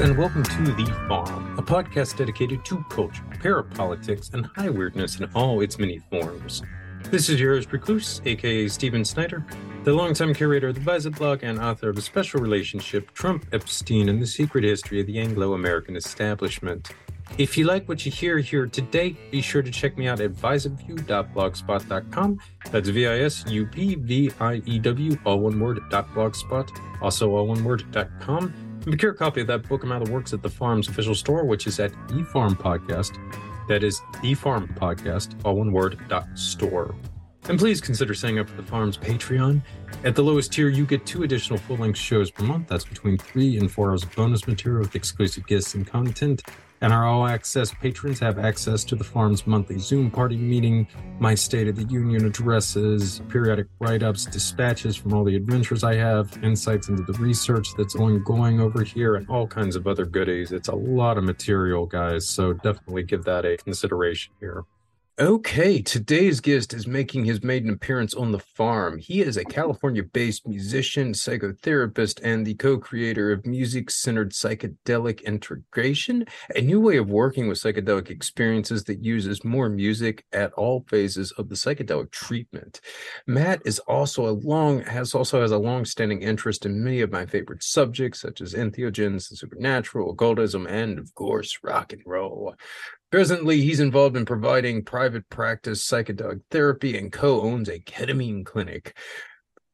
and welcome to The Farm, a podcast dedicated to culture, parapolitics, and high weirdness in all its many forms. This is your host, Recluse, aka Steven Snyder, the longtime curator of the Visor blog and author of A Special Relationship Trump, Epstein, and the Secret History of the Anglo American Establishment. If you like what you hear here today, be sure to check me out at visupview.blogspot.com. That's V I S U P V I E W, all one word, dot blogspot, also all one word, dot com. Procure a copy of that book amount of works at the farm's official store, which is at eFarm Podcast. That is eFarm Podcast, all one word, dot store. And please consider signing up for the farm's Patreon. At the lowest tier, you get two additional full length shows per month. That's between three and four hours of bonus material with exclusive guests and content. And our all access patrons have access to the farm's monthly Zoom party meeting, my State of the Union addresses, periodic write ups, dispatches from all the adventures I have, insights into the research that's ongoing over here, and all kinds of other goodies. It's a lot of material, guys, so definitely give that a consideration here. Okay, today's guest is making his maiden appearance on the farm. He is a California based musician, psychotherapist, and the co creator of music centered psychedelic integration, a new way of working with psychedelic experiences that uses more music at all phases of the psychedelic treatment. Matt is also a long has also has a long standing interest in many of my favorite subjects, such as entheogens, the supernatural, occultism, and of course, rock and roll. Presently, he's involved in providing private practice psychedelic therapy and co owns a ketamine clinic.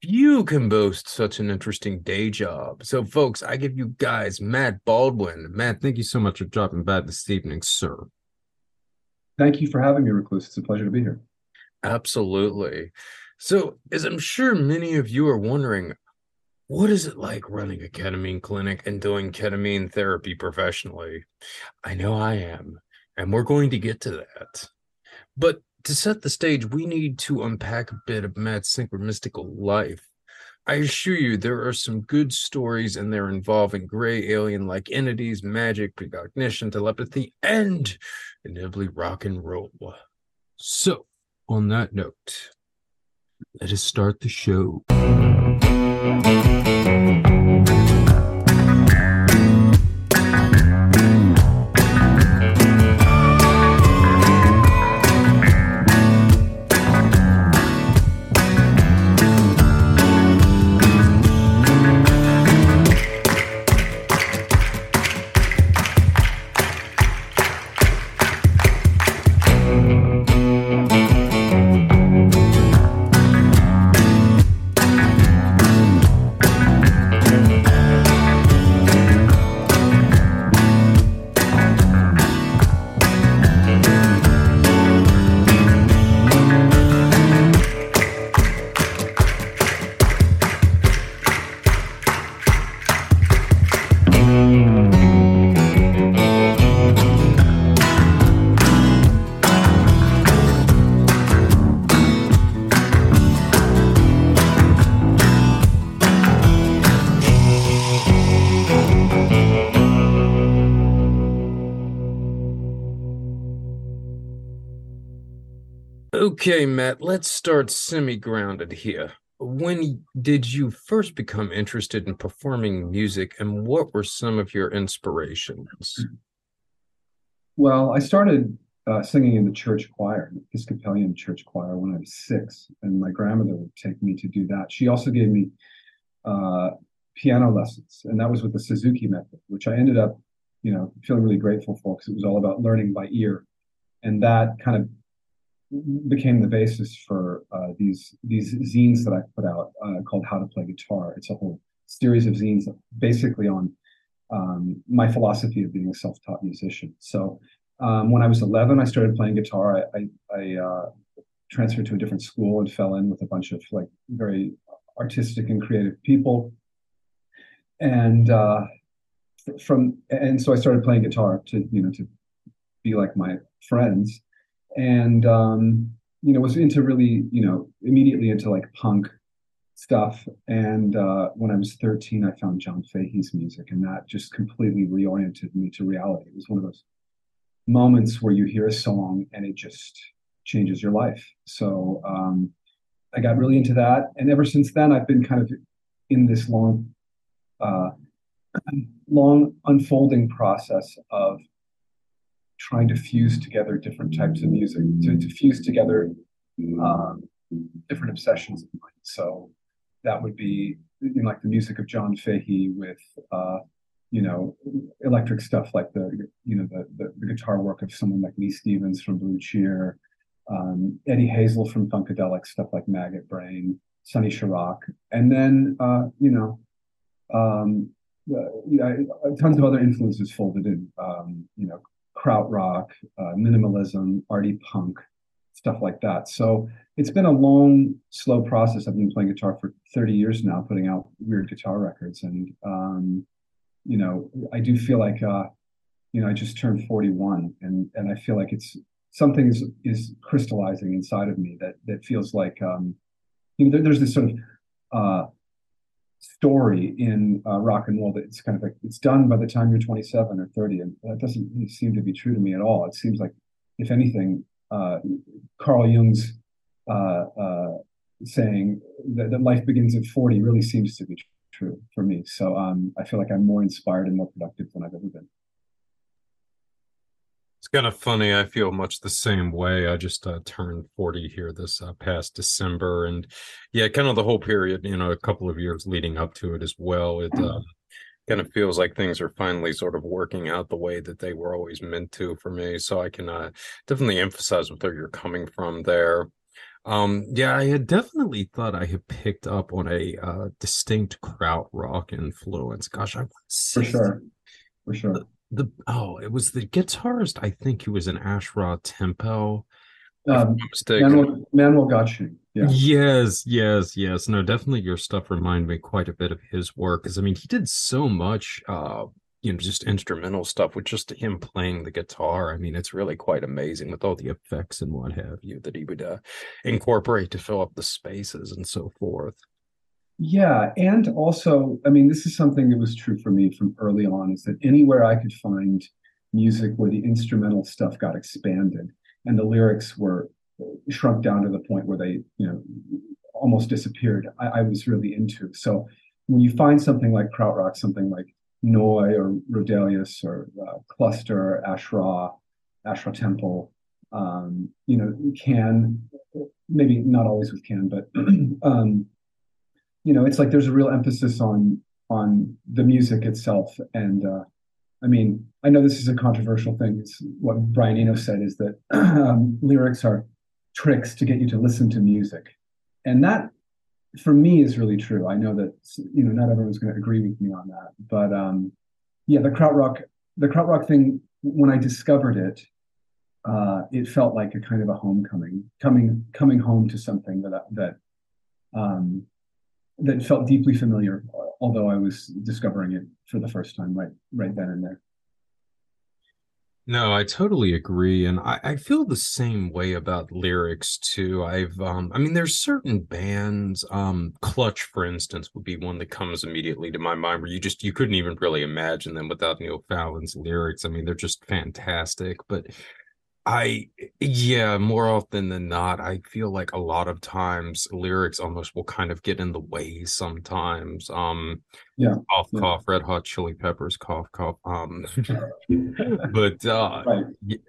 You can boast such an interesting day job. So, folks, I give you guys Matt Baldwin. Matt, thank you so much for dropping by this evening, sir. Thank you for having me, Recluse. It's a pleasure to be here. Absolutely. So, as I'm sure many of you are wondering, what is it like running a ketamine clinic and doing ketamine therapy professionally? I know I am and we're going to get to that. But to set the stage, we need to unpack a bit of Matt's synchromystical life. I assure you, there are some good stories in there involving gray alien like entities, magic, precognition, telepathy, and inevitably rock and roll. So, on that note, let us start the show. Matt, let's start semi grounded here. When did you first become interested in performing music and what were some of your inspirations? Well, I started uh, singing in the church choir, the Episcopalian church choir, when I was six, and my grandmother would take me to do that. She also gave me uh, piano lessons, and that was with the Suzuki method, which I ended up, you know, feeling really grateful for because it was all about learning by ear, and that kind of became the basis for uh, these these zines that I put out uh, called How to Play Guitar. It's a whole series of zines basically on um, my philosophy of being a self-taught musician. So um, when I was 11, I started playing guitar. I, I, I uh, transferred to a different school and fell in with a bunch of like very artistic and creative people. And uh, from and so I started playing guitar to you know to be like my friends and um, you know was into really you know immediately into like punk stuff. And uh, when i was 13 i found john fahey's music and that just completely reoriented me to reality. It was one of those moments where you hear a song and it just changes your life. So um, i got really into that. And ever since then i've been kind of in this long uh, long unfolding process of trying to fuse together different types of music, to, to fuse together um, different obsessions of mine. So that would be you know, like the music of John Fahey with uh, you know electric stuff like the you know the, the, the guitar work of someone like Leigh Stephens from Blue Cheer, um, Eddie Hazel from Funkadelic stuff like Maggot Brain, Sonny Sharrock, and then uh, you know um, uh, yeah, tons of other influences folded in. Um, you know, krautrock, uh, minimalism, arty punk, stuff like that. So it's been a long, slow process. I've been playing guitar for 30 years now, putting out weird guitar records, and um, you know, I do feel like uh, you know I just turned 41, and and I feel like it's something is, is crystallizing inside of me that that feels like um, you know there, there's this sort of uh, story in uh, rock and roll that it's kind of like it's done by the time you're 27 or 30 and that doesn't seem to be true to me at all. It seems like if anything uh, carl jung's uh, uh saying that, that, life begins at 40 really seems to be true for me. So um, i feel like i'm more inspired and more productive than i've ever been it's kind of funny. I feel much the same way. I just uh, turned 40 here this uh, past December. And yeah, kind of the whole period, you know, a couple of years leading up to it as well. It uh, kind of feels like things are finally sort of working out the way that they were always meant to for me. So I can uh, definitely emphasize where you're coming from there. Um, yeah, I had definitely thought I had picked up on a uh, distinct krautrock influence. Gosh, I for sure, for sure the oh, it was the guitarist. I think he was an Ash Ra Tempel. Um, Manuel, Manuel Gottsching. Yeah. Yes, yes, yes. No, definitely your stuff reminded me quite a bit of his work. Because I mean, he did so much uh, you know, just instrumental stuff with just him playing the guitar. I mean, it's really quite amazing with all the effects and what have you that he would uh, incorporate to fill up the spaces and so forth. Yeah, and also, I mean, this is something that was true for me from early on is that anywhere I could find music where the instrumental stuff got expanded and the lyrics were shrunk down to the point where they, you know, almost disappeared, I, I was really into. So when you find something like krautrock, something like Neu or Roedelius or uh, Cluster, Ashra, Ash Ra Tempel, um, you know, Can, maybe not always with Can, but um, you know, it's like there's a real emphasis on on the music itself. And uh, I mean, I know this is a controversial thing. It's what Brian Eno said is that um, lyrics are tricks to get you to listen to music, and that for me is really true. I know that you know not everyone's going to agree with me on that, but um, yeah, the krautrock the krautrock thing when I discovered it, uh, it felt like a kind of a homecoming, coming coming home to something that that um, that felt deeply familiar, although I was discovering it for the first time right right then and there. No, I totally agree. And I, I feel the same way about lyrics too. I've um I mean there's certain bands, um Clutch, for instance, would be one that comes immediately to my mind where you just you couldn't even really imagine them without Neil Fallon's lyrics. I mean, they're just fantastic. But I yeah, more often than not, I feel like a lot of times lyrics almost will kind of get in the way sometimes. Um yeah, cough yeah. cough, red hot chili peppers, cough cough. Um but uh, right.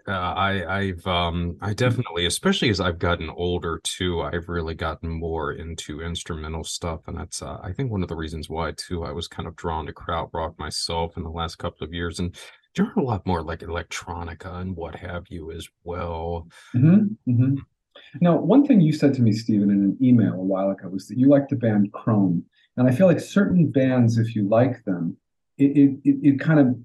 uh I I've um I definitely, especially as I've gotten older too, I've really gotten more into instrumental stuff. And that's uh, I think one of the reasons why too I was kind of drawn to krautrock myself in the last couple of years. And you're a lot more like electronica and what have you as well. Mm-hmm, mm-hmm. Now, one thing you said to me, Stephen, in an email a while ago was that you like the band Chrome, and I feel like certain bands, if you like them, it it, it, it kind of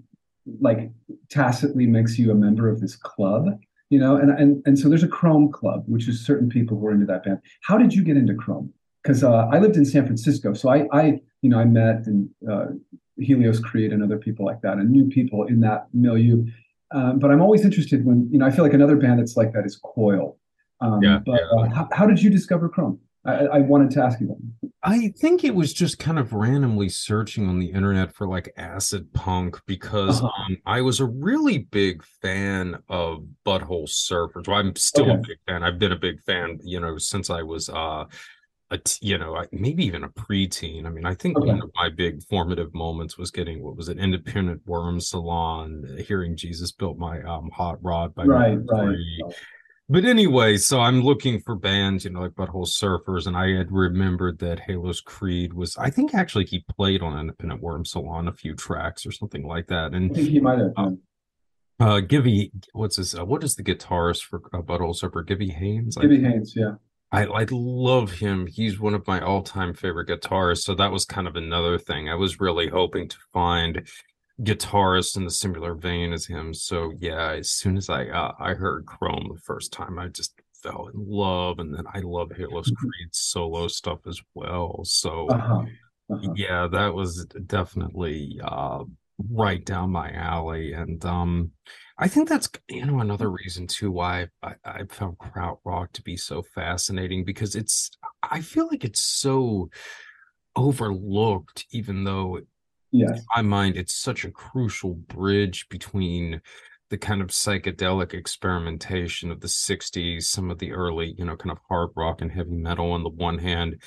like tacitly makes you a member of this club you know and and and so there's a chrome club which is certain people who are into that band how did you get into chrome because uh, i lived in san francisco so i i you know i met and uh, Helios Creed and other people like that, and new people in that milieu. Um, but I'm always interested when you know I feel like another band that's like that is Coil. Um, yeah, but yeah. Uh, how, how, did you discover Chrome? I, I, wanted to ask you that. I think it was just kind of randomly searching on the internet for like acid punk because uh-huh. um, I was a really big fan of Butthole Surfers. Well, I'm still okay. a big fan. I've been a big fan, you know, since I was uh, a t- you know maybe even a preteen. I mean, I think okay. one of my big formative moments was getting what was an Independent Worm Saloon, hearing Jesus built my um, hot rod by right, right, But anyway, so I'm looking for bands, you know, like Butthole Surfers, and I had remembered that Helios Creed was. I think actually he played on Independent Worm Saloon a few tracks or something like that, and I think he might have. Uh, uh, Gibby, what's his? Uh, what is the guitarist for uh, Butthole Surfer? Gibby Haynes. Gibby Haynes, yeah. I I love him. He's one of my all time favorite guitarists. So that was kind of another thing. I was really hoping to find guitarists in the similar vein as him. So yeah, as soon as I uh, I heard Chrome the first time, I just fell in love, and then I love Helios mm-hmm. Creed solo stuff as well. So uh-huh. Uh-huh. yeah, that was definitely uh, right down my alley, and um, I think that's you know another mm. reason too why I, I found krautrock to be so fascinating because it's I feel like it's so overlooked, even though yes. in my mind it's such a crucial bridge between the kind of psychedelic experimentation of the 60s, some of the early, you know, kind of hard rock and heavy metal on the one hand,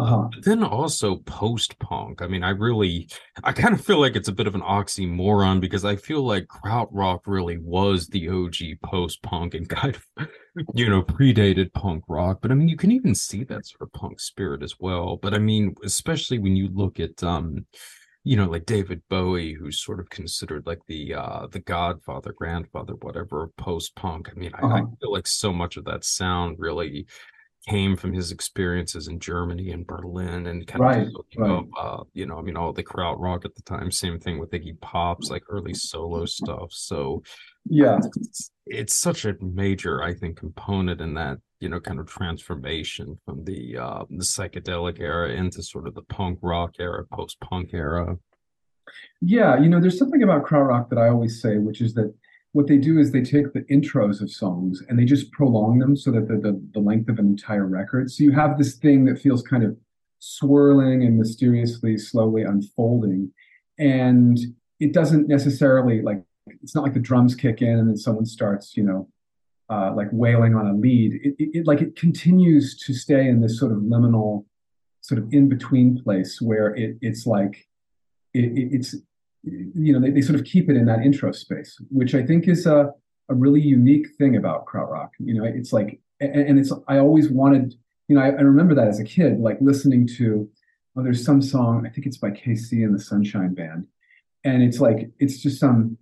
uh-huh. Then also post punk. I mean, I really, I kind of feel like it's a bit of an oxymoron because I feel like krautrock really was the OG post punk and kind of, you know, predated punk rock. But I mean, you can even see that sort of punk spirit as well. But I mean, especially when you look at, um, you know, like David Bowie, who's sort of considered like the uh the godfather, grandfather, whatever post punk. I mean, uh-huh. I, I, feel like so much of that sound really came from his experiences in Germany and Berlin and kind right, of right. uh, you know, I mean, all the krautrock at the time. Same thing with Iggy Pop's like early solo stuff. So yeah, it's, it's, such a major, I think, component in that you know kind of transformation from the uh, the psychedelic era into sort of the punk rock era, post punk era. Yeah, you know, there's something about krautrock that I always say, which is that what they do is they take the intros of songs and they just prolong them so that the, the, the length of an entire record. So you have this thing that feels kind of swirling and mysteriously slowly unfolding. And it doesn't necessarily like it's not like the drums kick in and then someone starts, you know, uh, like wailing on a lead. It, it, it, like it continues to stay in this sort of liminal, sort of in between place where it it's like it, it's you know, they, they sort of keep it in that intro space, which I think is a, a really unique thing about krautrock. You know, it's like, and, it's, I always wanted, you know, I, I, remember that as a kid, like listening to, oh, there's some song, I think it's by KC and the Sunshine Band. And it's like, it's just some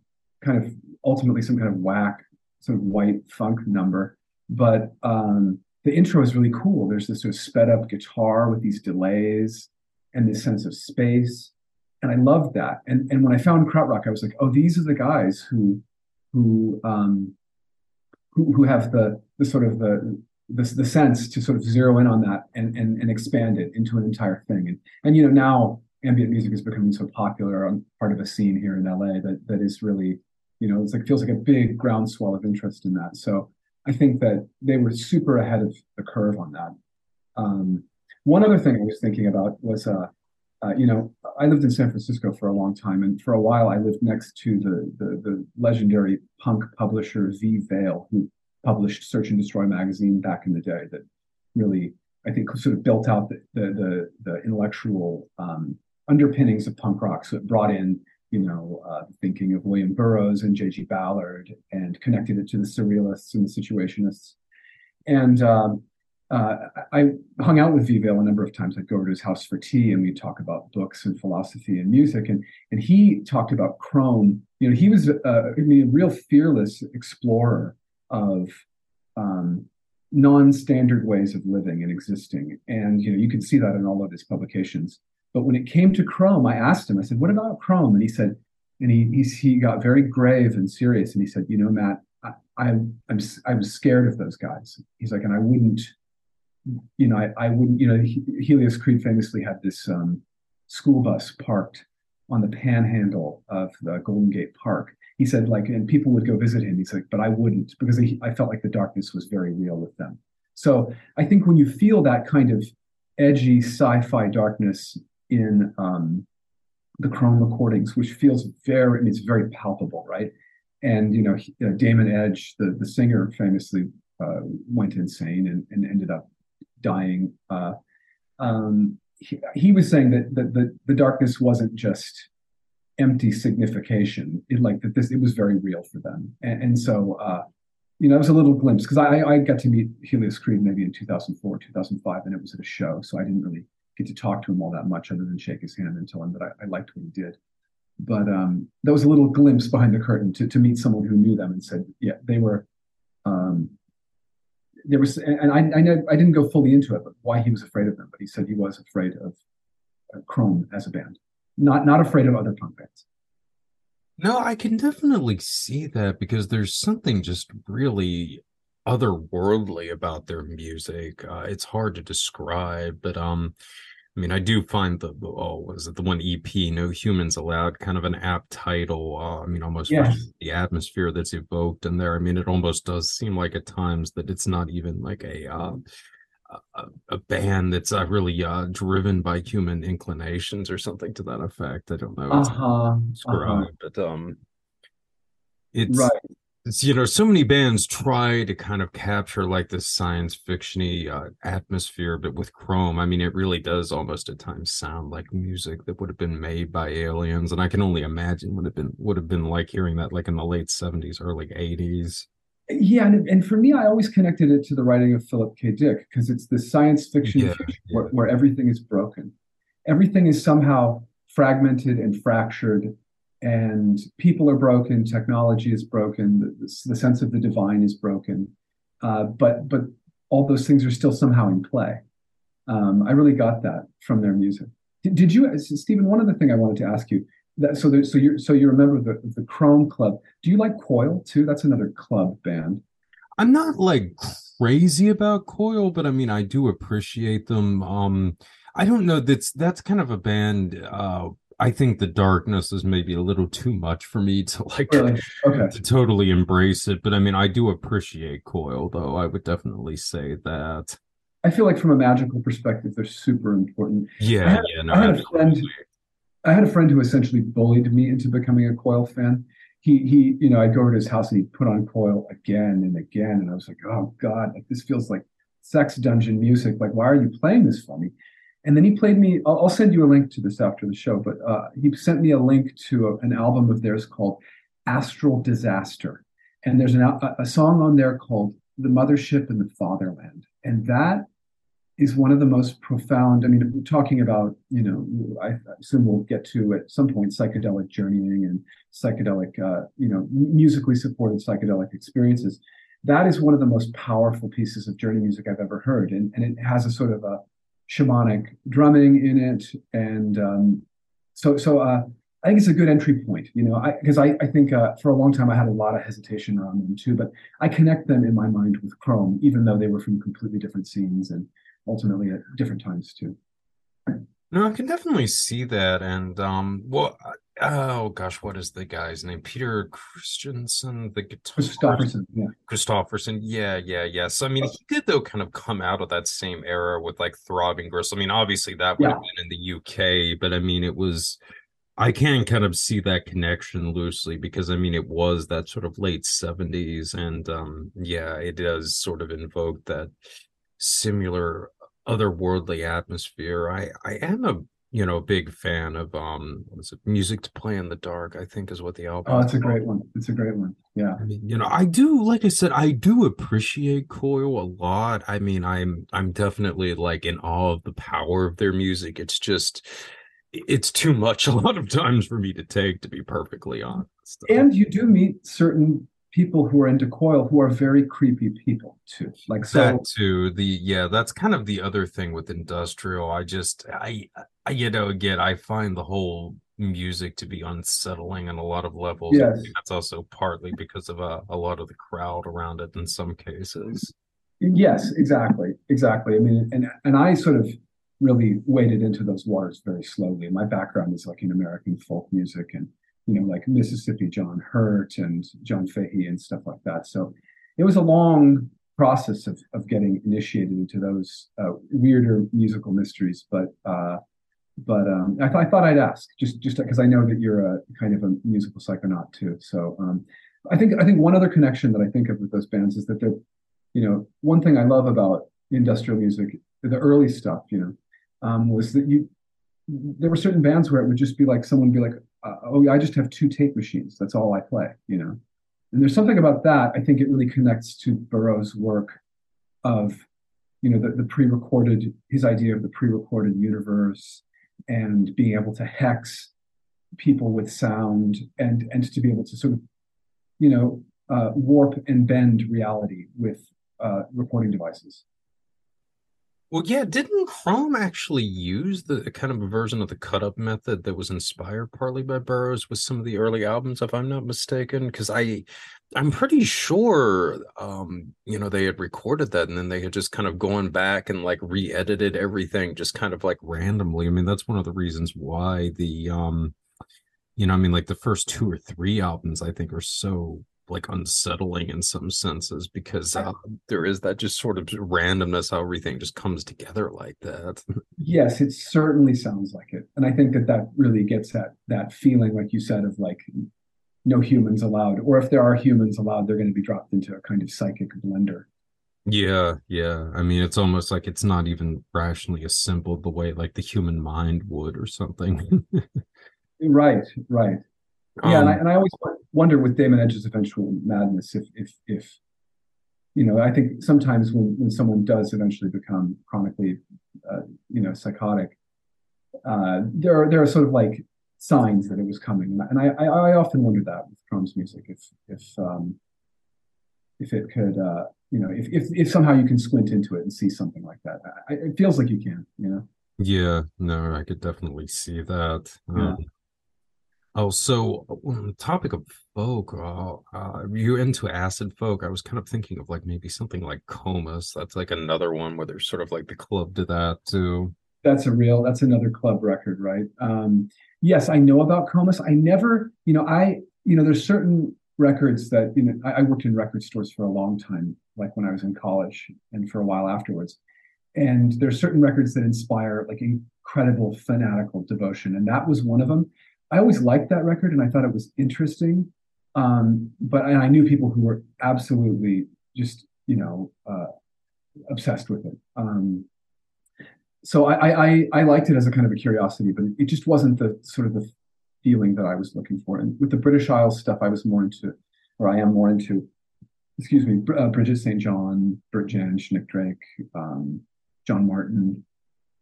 kind of, ultimately some kind of whack, sort of white funk number. But um, the intro is really cool. There's this sort of sped up guitar with these delays and this sense of space and I loved that. And and when I found krautrock, I was like, oh, these are the guys who who um, who, who have the the sort of the, the the sense to sort of zero in on that and and and expand it into an entire thing. And and you know now ambient music is becoming so popular on part of a scene here in LA that that is really you know it's like feels like a big groundswell of interest in that. So I think that they were super ahead of the curve on that. Um, one other thing I was thinking about was uh, uh, you know, I lived in San Francisco for a long time, and for a while I lived next to the the, the legendary punk publisher V Vale, who published Search and Destroy magazine back in the day. That really, I think, sort of built out the the the, the intellectual um, underpinnings of punk rock. So it brought in, you know, uh, thinking of William Burroughs and J.G. Ballard, and connected it to the Surrealists and the Situationists. And um, uh, I hung out with V Vale a number of times. I'd go over to his house for tea, and we'd talk about books and philosophy and music. And and he talked about Chrome. You know, he was uh, I mean, a real fearless explorer of um, non-standard ways of living and existing. And you know, you can see that in all of his publications. But when it came to Chrome, I asked him. I said, "What about Chrome?" And he said, and he he, he got very grave and serious. And he said, "You know, Matt, I, I I'm I was scared of those guys." He's like, and I wouldn't you know, I, I wouldn't, you know, Helios Creed famously had this um, school bus parked on the panhandle of the Golden Gate Park. He said, like, and people would go visit him. He's like, but I wouldn't because he, I felt like the darkness was very real with them. So I think when you feel that kind of edgy sci-fi darkness in um, the Chrome recordings, which feels very, I mean, it's very palpable, right? And you know, he, uh, Damon Edge, the the singer, famously uh, went insane and, and ended up dying uh, um, he, he, was saying that, that the, the darkness wasn't just empty signification. It like that this it was very real for them. And, and so uh, you know, it was a little glimpse because I, I got to meet Helios Creed maybe in 2004, 2005, and it was at a show. So I didn't really get to talk to him all that much other than shake his hand and tell him that I, I liked what he did. But um, that was a little glimpse behind the curtain to, to meet someone who knew them and said, yeah, they were, um, there was, and I, I, know I didn't go fully into it, but why he was afraid of them. But he said he was afraid of Chrome as a band, not, not afraid of other punk bands. No, I can definitely see that because there's something just really otherworldly about their music. Uh, it's hard to describe, but um, I mean, I do find the oh, was it the one EP, No Humans Allowed, kind of an apt title. Uh, I mean, almost yes. the atmosphere that's evoked in there. I mean, it almost does seem like at times that it's not even like a uh, a, a, band that's uh, really uh, driven by human inclinations or something to that effect. I don't know. Uh-huh, uh-huh. but um, it's right. It's, you know, so many bands try to kind of capture like this science fictiony uh, atmosphere, but with Chrome, I mean, it really does almost at times sound like music that would have been made by aliens, and I can only imagine would have been would have been like hearing that like in the late seventies, early eighties. Yeah, and, and for me, I always connected it to the writing of Philip K. Dick because it's the science fiction yeah, yeah. Where, where everything is broken. Everything is somehow fragmented and fractured, and people are broken. Technology is broken. The, the sense of the divine is broken. Uh, but but all those things are still somehow in play. Um, I really got that from their music. Did, did you, Stephen? One other thing I wanted to ask you that, so there, so you so you remember the the Chrome Club. Do you like Coil too? That's another club band. I'm not like crazy about Coil, but I mean I do appreciate them. Um I don't know that's that's kind of a band uh I think the darkness is maybe a little too much for me to like really? okay. to totally embrace it. But I mean, I do appreciate Coil, though. I would definitely say that. I feel like from a magical perspective, they're super important. Yeah, had, yeah. No, I had a friend I had a friend who essentially bullied me into becoming a Coil fan. He he, you know, I'd go over to his house and he'd put on Coil again and again, and I was like, oh god, like this feels like sex dungeon music. Like, why are you playing this for me? And then he played me. I'll, I'll send you a link to this after the show, but uh, he sent me a link to a, an album of theirs called Astral Disaster, and there's an, a, a song on there called "The Mothership and the Fatherland," and that is one of the most profound. I mean, talking about, you know, I assume we'll get to at some point psychedelic journeying and psychedelic, uh, you know, musically supported psychedelic experiences. That is one of the most powerful pieces of journey music I've ever heard, and and it has a sort of a shamanic drumming in it, and um, so so uh, I think it's a good entry point, you know, because I, I, I, think uh, for a long time I had a lot of hesitation around them too, but I connect them in my mind with Chrome, even though they were from completely different scenes and ultimately at different times too. No, I can definitely see that. And um, well, oh gosh, what is the guy's name? Peter Christensen, the guitar. Christopherson, yeah. Christopherson, yeah, yeah, yeah. So I mean, he did though kind of come out of that same era with like Throbbing Gristle. I mean, obviously that would yeah. have been in the UK, but I mean, it was. I can kind of see that connection loosely because I mean it was that sort of late 70s and um yeah it does sort of invoke that similar otherworldly atmosphere. I I am a you know a big fan of um what is it music to play in the dark i think is what the album oh it's a great one. It's a great one. Yeah. I mean you know i do like i said i do appreciate coil a lot. I mean i'm i'm definitely like in awe of the power of their music. It's just it's too much a lot of times for me to take to be perfectly honest. And you do meet certain people who are into coil who are very creepy people too. Like so that too the yeah that's kind of the other thing with industrial. I just i, I you know again i find the whole music to be unsettling on a lot of levels. Yes. that's also partly because of a, uh, a lot of the crowd around it in some cases. Yes exactly exactly. I mean and and i sort of really waded into those waters very slowly. My background is like in american folk music and you know, like Mississippi John Hurt and John Fahey and stuff like that. So it was a long process of, of getting initiated into those uh, weirder musical mysteries. But uh, but um, I, th- I, thought I'd ask just just because I know that you're a kind of a musical psychonaut too. So um, I think I think one other connection that I think of with those bands is that they're, you know, one thing I love about industrial music, the early stuff, you know, um, was that you there were certain bands where it would just be like someone would be like, uh, "Oh, I just have two tape machines. That's all I play," you know. And there's something about that. I think it really connects to Burroughs' work of, you know, the, the pre-recorded his idea of the pre-recorded universe and being able to hex people with sound and and to be able to sort of, you know, uh, warp and bend reality with uh, recording devices. Well, yeah, didn't Chrome actually use the kind of a version of the cut up method that was inspired partly by Burroughs with some of the early albums, if I'm not mistaken? Because I I'm pretty sure um, you know, they had recorded that and then they had just kind of gone back and like re-edited everything just kind of like randomly. I mean, that's one of the reasons why the um you know, I mean, like the first two or three albums I think are so like unsettling in some senses because uh, there is that just sort of randomness how everything just comes together like that. Yes it certainly sounds like it. And i think that that really gets at that feeling like you said of like no humans allowed or if there are humans allowed they're going to be dropped into a kind of psychic blender. Yeah yeah. I mean it's almost like it's not even rationally assembled the way like the human mind would or something. Right right. Yeah, and, I, um, and I always wonder with Damon Edge's eventual madness if if if you know I think sometimes when when someone does eventually become chronically uh, you know psychotic, uh, there are there are sort of like signs that it was coming, and I I, I often wonder that with Chrome's music if if um, if it could uh, you know if, if if somehow you can squint into it and see something like that. I, it feels like you can, you know. Yeah, no, I could definitely see that. Yeah. Oh, so on the topic of folk, uh, uh, you're into acid folk. I was kind of thinking of like maybe something like Comus. That's like another one where there's sort of like the club to that too. That's a real. That's another club record, right? Um, yes, I know about Comus. I never, you know, I, you know, there's certain records that you know. I, I worked in record stores for a long time, like when I was in college, and for a while afterwards. And there's certain records that inspire like incredible fanatical devotion, and that was one of them I always liked that record and I thought it was interesting. Um, but and I knew people who were absolutely just, you know, uh, obsessed with it. Um, so I, I, I liked it as a kind of a curiosity, but it just wasn't the sort of the feeling that I was looking for. And with the British Isles stuff, I was more into, or I am more into, excuse me, uh, Bridget St. John, Bert Jansch, Nick Drake, um, John Martyn,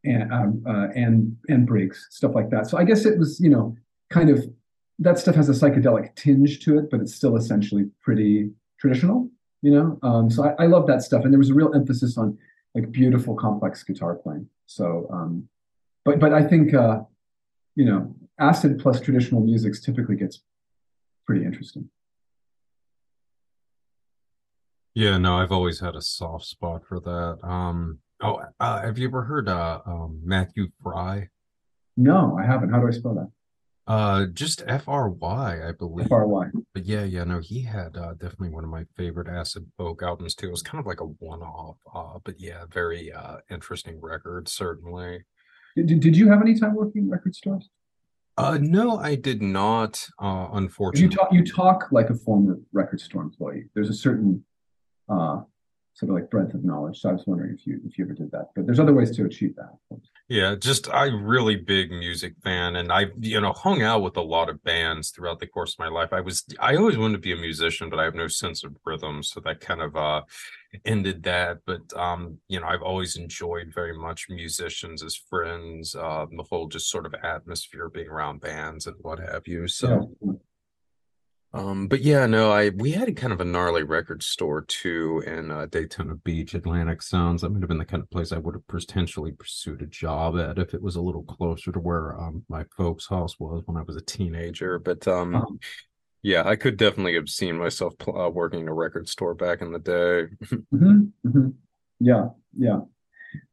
and um, uh, and and Briggs, stuff like that. So I guess it was, you know, kind of that stuff has a psychedelic tinge to it, but it's still essentially pretty traditional, you know. Um, so I, I love that stuff, and there was a real emphasis on like beautiful, complex guitar playing. So, um, but but I think uh, you know, acid plus traditional music typically gets pretty interesting. Yeah, no, I've always had a soft spot for that. Um, oh, uh, have you ever heard uh, um, Matthew Fry? No, I haven't. How do I spell that? Uh, just FRY, I believe. F R Y. But yeah, yeah, no, he had uh, definitely one of my favorite acid folk albums too. It was kind of like a one-off, uh, but yeah, very uh interesting record, certainly. Did, did you have any time working record stores? Uh, no, I did not. Uh, unfortunately, you talk you talk like a former record store employee. There's a certain uh sort of like breadth of knowledge. So I was wondering if you if you ever did that. But there's other ways to achieve that. Yeah, just I really big music fan, and I you know hung out with a lot of bands throughout the course of my life. I was I always wanted to be a musician, but I have no sense of rhythm, so that kind of uh ended that. But um, you know, I've always enjoyed very much musicians as friends, uh, the whole just sort of atmosphere being around bands and what have you. So. Yeah um, but yeah, no, I we had kind of a gnarly record store too in uh, Daytona Beach, Atlantic Sounds. That would have been the kind of place I would have potentially pursued a job at if it was a little closer to where um, my folks' house was when I was a teenager. But um, um yeah, I could definitely have seen myself uh, working in a record store back in the day. mm-hmm, mm-hmm. Yeah, yeah,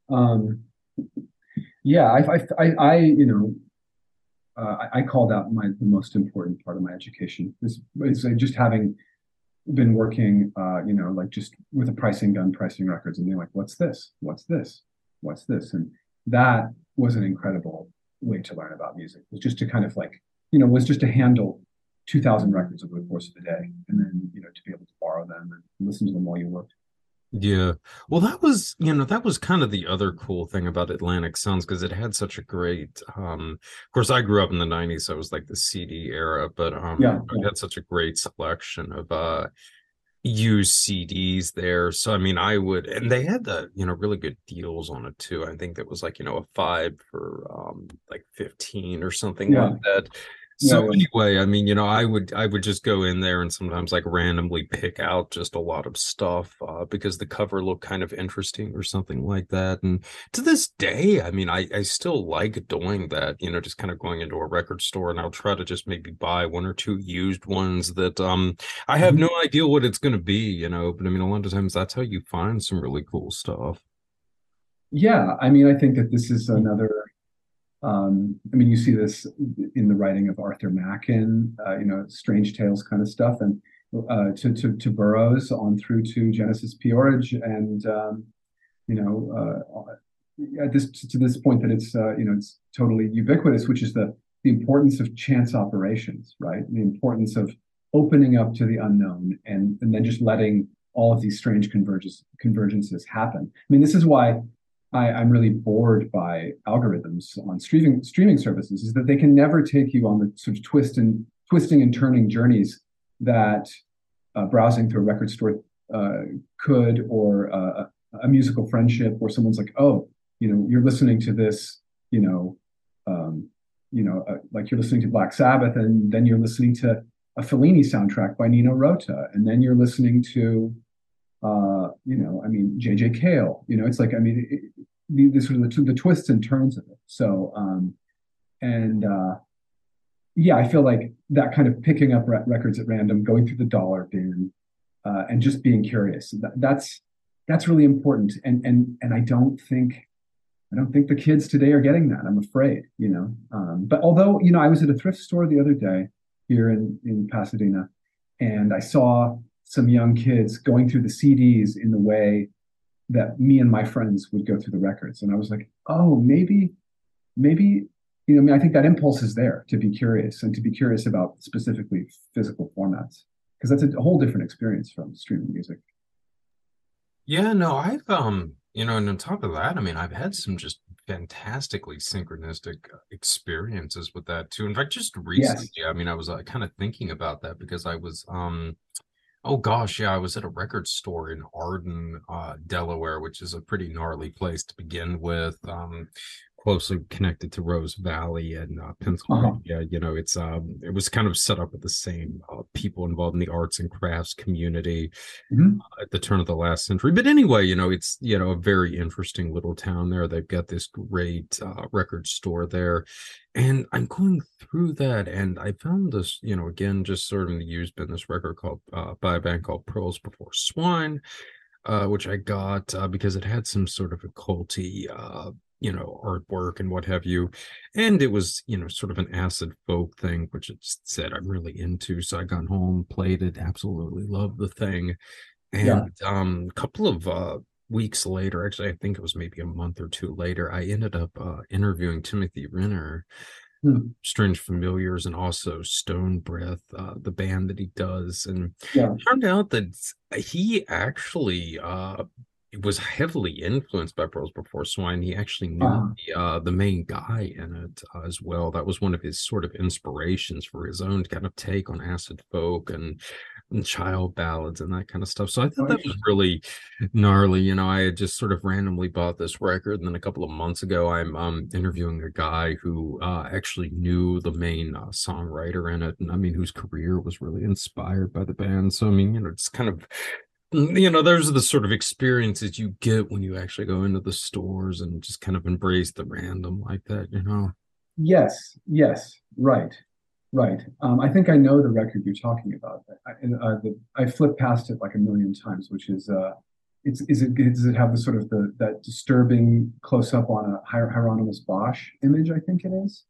um, yeah. I, I, I, I, you know, uh, I, I call that my the most important part of my education is, is just having been working, uh, you know, like just with a pricing gun, pricing records, and being like, "What's this? What's this? What's this?" And that was an incredible way to learn about music. It was just to kind of like, you know, was just to handle two thousand records over the course of the day, and then you know to be able to borrow them and listen to them while you worked. Yeah. Well, that was, you know, that was kind of the other cool thing about Atlantic Sounds because it had such a great um of course I grew up in the 90s, so it was like the CD era, but um Yeah, it had such a great selection of uh used CDs there. So I mean I would and they had the, you know, really good deals on it too. I think that was like, you know, a five for um like 15 or something Yeah, like that. So anyway, I mean, you know, I would I would just go in there and sometimes like randomly pick out just a lot of stuff uh, because the cover looked kind of interesting or something like that. And to this day, I mean, I I still like doing that, you know, just kind of going into a record store and I'll try to just maybe buy one or two used ones that um I have Mhm. no idea what it's going to be, you know, but I mean, a lot of times that's how you find some really cool stuff. Yeah, I mean, I think that this is another. Um, I mean, you see this in the writing of Arthur Machen, uh, you know, Strange Tales kind of stuff, and uh, to to to Burroughs on through to Genesis P-Orridge, and um, you know, uh, at this to this point that it's uh, you know it's totally ubiquitous, which is the the importance of chance operations, right? The importance of opening up to the unknown and and then just letting all of these strange convergences happen. I mean, this is why I, I'm really bored by algorithms on streaming streaming services, is that they can never take you on the sort of twist and twisting and turning journeys that uh, browsing through a record store uh, could, or uh, a musical friendship, where someone's like, oh, you know, you're listening to this, you know, um, you know, uh, like you're listening to Black Sabbath, and then you're listening to a Fellini soundtrack by Nino Rota, and then you're listening to, uh, you know, I mean, J.J. Cale. You know, it's like, I mean, it, the, the sort of the, the, twists and turns of it. So, um, and uh, yeah, I feel like that kind of picking up re- records at random, going through the dollar bin, uh, and just being curious. That, that's that's really important. And and and I don't think I don't think the kids today are getting that. I'm afraid, you know. Um, but although you know, I was at a thrift store the other day here in in Pasadena, and I saw some young kids going through the CDs in the way that me and my friends would go through the records, and I was like, oh, maybe maybe you know, I mean, I think that impulse is there to be curious and to be curious about specifically physical formats because that's a whole different experience from streaming music. Yeah, no, I've um, you know, and on top of that, I mean, I've had some just fantastically synchronistic uh, experiences with that too. In fact, just recently, Yes. I mean, I was uh, kind of thinking about that because I was um, oh gosh, yeah, I was at a record store in Arden, uh, Delaware, which is a pretty gnarly place to begin with. Um, closely connected to Rose Valley and uh, Uh-huh. Pennsylvania. You know, it's um, it was kind of set up with the same uh, people involved in the arts and crafts community Mhm. at the turn of the last century. But anyway, you know, it's you know a very interesting little town there. They've got this great uh, record store there, and I'm going through that, and I found this, you know, again, just sort of in the used this record called uh, by a band called Pearls Before Swine, uh, which I got uh, because it had some sort of occulty. Uh, you know, artwork and what have you. And it was, you know, sort of an acid folk thing, which it said I'm really into. So I got home, played it, absolutely loved the thing Yeah. and um, a couple of uh, weeks later, actually, I think it was maybe a month or two later, I ended up uh, interviewing Timothy Renner, Hmm. Strange Familiars, and also Stone Breath, uh, the band that he does. And Yeah. it turned out that he actually uh, was heavily influenced by Pearls Before Swine. He actually knew Uh-huh. the, uh, the main guy in it uh, as well. That was one of his sort of inspirations for his own kind of take on acid folk and and child ballads and that kind of stuff. So I thought that was really gnarly. You know, I had just sort of randomly bought this record, and then a couple of months ago, I'm um interviewing a guy who uh actually knew the main uh, songwriter in it, and I mean, whose career was really inspired by the band. So I mean, you know, it's kind of you know, those are the sort of experiences you get when you actually go into the stores and just kind of embrace the random like that, you know. Yes. Yes. Right. Right. Um, I think I know the record you're talking about. I, uh, the, I flipped past it like a million times, which is uh, it's is it does it have the sort of the that disturbing close up on a Hier- Hieronymus Bosch image? I think it is.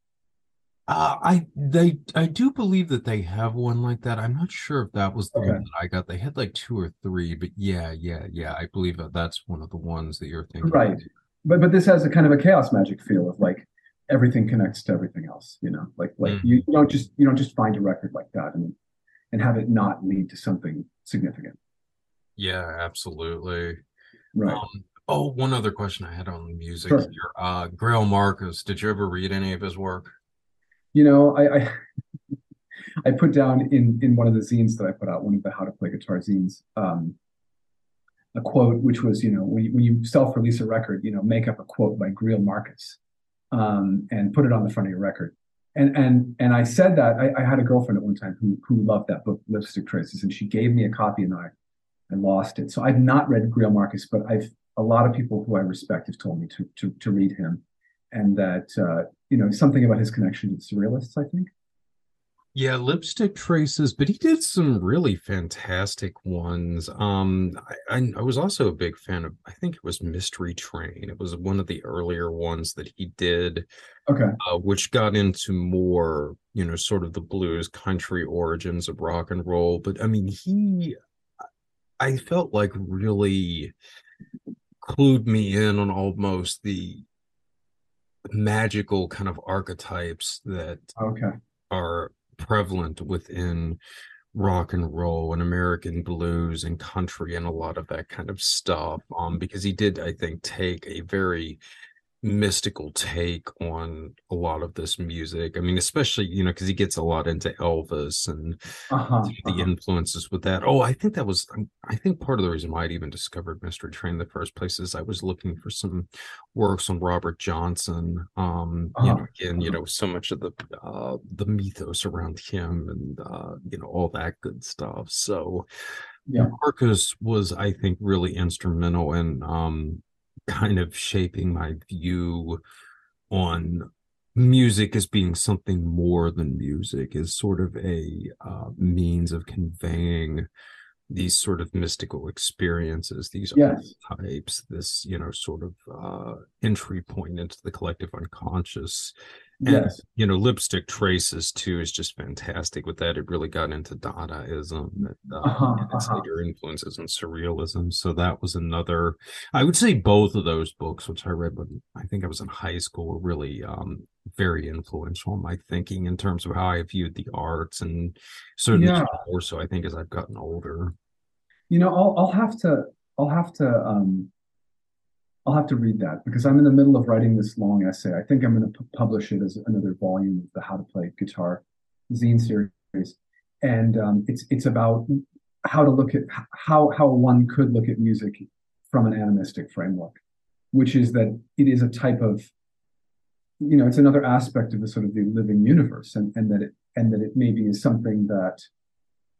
Uh, I they I do believe that they have one like that. I'm not sure if that was the one that I got. They had like two or three, but yeah, yeah, yeah. I believe that that's one of the ones that you're thinking. Right. But but this has a kind of a chaos magic feel of like everything connects to everything else, you know, like like Mm. you, you don't just you don't just find a record like that and and have it not lead to something significant. Yeah, absolutely. Right. Um, oh, one other question I had on music Sure. here. Uh, Greil Marcus, did you ever read any of his work? You know, I, I I put down in in one of the zines that I put out, one of the How to Play Guitar zines, um, a quote which was, you know, when you, when you self-release a record, you know, make up a quote by Greil Marcus um, and put it on the front of your record. And and and I said that I, I had a girlfriend at one time who who loved that book, Lipstick Traces, and she gave me a copy, and I I lost it. So I've not read Greil Marcus, but I've a lot of people who I respect have told me to to to read him, and that uh, you know something about his connection to surrealists. I think. Yeah, lipstick traces, but he did some really fantastic ones. Um, I, I, I was also a big fan of, I think it was Mystery Train. It was one of the earlier ones that he did, Okay. uh, which got into more, you know, sort of the blues country origins of rock and roll. But I mean, he, I felt like really clued me in on almost the magical kind of archetypes that Okay. are prevalent within rock and roll and American blues and country and a lot of that kind of stuff. Um, because he did, I think, take a very mystical take on a lot of this music. I mean, especially, you know, because he gets a lot into Elvis and Uh-huh, the uh-huh. influences with that. Oh, I think that was, um, I think part of the reason why I'd even discovered Mystery Train in the first place is I was looking for some works on Robert Johnson. Um, you Uh-huh, know, again, you uh-huh. know, so much of the uh the mythos around him and uh, you know, all that good stuff. So Yeah. Marcus was, I think, really instrumental in um kind of shaping my view on music as being something more than music, is sort of a uh, means of conveying these sort of mystical experiences, these Yes. archetypes, this, you know, sort of uh, entry point into the collective unconscious. And, Yes. you know, Lipstick Traces too is just fantastic with that. It really got into Dadaism and, uh, Uh-huh, and its uh-huh. later influences in surrealism. So that was another, I would say both of those books, which I read when I think I was in high school, were really um, very influential in my thinking in terms of how I viewed the arts and certainly Yeah. more so, I think, as I've gotten older. You know, I'll I'll have to I'll have to um I'll have to read that because I'm in the middle of writing this long essay. I think I'm going to pu- publish it as another volume of the How to Play Guitar zine series, and um, it's it's about how to look at how how one could look at music from an animistic framework, which is that it is a type of you know it's another aspect of the sort of the living universe, and and that it and that it maybe is something that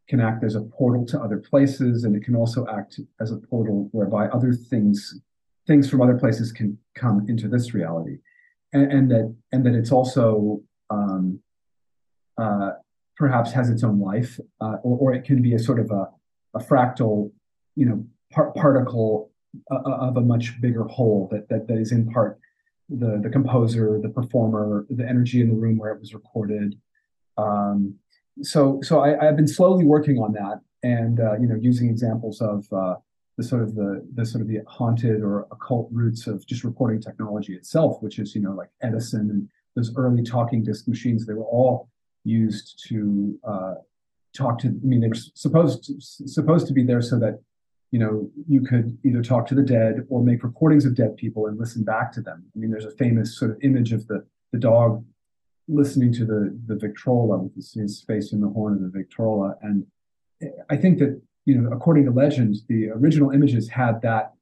can act as a portal to other places, and it can also act as a portal whereby other things things from other places can come into this reality, and, and that and that it's also um, uh, perhaps has its own life, uh, or, or it can be a sort of a, a fractal, you know, par- particle uh, of a much bigger whole that, that that is in part the the composer, the performer, the energy in the room where it was recorded. Um, so so I, I've been slowly working on that, and uh, you know, using examples of uh, the sort of the the sort of the haunted or occult roots of just recording technology itself, which is you know like Edison and those early talking disc machines. They were all used to uh, talk to. I mean, they were supposed to, supposed to be there so that you know you could either talk to the dead or make recordings of dead people and listen back to them. I mean, there's a famous sort of image of the the dog listening to the the Victrola with his face in the horn of the Victrola, and I think that you know, according to legends, the original images had that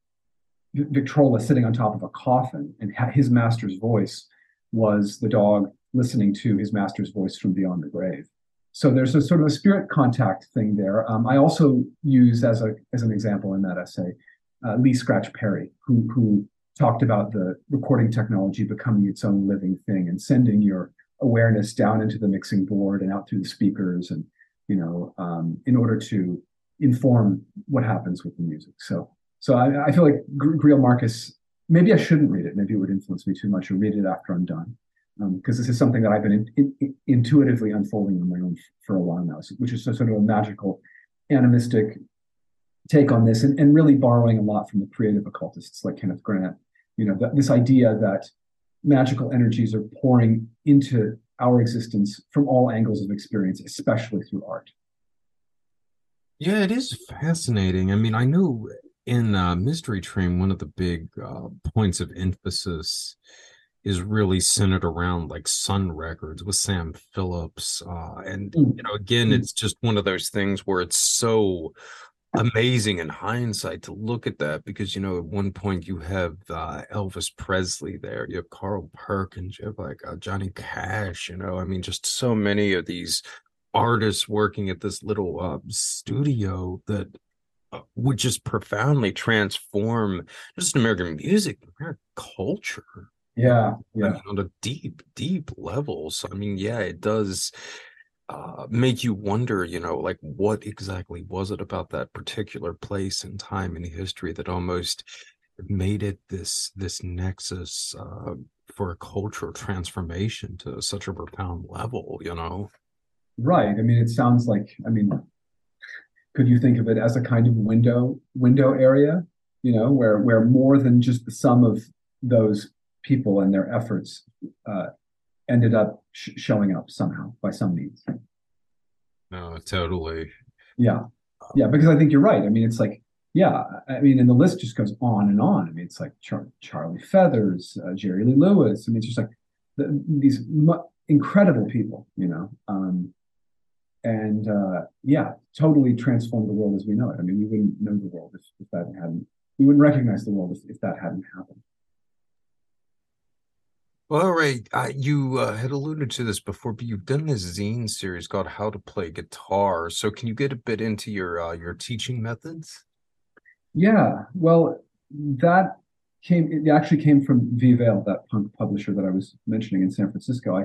Victrola sitting on top of a coffin, and his master's voice was the dog listening to his master's voice from beyond the grave. So there's a sort of a spirit contact thing there. Um, I also use as a as an example in that essay uh, Lee Scratch Perry, who who talked about the recording technology becoming its own living thing and sending your awareness down into the mixing board and out through the speakers, and you know, um, in order to inform what happens with the music. So so I, I feel like Greil Marcus. Maybe I shouldn't read it. Maybe it would influence me too much, or read it after I'm done because um, this is something that I've been in, in, intuitively unfolding on my own for a while now, which is a, sort of a magical, animistic take on this, and, and really borrowing a lot from the creative occultists like Kenneth Grant. You know, this idea that magical energies are pouring into our existence from all angles of experience, especially through art. Yeah, it is fascinating. I mean, I know in uh, Mystery Train, one of the big uh, points of emphasis is really centered around like Sun Records with Sam Phillips. Uh, and, mm. you know, again, mm. it's just one of those things where it's so amazing in hindsight to look at that because, you know, at one point you have uh, Elvis Presley there, you have Carl Perkins, you have like uh, Johnny Cash, you know, I mean, just so many of these artists working at this little uh, studio that uh, would just profoundly transform just American music, American culture. Yeah, yeah. on a deep, deep levels. I mean, yeah, it does uh, make you wonder, you know, like what exactly was it about that particular place and time in history that almost made it this this nexus uh, for a cultural transformation to such a profound level, you know? Right. I mean, it sounds like. I mean, could you think of it as a kind of window window area? You know, where where more than just the sum of those people and their efforts uh, ended up sh- showing up somehow by some means. No, totally. Yeah, yeah, because I think you're right. I mean, it's like, yeah, I mean, and the list just goes on and on. I mean, it's like Char- Charlie Feathers, uh, Jerry Lee Lewis. I mean, it's just like the, these mu- incredible people, you know. Um, and uh, yeah, totally transformed the world as we know it. I mean, we wouldn't know the world if, if that hadn't. We wouldn't recognize the world if, if that hadn't happened. Well, all right. Uh, you uh, had alluded to this before, but you've done this zine series called "How to Play Guitar." So, can you get a bit into your uh, your teaching methods? Yeah. Well, that came. It actually came from Vale, that punk publisher that I was mentioning in San Francisco. I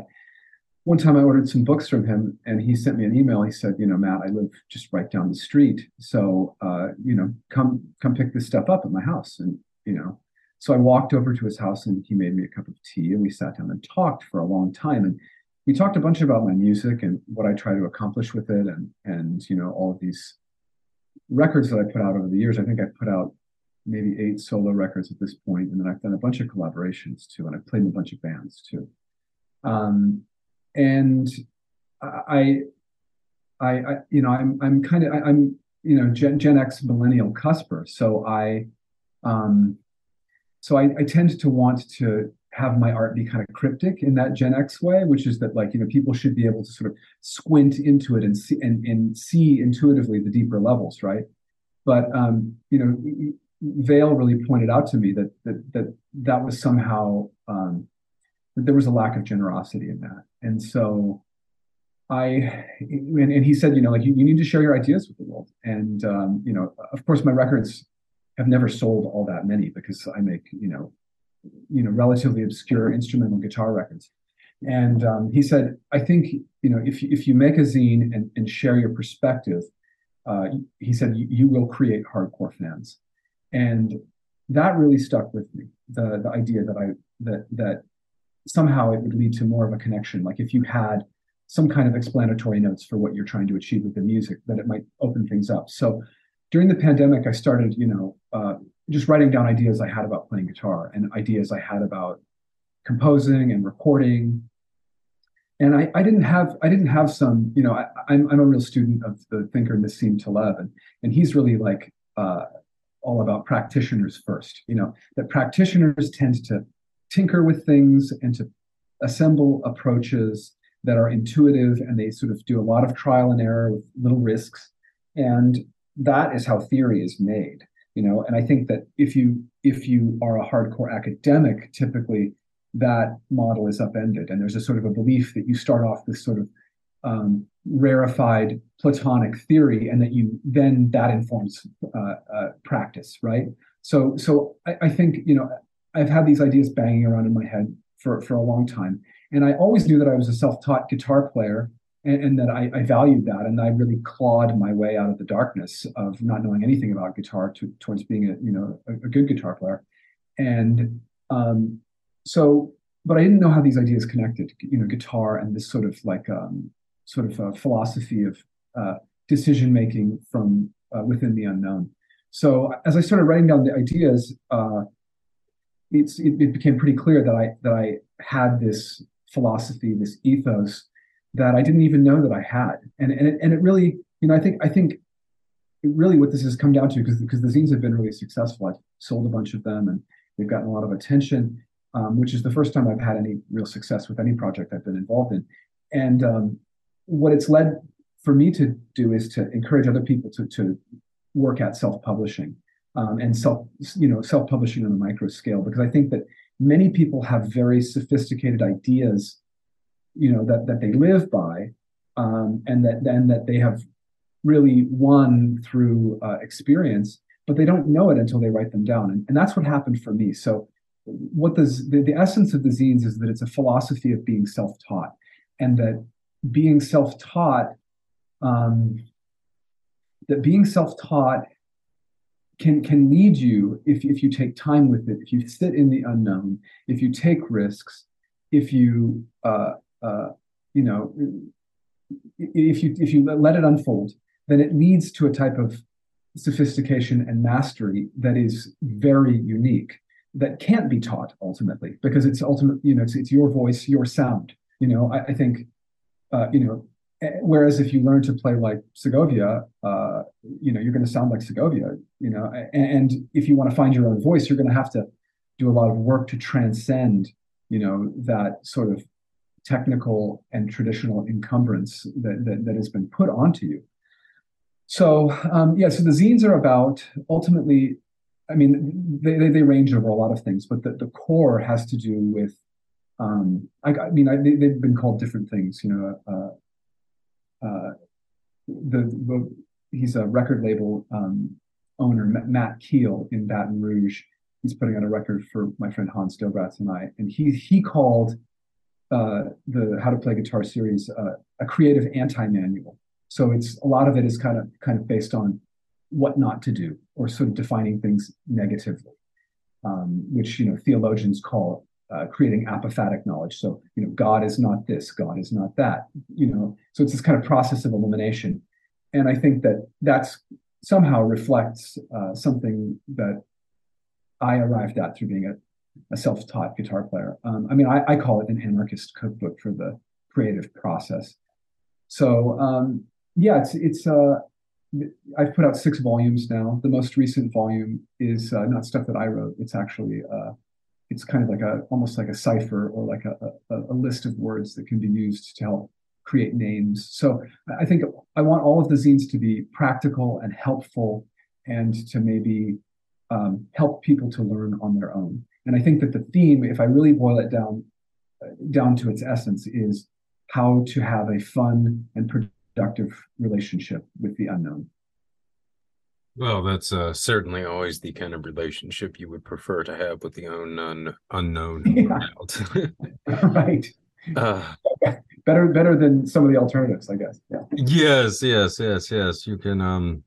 one time I ordered some books from him, and he sent me an email. He said, "You know, Matt, I live just right down the street, so uh, you know, come come pick this stuff up at my house." And you know, so I walked over to his house and he made me a cup of tea and we sat down and talked for a long time. And we talked a bunch about my music and what I try to accomplish with it and and you know all of these records that I put out over the years. I think I put out maybe eight solo records at this point, and then I've done a bunch of collaborations too, and I've played in a bunch of bands too. Um, and I, I, I, you know, I'm I'm kind of I'm you know Gen, Gen X millennial cusper, so I, um, so I, I tend to want to have my art be kind of cryptic in that Gen X way, which is that like you know people should be able to sort of squint into it and see and, and see intuitively the deeper levels, right? But um, you know, Vale really pointed out to me that that that that was somehow um, there was a lack of generosity in that, and so I and, and he said, you know, like you, you need to share your ideas with the world, and um, you know, of course, my records have never sold all that many because I make you know you know relatively obscure instrumental guitar records. And um, he said, I think you know if if you make a zine and, and share your perspective, uh, he said you, you will create hardcore fans, and that really stuck with me. The the idea that I that that somehow it would lead to more of a connection. Like if you had some kind of explanatory notes for what you're trying to achieve with the music, that it might open things up. So during the pandemic, I started, you know, uh, just writing down ideas I had about playing guitar and ideas I had about composing and recording. And I, I didn't have I didn't have some, you know, I, am I'm, I'm a real student of the thinker Nassim Taleb, and, and he's really like uh, all about practitioners first. You know, that practitioners tend to tinker with things and to assemble approaches that are intuitive and they sort of do a lot of trial and error with little risks. And that is how theory is made you know? And i think that if you if you are a hardcore academic typically that model is upended. And there's a sort of a belief that you start off this sort of um, rarefied platonic theory and that you then that informs uh, uh, practice right? So so I, I think you know i've had these ideas banging around in my head for for a long time. And i always knew that i was a self-taught guitar player and, and that I, I, valued that, and I really clawed my way out of the darkness of not knowing anything about guitar to, towards being a you know a, a good guitar player, and um, so but I didn't know how these ideas connected, you know, guitar and this sort of like um, sort of a philosophy of uh, decision making from uh, within the unknown. So as I started writing down the ideas, uh, it, it, became pretty clear that I that I had this philosophy, this ethos that I didn't even know that I had. And and it, and it really, you know, I think I think really what this has come down to because because the zines have been really successful. I've sold a bunch of them and they've gotten a lot of attention, um, which is the first time I've had any real success with any project I've been involved in. And um, what it's led for me to do is to encourage other people to to work at self-publishing um, and self you know self-publishing on a micro scale because I think that many people have very sophisticated ideas you know that that they live by um, and that then that they have really won through uh, experience but they don't know it until they write them down. And, and that's what happened for me. So what does the, the essence of the zines is that it's a philosophy of being self-taught and that being self-taught um, that being self-taught can can lead you if if you take time with it, if you sit in the unknown, if you take risks, if you uh, uh, you know if you if you let it unfold, then it leads to a type of sophistication and mastery that is very unique that can't be taught ultimately because it's ultimate you know it's, it's your voice your sound. You know i, I think uh, you know whereas if you learn to play like Segovia, uh, you know, you're going to sound like Segovia, you know, and, and if you want to find your own voice, you're going to have to do a lot of work to transcend, you know, that sort of technical and traditional encumbrance that, that, that has been put onto you. So, um, yeah, so the zines are about ultimately, I mean, they, they, they range over a lot of things, but the, the core has to do with um, I, I, mean, I, they, have been called different things. You know, uh, uh, the, the, he's a record label um, owner, Matt Keel in Baton Rouge. He's putting out a record for my friend Hans Dobratz and I, and he he called uh, the How to Play Guitar series uh, a creative anti-manual. So it's a lot of it is kind of kind of based on what not to do or sort of defining things negatively, um, which you know theologians call uh, creating apophatic knowledge. So, you know, God is not this, God is not that, you know, so it's this kind of process of elimination. And I think that that's somehow reflects uh, something that I arrived at through being a, a self-taught guitar player. Um, I mean, I, I, call it an anarchist cookbook for the creative process. So, um, yeah, it's, it's, uh, I've put out six volumes now. The most recent volume is uh, not stuff that I wrote. It's actually uh, it's kind of like a almost like a cipher or like a, a, a, list of words that can be used to help create names. So I think I want all of the zines to be practical and helpful and to maybe um, help people to learn on their own. And I think that the theme, if I really boil it down down to its essence, is how to have a fun and productive relationship with the unknown. Well, that's uh, certainly always the kind of relationship you would prefer to have with the unknown unknown yeah. right. Uh, better better than some of the alternatives, I guess. Yeah. Yes, yes, yes, yes. You can um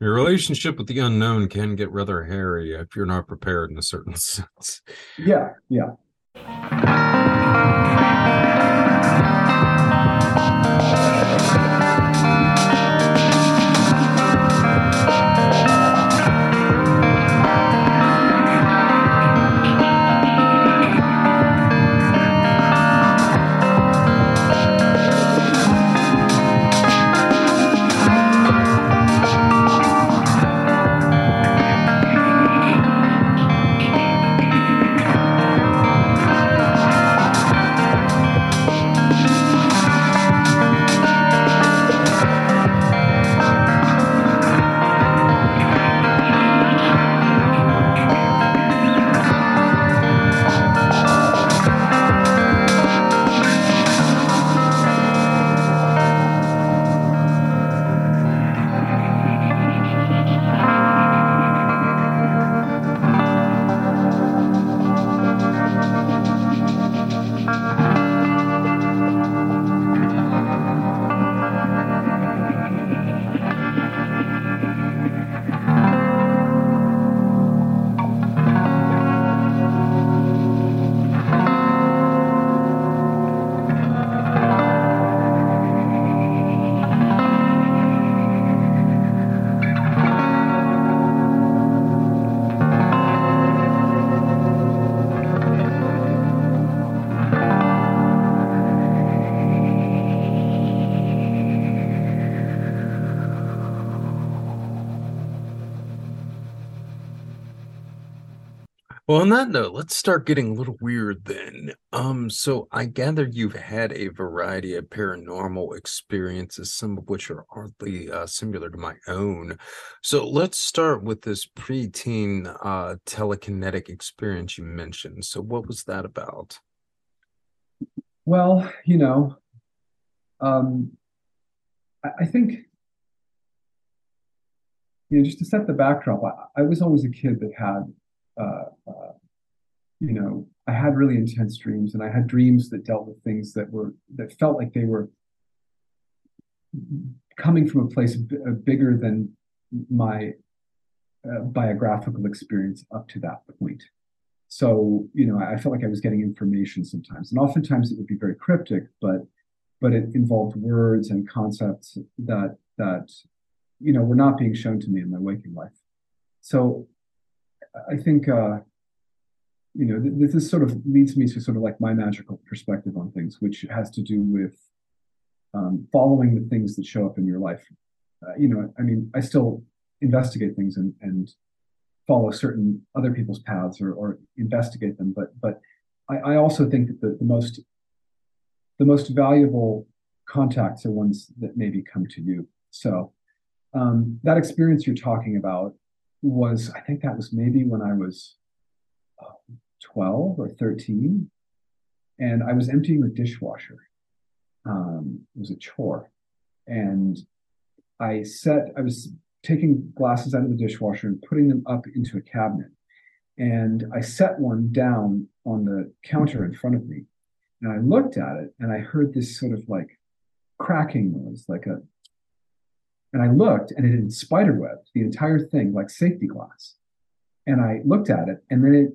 your relationship with the unknown can get rather hairy if you're not prepared in a certain sense. Yeah, yeah. That note, let's start getting a little weird then. Um, so I gather you've had a variety of paranormal experiences, some of which are oddly uh, similar to my own. So let's start with this preteen uh, telekinetic experience you mentioned. So what was that about? Well, you know, um, I, I think you know, just to set the backdrop, I, I was always a kid that had uh, uh, you know, I had really intense dreams, and I had dreams that dealt with things that were that felt like they were coming from a place b- uh, bigger than my uh, biographical experience up to that point. So, you know, I felt like I was getting information sometimes, and oftentimes it would be very cryptic, but but it involved words and concepts that that you know were not being shown to me in my waking life. So I think uh, you know th- this sort of leads me to sort of like my magical perspective on things, which has to do with um, following the things that show up in your life. Uh, you know, I mean, I still investigate things and and follow certain other people's paths or, or investigate them, but but I, I also think that the, the most the most valuable contacts are ones that maybe come to you. So um, that experience you're talking about was I think that was maybe when I was 12 or 13, and I was emptying the dishwasher. Um, it was a chore, and I set I was taking glasses out of the dishwasher and putting them up into a cabinet, and I set one down on the counter in front of me, and I looked at it and I heard this sort of like cracking noise, like a and I looked and it had spider webbed the entire thing like safety glass. And I looked at it and then it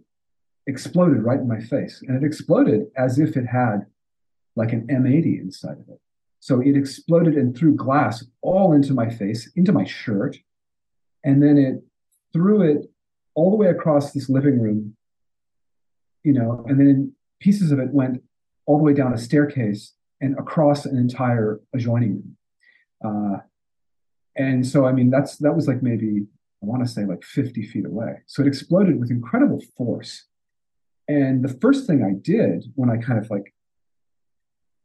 exploded right in my face. And it exploded as if it had like an M80 inside of it. So it exploded and threw glass all into my face, into my shirt. And then it threw it all the way across this living room, you know, and then pieces of it went all the way down a staircase and across an entire adjoining room. Uh, and so, I mean, that's that was like maybe I want to say like 50 feet away. So it exploded with incredible force. And the first thing I did when I kind of like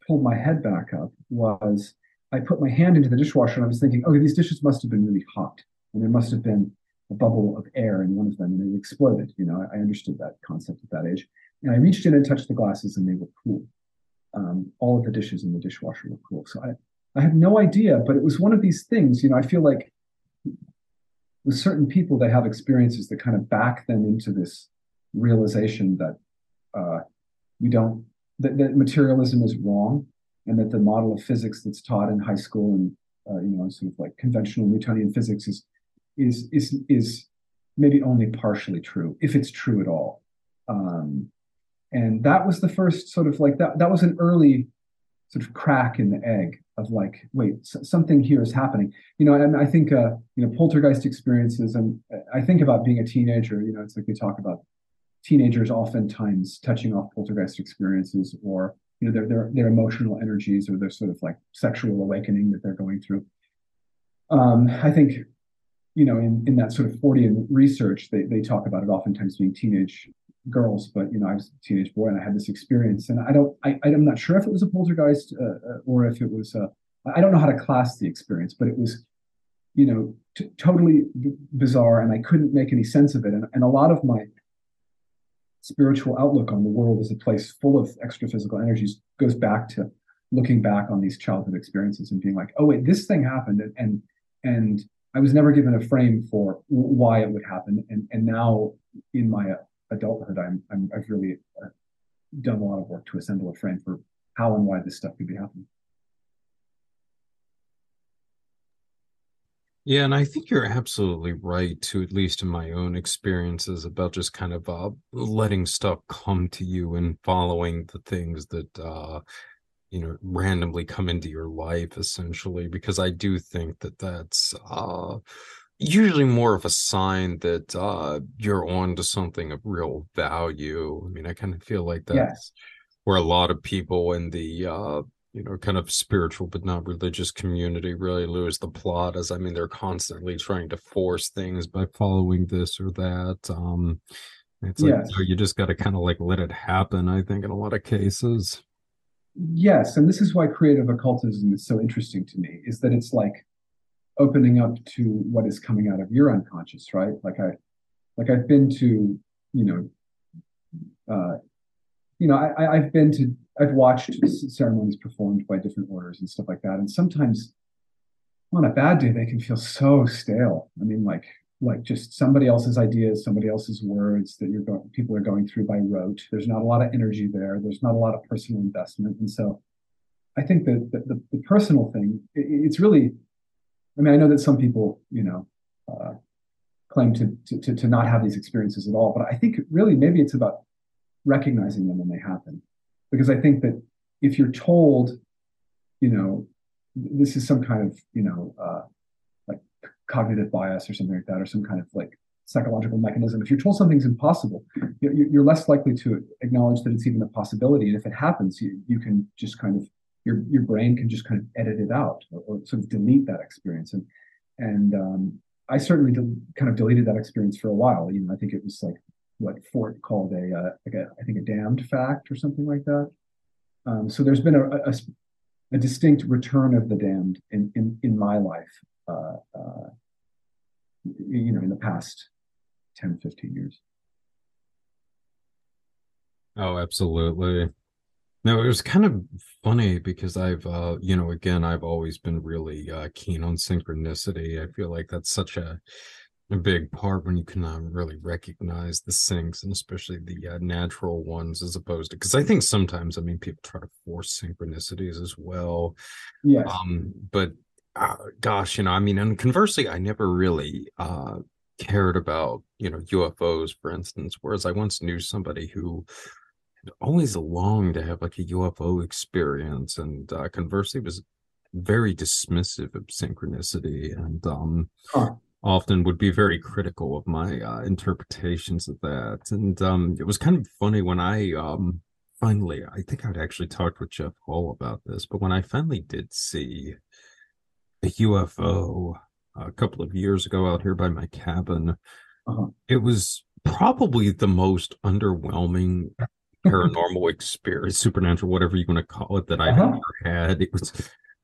pulled my head back up was I put my hand into the dishwasher and I was thinking, okay, these dishes must have been really hot. And there must have been a bubble of air in one of them and it exploded. You know, I, understood that concept at that age. And I reached in and touched the glasses and they were cool. Um, all of the dishes in the dishwasher were cool. So I, I had no idea, but it was one of these things, you know, I feel like with certain people, they have experiences that kind of back them into this realization that uh, we don't, that, that, materialism is wrong and that the model of physics that's taught in high school and, uh, you know, sort of like conventional Newtonian physics is, is, is, is maybe only partially true, if it's true at all. Um, and that was the first sort of like that, that was an early sort of crack in the egg of like, wait, something here is happening. You know, and I think uh, you know poltergeist experiences, and I think about being a teenager. You know, it's like we talk about teenagers oftentimes touching off poltergeist experiences, or you know, their their their emotional energies, or their sort of like sexual awakening that they're going through. Um, I think you know, in, in that sort of Fortean research, they, they talk about it oftentimes being teenage girls, but you know, I was a teenage boy and I had this experience, and I don't, I, I'm not sure if it was a poltergeist uh, uh or if it was, uh, I don't know how to class the experience, but it was, you know, t- totally b- bizarre, and I couldn't make any sense of it, and, and a lot of my spiritual outlook on the world as a place full of extra physical energies goes back to looking back on these childhood experiences and being like, oh wait, this thing happened, and and, and I was never given a frame for why it would happen, and and now in my adulthood, I'm, I'm I've really uh, done a lot of work to assemble a frame for how and why this stuff could be happening. Yeah, and I think you're absolutely right to at least in my own experiences about just kind of uh, letting stuff come to you and following the things that uh, you know randomly come into your life essentially because I do think that that's uh usually more of a sign that uh, you're on to something of real value. I mean, I kind of feel like that's yes. where a lot of people in the uh, you know kind of spiritual but not religious community really lose the plot. As I mean, they're constantly trying to force things by following this or that. Um, It's like yes. so you just got to kind of like let it happen. I think in a lot of cases. Yes, and this is why creative occultism is so interesting to me. Is that it's like opening up to what is coming out of your unconscious, right? Like I, like I've been to, you know, uh, you know, I, I've been to, I've watched ceremonies performed by different orders and stuff like that, and sometimes on a bad day they can feel so stale. I mean, like like just somebody else's ideas, somebody else's words that you're going, people are going through by rote. There's not a lot of energy there. There's not a lot of personal investment, and so I think that the, the, the personal thing, it, it's really. I mean, I know that some people, you know, uh, claim to, to to not have these experiences at all, but I think really maybe it's about recognizing them when they happen, because I think that if you're told, you know, this is some kind of, you know. Uh, like cognitive bias or something like that, or some kind of like psychological mechanism. If you're told something's impossible, you're less likely to acknowledge that it's even a possibility. And if it happens, you, you can just kind of your your brain can just kind of edit it out or, or sort of delete that experience. And and um, I certainly kind of deleted that experience for a while. You know, I think it was like what Fort called a uh, like a I think a damned fact or something like that. Um, so there's been a, a, a, distinct return of the damned in in, in my life. Uh, uh, you know, in the past 10, 15 years. Oh, absolutely. No, it was kind of funny because I've, uh, you know, again, I've always been really uh, keen on synchronicity. I feel like that's such a, a big part when you can uh, really recognize the syncs and especially the uh, natural ones as opposed to because I think sometimes I mean people try to force synchronicities as well. Yes. Um, but uh, gosh, you know, I mean, and conversely, I never really uh, cared about, you know, UFOs, for instance. Whereas I once knew somebody who always longed to have like a UFO experience, and uh, conversely was very dismissive of synchronicity, and um, huh. Often would be very critical of my uh, interpretations of that. And um, it was kind of funny when I um, finally, I think I'd actually talked with Jeff Hall about this, but when I finally did see a UFO a couple of years ago out here by my cabin. Uh-huh. It was probably the most underwhelming paranormal experience, supernatural, whatever you want to call it, that I've uh-huh. ever had. It was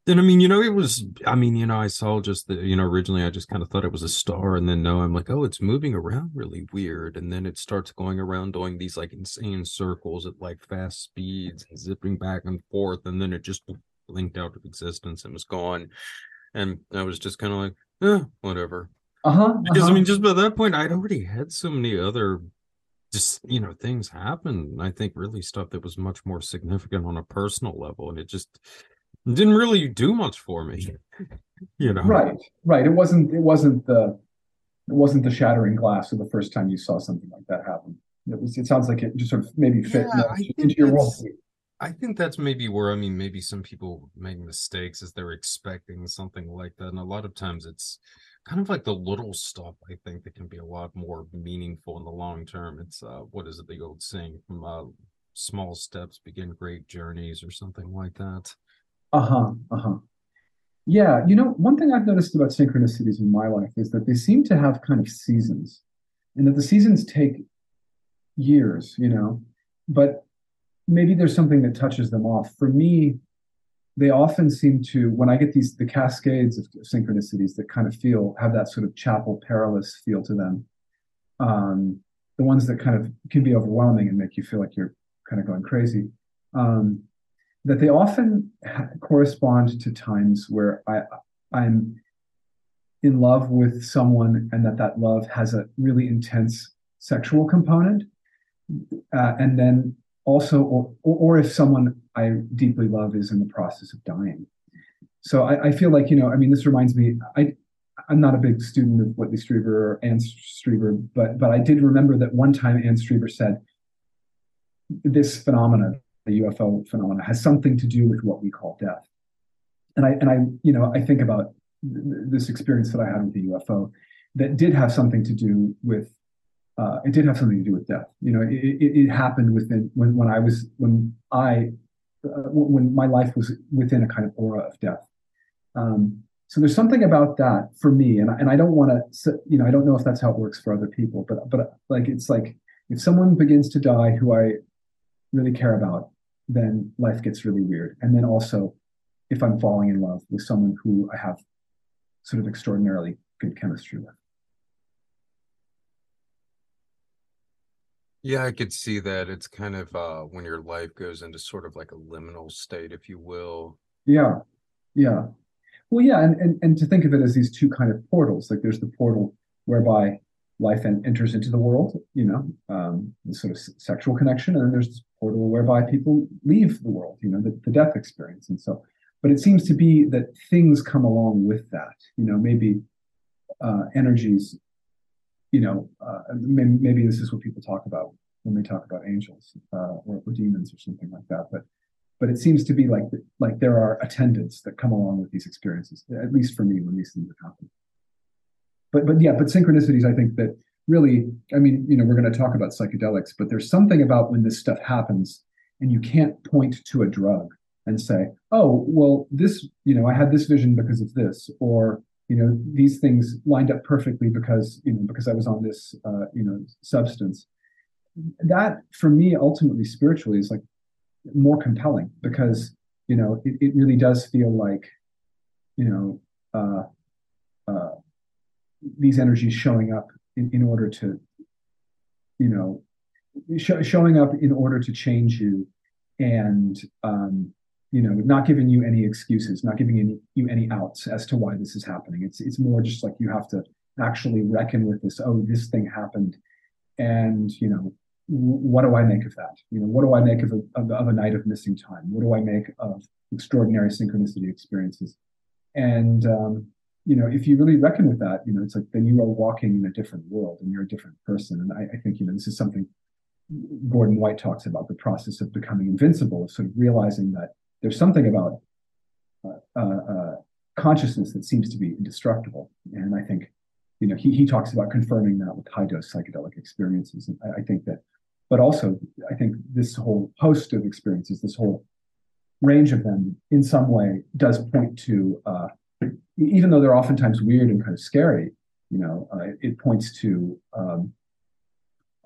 then I mean, you know, it was I mean, you know, I saw just the, you know, originally I just kind of thought it was a star, and then no, I'm like, oh, it's moving around really weird. And then it starts going around doing these like insane circles at like fast speeds and zipping back and forth, and then it just blinked out of existence and was gone and I was just kind of like, eh, whatever. Uh-huh, because uh-huh. I mean, just by that point, I'd already had so many other just you know things happen. I think really stuff that was much more significant on a personal level, and it just didn't really do much for me. you know, right, right. It wasn't. It wasn't the. It wasn't the shattering glass of the first time you saw something like that happen. It was. It sounds like it just sort of maybe fit yeah, into your world. I think that's maybe where I mean maybe some people make mistakes as they're expecting something like that, and a lot of times it's kind of like the little stuff. I think that can be a lot more meaningful in the long term. It's uh, what is it the old saying from uh, small steps begin great journeys or something like that. Uh huh. Uh huh. Yeah, you know, one thing I've noticed about synchronicities in my life is that they seem to have kind of seasons, and that the seasons take years. You know, but maybe there's something that touches them off. For me, they often seem to, when I get these, the cascades of synchronicities that kind of feel, have that sort of chapel perilous feel to them, um, the ones that kind of can be overwhelming and make you feel like you're kind of going crazy, um, that they often ha- correspond to times where I, I'm in love with someone and that that love has a really intense sexual component. Uh, and then also, or, or if someone I deeply love is in the process of dying. So I, I feel like, you know, I mean, this reminds me, I, I'm not a big student of Whitley Strieber or Anne Strieber, but but I did remember that one time Anne Strieber said this phenomena, the UFO phenomena, has something to do with what we call death. And I and I you know I think about th- this experience that I had with the UFO that did have something to do with uh, it did have something to do with death. You know, it, it, it happened within when when I was when I uh, when my life was within a kind of aura of death. Um, so there's something about that for me, and and I don't want to, you know, I don't know if that's how it works for other people, but but like it's like if someone begins to die who I really care about, then life gets really weird. And then also, if I'm falling in love with someone who I have sort of extraordinarily good chemistry with. Yeah, I could see that. It's kind of uh, when your life goes into sort of like a liminal state, if you will. Yeah, yeah. Well, yeah, and, and and to think of it as these two kind of portals. Like there's the portal whereby life and enters into the world, you know, um, the sort of sexual connection, and then there's this portal whereby people leave the world, you know, the, the death experience. And so, but it seems to be that things come along with that, you know, maybe uh, energies, you know, uh, maybe, maybe, this is what people talk about when they talk about angels uh, or, or demons or something like that. But but it seems to be like like there are attendants that come along with these experiences, at least for me when these things have happened but but yeah, but synchronicities, I think that really, I mean, you know, we're going to talk about psychedelics, but there's something about when this stuff happens and you can't point to a drug and say, oh, well, this, you know, I had this vision because of this, or you know, these things lined up perfectly because you know because I was on this, uh, you know, substance. That for me, ultimately, spiritually, is like more compelling because you know it, it really does feel like you know uh, uh, these energies showing up in, in order to, you know, sh- showing up in order to change you and, um, you know, not giving you any excuses, not giving any, you any outs as to why this is happening. It's, it's more just like you have to actually reckon with this. Oh, this thing happened. And, you know, what do I make of that? You know, what do I make of a, of, of, a night of missing time? What do I make of extraordinary synchronicity experiences? And um, you know, if you really reckon with that, you know, it's like then you are walking in a different world and you're a different person. And I, I think, you know, this is something Gordon White talks about the process of becoming invincible, of sort of realizing that there's something about uh, uh, uh, consciousness that seems to be indestructible. And I think, you know, he, he talks about confirming that with high dose psychedelic experiences. And I, I think that, but also, I think this whole host of experiences, this whole range of them in some way does point to uh, even though they're oftentimes weird and kind of scary, you know, uh, it points to um,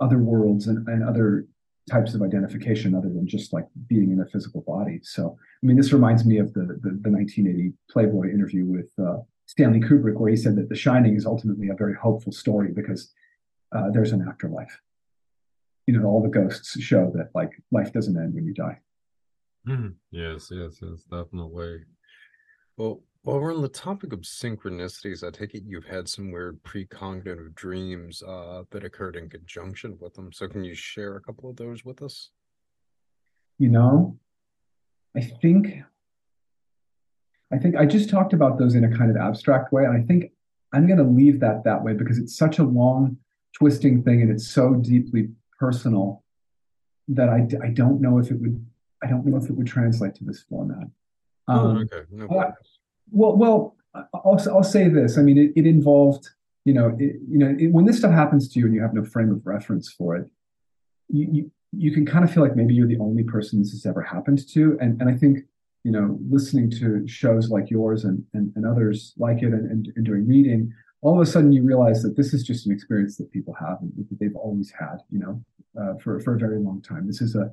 other worlds and, and other types of identification other than just like being in a physical body. So, I mean, this reminds me of the the, the 1980 Playboy interview with uh, Stanley Kubrick, where he said that The Shining is ultimately a very hopeful story because uh, there's an afterlife. You know, all the ghosts show that like life doesn't end when you die. Mm, yes, yes, yes, definitely. Well, while we're on the topic of synchronicities, I take it you've had some weird precognitive dreams uh, that occurred in conjunction with them. So, can you share a couple of those with us? You know, I think, I think I just talked about those in a kind of abstract way, and I think I'm going to leave that that way because it's such a long, twisting thing, and it's so deeply personal that I I don't know if it would I don't know if it would translate to this format. Oh, um, oh, okay. No well, well, I'll, I'll say this. I mean, it, it involved, you know, it, you know, it, when this stuff happens to you and you have no frame of reference for it, you, you, you can kind of feel like maybe you're the only person this has ever happened to. And, and I think, you know, listening to shows like yours and, and, and others like it and, and, and doing reading, all of a sudden you realize that this is just an experience that people have and that they've always had, you know, uh, for, for a very long time. This is a,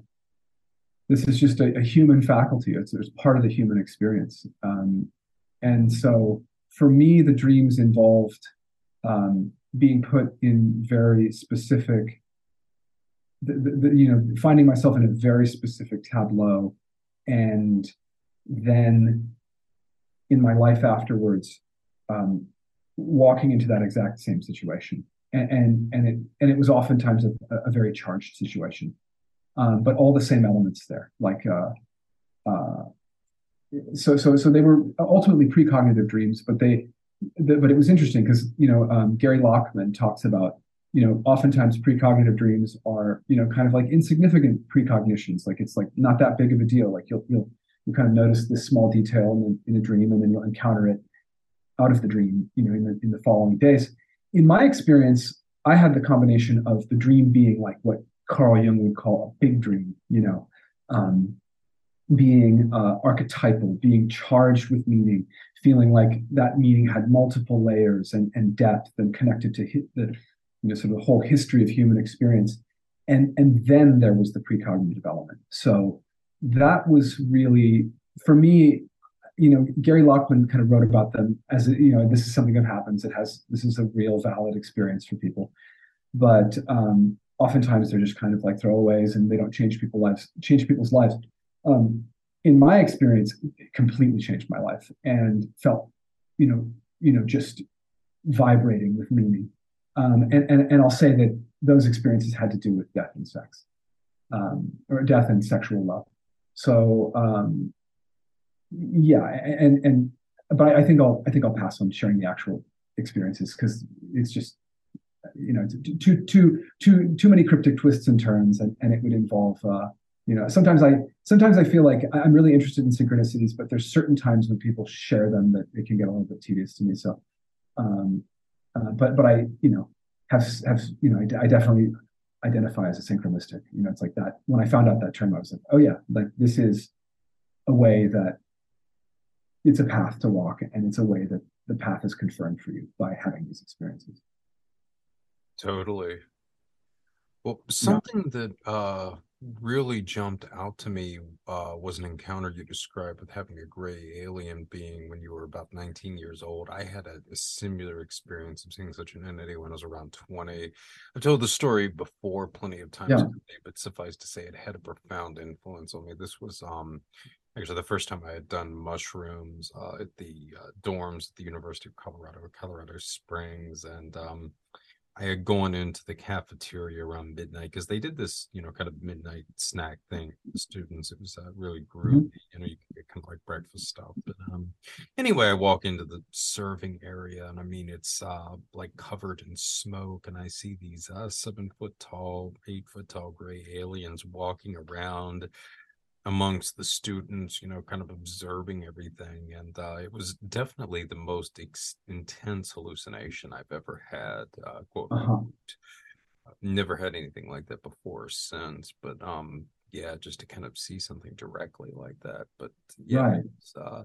this is just a, a human faculty. It's, it's part of the human experience. Um, and so for me, the dreams involved um, being put in very specific, the, the, you know, finding myself in a very specific tableau, and then in my life afterwards, um, walking into that exact same situation, and and, and it and it was oftentimes a, a very charged situation, um, but all the same elements there, like uh, uh, so so so they were ultimately precognitive dreams, but they the, but it was interesting because you know um, Gary Lachman talks about you know oftentimes precognitive dreams are you know kind of like insignificant precognitions, like it's like not that big of a deal. Like you'll you'll you kind of notice this small detail in, in a dream, and then you'll encounter it out of the dream, you know, in the in the following days. In my experience, I had the combination of the dream being like what Carl Jung would call a big dream, you know, um, being uh, archetypal, being charged with meaning, feeling like that meaning had multiple layers and, and depth and connected to hi- the you know sort of the whole history of human experience. and and then there was the precognitive development. So that was really for me. You know, Gary Lachman kind of wrote about them as you know, this is something that happens. It has this is a real valid experience for people, but um, oftentimes they're just kind of like throwaways and they don't change people's lives. Change people's lives. Um, in my experience, it completely changed my life and felt, you know, you know, just vibrating with meaning. Um, and, and, and I'll say that those experiences had to do with death and sex, um, or death and sexual love. So um, yeah, and and but I think I'll I think I'll pass on sharing the actual experiences because it's just you know too too too too many cryptic twists and turns, and, and it would involve uh, you know sometimes I sometimes I feel like I'm really interested in synchronicities, but there's certain times when people share them that it can get a little bit tedious to me. So um, uh, but but I you know have have you know I, I, definitely identify as a synchronistic. You know, it's like that. When I found out that term, I was like, oh yeah, like this is a way that it's a path to walk, and it's a way that the path is confirmed for you by having these experiences. Totally. Well, something yeah. that uh really jumped out to me uh, was an encounter you described with having a gray alien being when you were about 19 years old. I had a, a, similar experience of seeing such an entity when I was around 20. I've told the story before plenty of times, yeah. but suffice to say, it had a profound influence on me. This was um, actually the first time I had done mushrooms uh, at the uh, dorms at the University of Colorado, Colorado Springs, and um, I had gone into the cafeteria around midnight because they did this, you know, kind of midnight snack thing for students. It was uh, really mm-hmm. groovy. You know, you could get kind of like breakfast stuff. But um, anyway, I walk into the serving area, and I mean, it's uh, like covered in smoke, and I see these uh, seven foot tall, eight foot tall gray aliens walking around amongst the students, you know, kind of observing everything. And uh, it was definitely the most ex- intense hallucination I've ever had. Uh, quote, uh-huh. never had anything like that before or since. But um, yeah, just to kind of see something directly like that. But yeah, right. it's uh,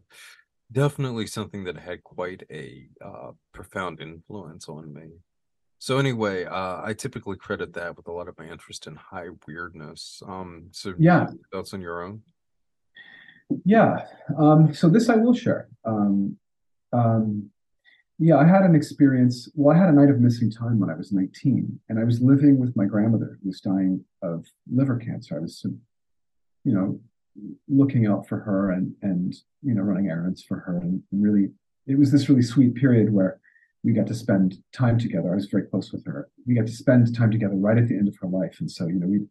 definitely something that had quite a uh, profound influence on me. So anyway, uh, I typically credit that with a lot of my interest in high weirdness. Um, so yeah, thoughts on your own? Yeah. Um, so this I will share. Um, um, yeah, I had an experience. Well, I had a night of missing time when I was 19, and I was living with my grandmother who was dying of liver cancer. I was, you know, looking out for her and and you know running errands for her, and really, it was this really sweet period where we got to spend time together. I was very close with her. We got to spend time together right at the end of her life, and so you know we'd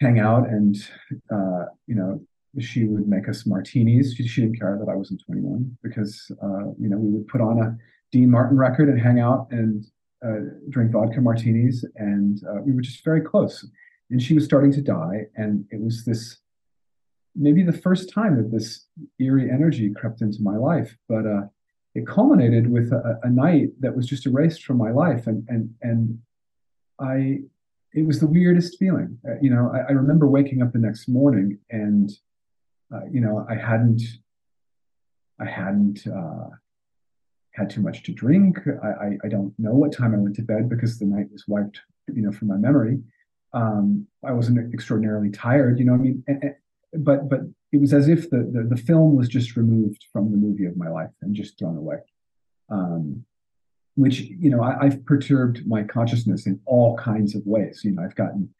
hang out, and uh, you know she would make us martinis. She, she, didn't care that I wasn't 21 because uh, you know we would put on a Dean Martin record and hang out and uh, drink vodka martinis, and uh, we were just very close. And she was starting to die, and it was this maybe the first time that this eerie energy crept into my life, but uh, it culminated with a, a, night that was just erased from my life. And and and i it was the weirdest feeling. Uh, you know I, I, remember waking up the next morning and uh, you know i hadn't i hadn't uh, had too much to drink. I, I, I don't know what time i went to bed because the night was wiped you know from my memory. Um, i wasn't extraordinarily tired you know i mean? And, but but it was as if the, the, the film was just removed from the movie of my life and just thrown away. Um, which you know I, have perturbed my consciousness in all kinds of ways. You know, I've gotten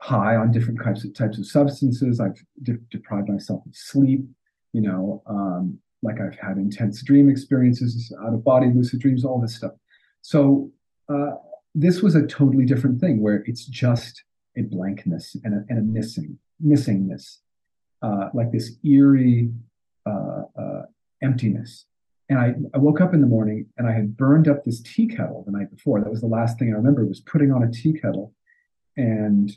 high on different types of types of substances. I've de- deprived myself of sleep. You know, um, like I've had intense dream experiences, out of body lucid dreams, all this stuff. So uh, this was a totally different thing where it's just a blankness and a, and a missing missingness uh, like this eerie uh, uh, emptiness. And I, I, woke up in the morning and I had burned up this tea kettle the night before. That was the last thing I remember was putting on a tea kettle. And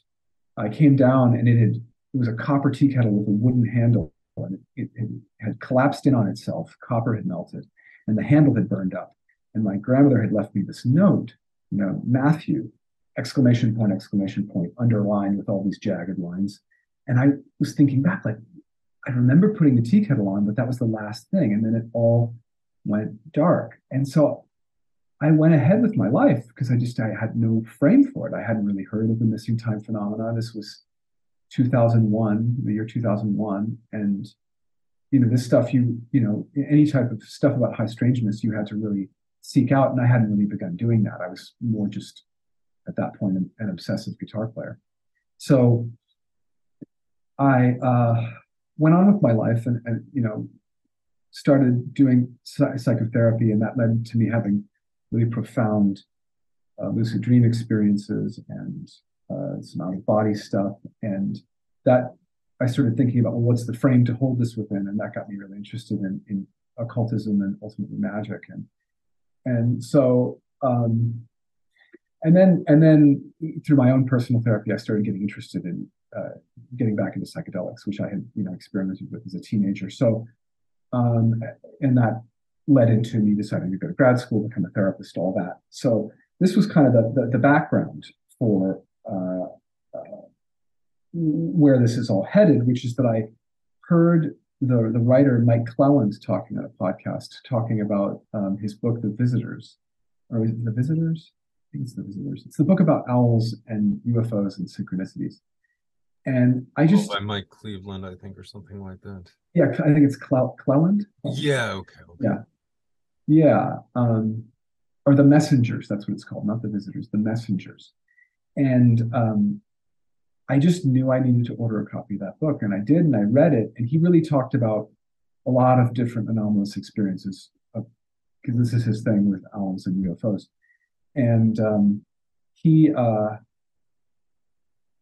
I came down and it had it was a copper tea kettle with a wooden handle and it, it, had collapsed in on itself. Copper had melted and the handle had burned up. And my grandmother had left me this note, you know, Matthew, exclamation point, exclamation point, underlined with all these jagged lines. And I was thinking back, like, I remember putting the tea kettle on, but that was the last thing. And then it all went dark. And so I went ahead with my life because I just I had no frame for it. I hadn't really heard of the missing time phenomena. This was 2001, the year 2001, and you know this stuff. You you know any type of stuff about high strangeness, you had to really seek out, and I hadn't really begun doing that. I was more just at that point an, an obsessive guitar player. So I uh, went on with my life, and, and you know started doing psychotherapy, and that led to me having really profound uh, lucid dream experiences and uh, some out of body stuff. And that I started thinking about, well, what's the frame to hold this within? And that got me really interested in, in occultism and ultimately magic. And and so um, and then and then through my own personal therapy, I started getting interested in uh, getting back into psychedelics, which I had you know experimented with as a teenager. So um, and that led into me deciding to go to grad school, become a therapist, all that. So this was kind of the, the, the background for uh, uh, where this is all headed, which is that I heard the, the writer Mike Clelland talking on a podcast, talking about um, his book, The Visitors, or is it The Visitors? I think it's The Visitors. It's the book about owls and UFOs and synchronicities. And I just oh, by Mike Cleveland, I think, or something like that. Yeah, I think it's Cle- Clelland. Yeah. Okay, okay. Yeah. Yeah. Um, or the messengers. That's what it's called, not the visitors. The messengers. And um, I just knew I needed to order a copy of that book, and I did, and I read it. And he really talked about a lot of different anomalous experiences, because this is his thing with owls and UFOs. And um, he uh,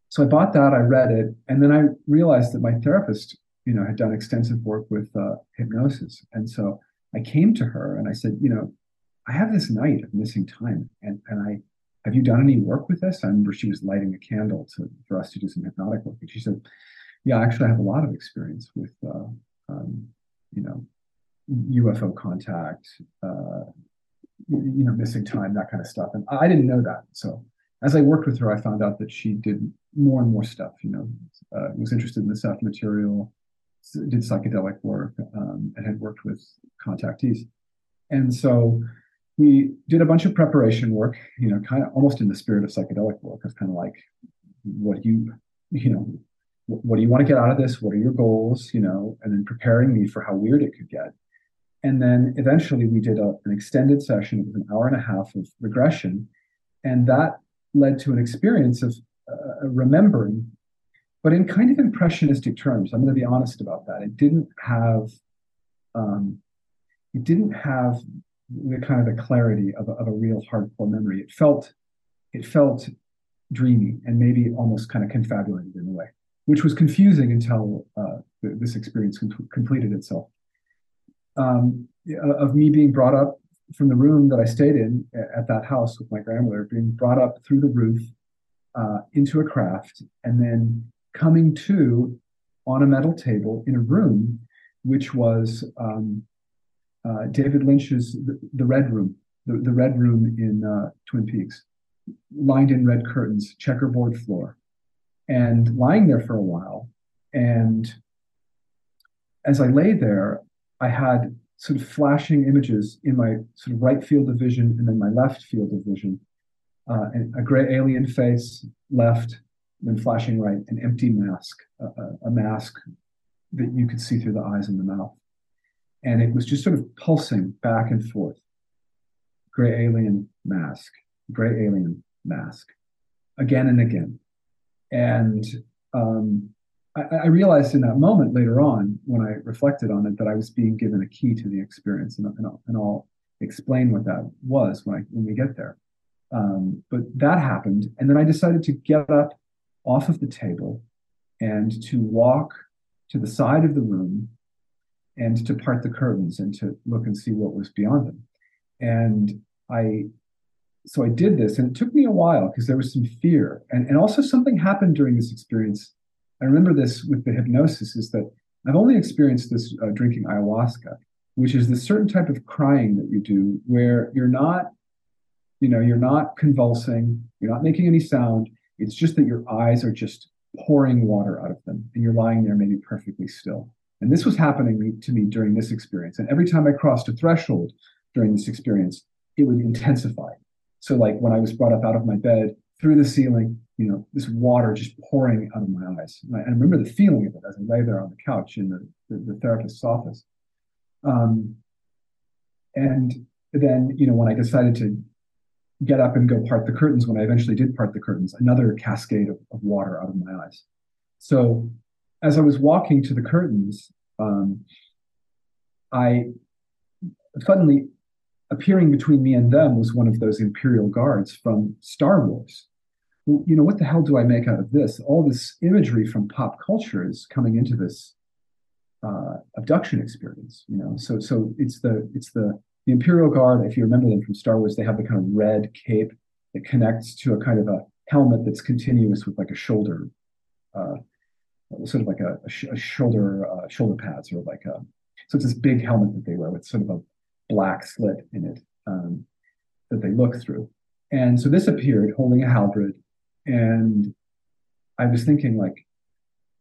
so I bought that, I read it, and then I realized that my therapist, you know, had done extensive work with uh, hypnosis. And so I came to her and I said, you know, I have this night of missing time, and and I have you done any work with this? I remember she was lighting a candle to for us to do some hypnotic work, and she said, yeah, actually, I have a lot of experience with, uh, um, you know, UFO contact, uh, you know, missing time, that kind of stuff, and I didn't know that, so as I worked with her, I found out that she did more and more stuff. You know, uh, was interested in the Seth material, did psychedelic work, um, and had worked with contactees. And so we did a bunch of preparation work. You know, kind of almost in the spirit of psychedelic work. It's kind of like, what do you, you know, what do you want to get out of this? What are your goals? You know, and then preparing me for how weird it could get. And then eventually we did a, an extended session. It was an hour and a half of regression. And that led to an experience of uh, remembering, but in kind of impressionistic terms. I'm going to be honest about that. It didn't have, um, it didn't have the kind of the clarity of a, of a real hardcore memory. It felt, it felt dreamy and maybe almost kind of confabulated in a way, which was confusing until uh, this experience com- completed itself. Um, of me being brought up from the room that I stayed in at that house with my grandmother, being brought up through the roof uh, into a craft, and then coming to on a metal table in a room, which was um, uh, David Lynch's the, the, Red Room, the, the Red Room in uh, Twin Peaks, lined in red curtains, checkerboard floor, and lying there for a while. And as I lay there, I had sort of flashing images in my sort of right field of vision and then my left field of vision. Uh, a gray alien face left, then flashing right, an empty mask, a, a mask that you could see through the eyes and the mouth. And it was just sort of pulsing back and forth. Gray alien mask, gray alien mask, again and again. And um, I, I, realized in that moment later on, when I reflected on it, that I was being given a key to the experience, and, and, I'll, and I'll explain what that was when I when we get there. Um, but that happened, and then I decided to get up off of the table and to walk to the side of the room and to part the curtains and to look and see what was beyond them. And I, so I did this, and it took me a while because there was some fear, and and also something happened during this experience I remember this with the hypnosis is that I've only experienced this uh, drinking ayahuasca, which is this certain type of crying that you do where you're not, you know, you're not convulsing, you're not making any sound. It's just that your eyes are just pouring water out of them and you're lying there maybe perfectly still. And this was happening to me during this experience. And every time I crossed a threshold during this experience, it would intensify. So like when I was brought up out of my bed through the ceiling, you know, this water just pouring out of my eyes. And I, I remember the feeling of it as I lay there on the couch in the, the, the therapist's office. Um, and then, you know, when I decided to get up and go part the curtains, when I eventually did part the curtains, another cascade of, of water out of my eyes. So as I was walking to the curtains, um, I suddenly appearing between me and them was one of those Imperial guards from Star Wars. Well, you know, what the hell do I make out of this? All this imagery from pop culture is coming into this uh, abduction experience. You know, so so it's the it's the the Imperial Guard. If you remember them from Star Wars, they have the kind of red cape that connects to a kind of a helmet that's continuous with like a shoulder, uh, sort of like a, a, sh- a shoulder uh, shoulder pads or like a. So it's this big helmet that they wear with sort of a black slit in it um, that they look through. And so this appeared holding a halberd, and I was thinking like,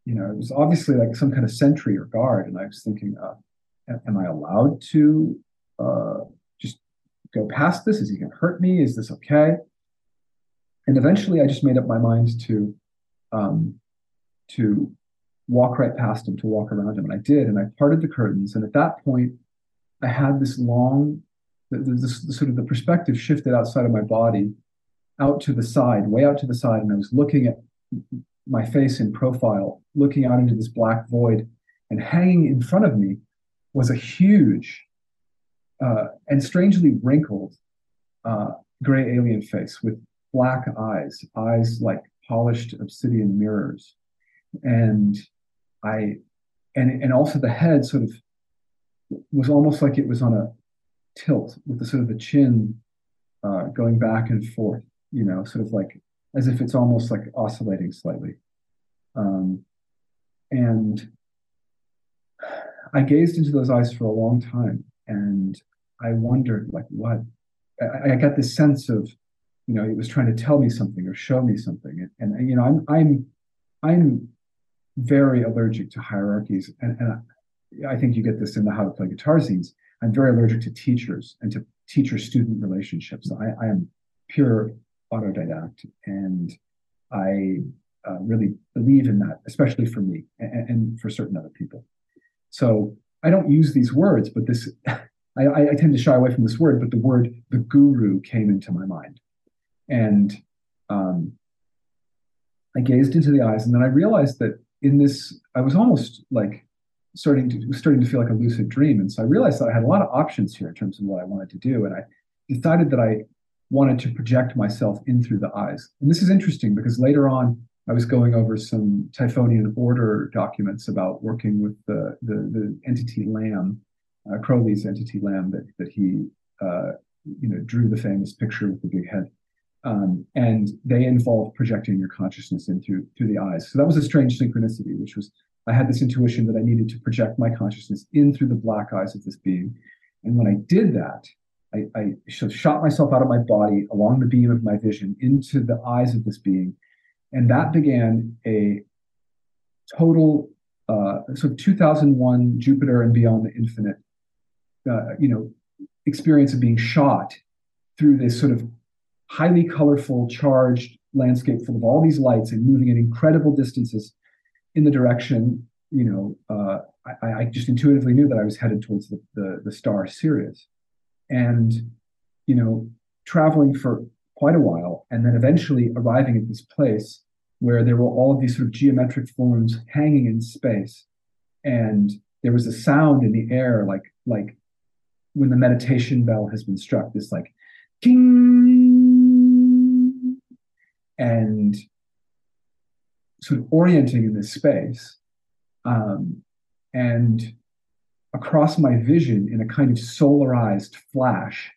you know, it was obviously like some kind of sentry or guard, and I was thinking, uh, am I allowed to uh, just go past this? Is he going to hurt me? Is this okay? And eventually, I just made up my mind to um, to walk right past him, to walk around him, and I did. And I parted the curtains, and at that point, I had this long, this, sort of the perspective shifted outside of my body, out to the side, way out to the side, and I was looking at my face in profile, looking out into this black void, and hanging in front of me was a huge uh, and strangely wrinkled uh, gray alien face with black eyes, eyes like polished obsidian mirrors, and I, and and also the head sort of was almost like it was on a tilt with the sort of the chin uh, going back and forth, you know, sort of like as if it's almost like oscillating slightly. Um, and I gazed into those eyes for a long time and I wondered, like, what? I, I got this sense of, you know, it was trying to tell me something or show me something. And, and you know, I'm, I'm, I'm very allergic to hierarchies. And, and I think you get this in the how to play guitar zines. I'm very allergic to teachers and to teacher student relationships. I, I, am pure autodidact and I uh, really believe in that, especially for me and, and, for certain other people. So I don't use these words, but this, I, I tend to shy away from this word, but the word the guru came into my mind. And um, I gazed into the eyes and then I realized that in this, I was almost like starting to starting to feel like a lucid dream. And so I realized that I had a lot of options here in terms of what I wanted to do. And I decided that I wanted to project myself in through the eyes. And this is interesting because later on, I was going over some Typhonian order documents about working with the, the, the entity Lam, uh, Crowley's entity Lam that, that he uh, you know, drew the famous picture with the big head. Um, and they involve projecting your consciousness in through, through the eyes. So that was a strange synchronicity, which was I had this intuition that I needed to project my consciousness in through the black eyes of this being. And when I did that, I, I shot myself out of my body along the beam of my vision into the eyes of this being. And that began a total uh, of 2001 Jupiter and beyond the infinite, uh, you know, experience of being shot through this sort of highly colorful, charged landscape full of all these lights and moving at incredible distances in the direction, you know, uh, I, I, just intuitively knew that I was headed towards the, the, the star Sirius. And, you know, traveling for quite a while and then eventually arriving at this place where there were all of these sort of geometric forms hanging in space. And there was a sound in the air, like, like when the meditation bell has been struck, this like king. And sort of orienting in this space. Um, and across my vision, in a kind of solarized flash,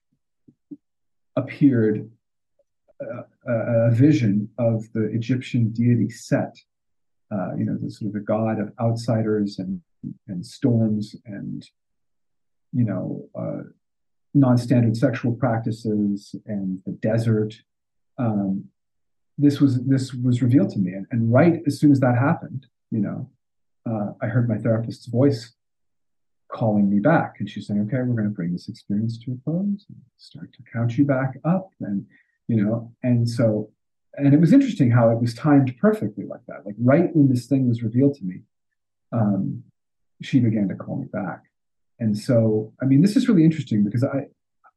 appeared a, a vision of the Egyptian deity Set, uh, you know, the sort of the god of outsiders and, and storms and, you know, uh, non-standard sexual practices and the desert. Um, this was this was revealed to me, and, and right as soon as that happened, you know, uh, I heard my therapist's voice calling me back. And she's saying, okay, we're going to bring this experience to a close, start to count you back up. And, you know, and so, and it was interesting how it was timed perfectly like that. Like right when this thing was revealed to me, um, she began to call me back. And so, I mean, this is really interesting because I,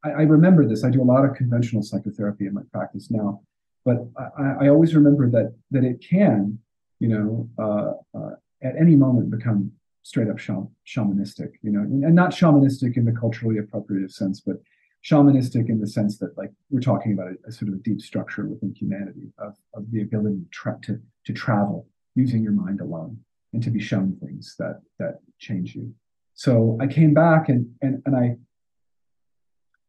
I, remember this. I do a lot of conventional psychotherapy in my practice now, but I, I always remember that that it can, you know, uh, uh, at any moment become straight up shamanistic, you know, and not shamanistic in the culturally appropriative sense, but shamanistic in the sense that like we're talking about a, a sort of a deep structure within humanity of, of the ability to, tra- to, to travel using your mind alone and to be shown things that that change you. So I came back and and and I,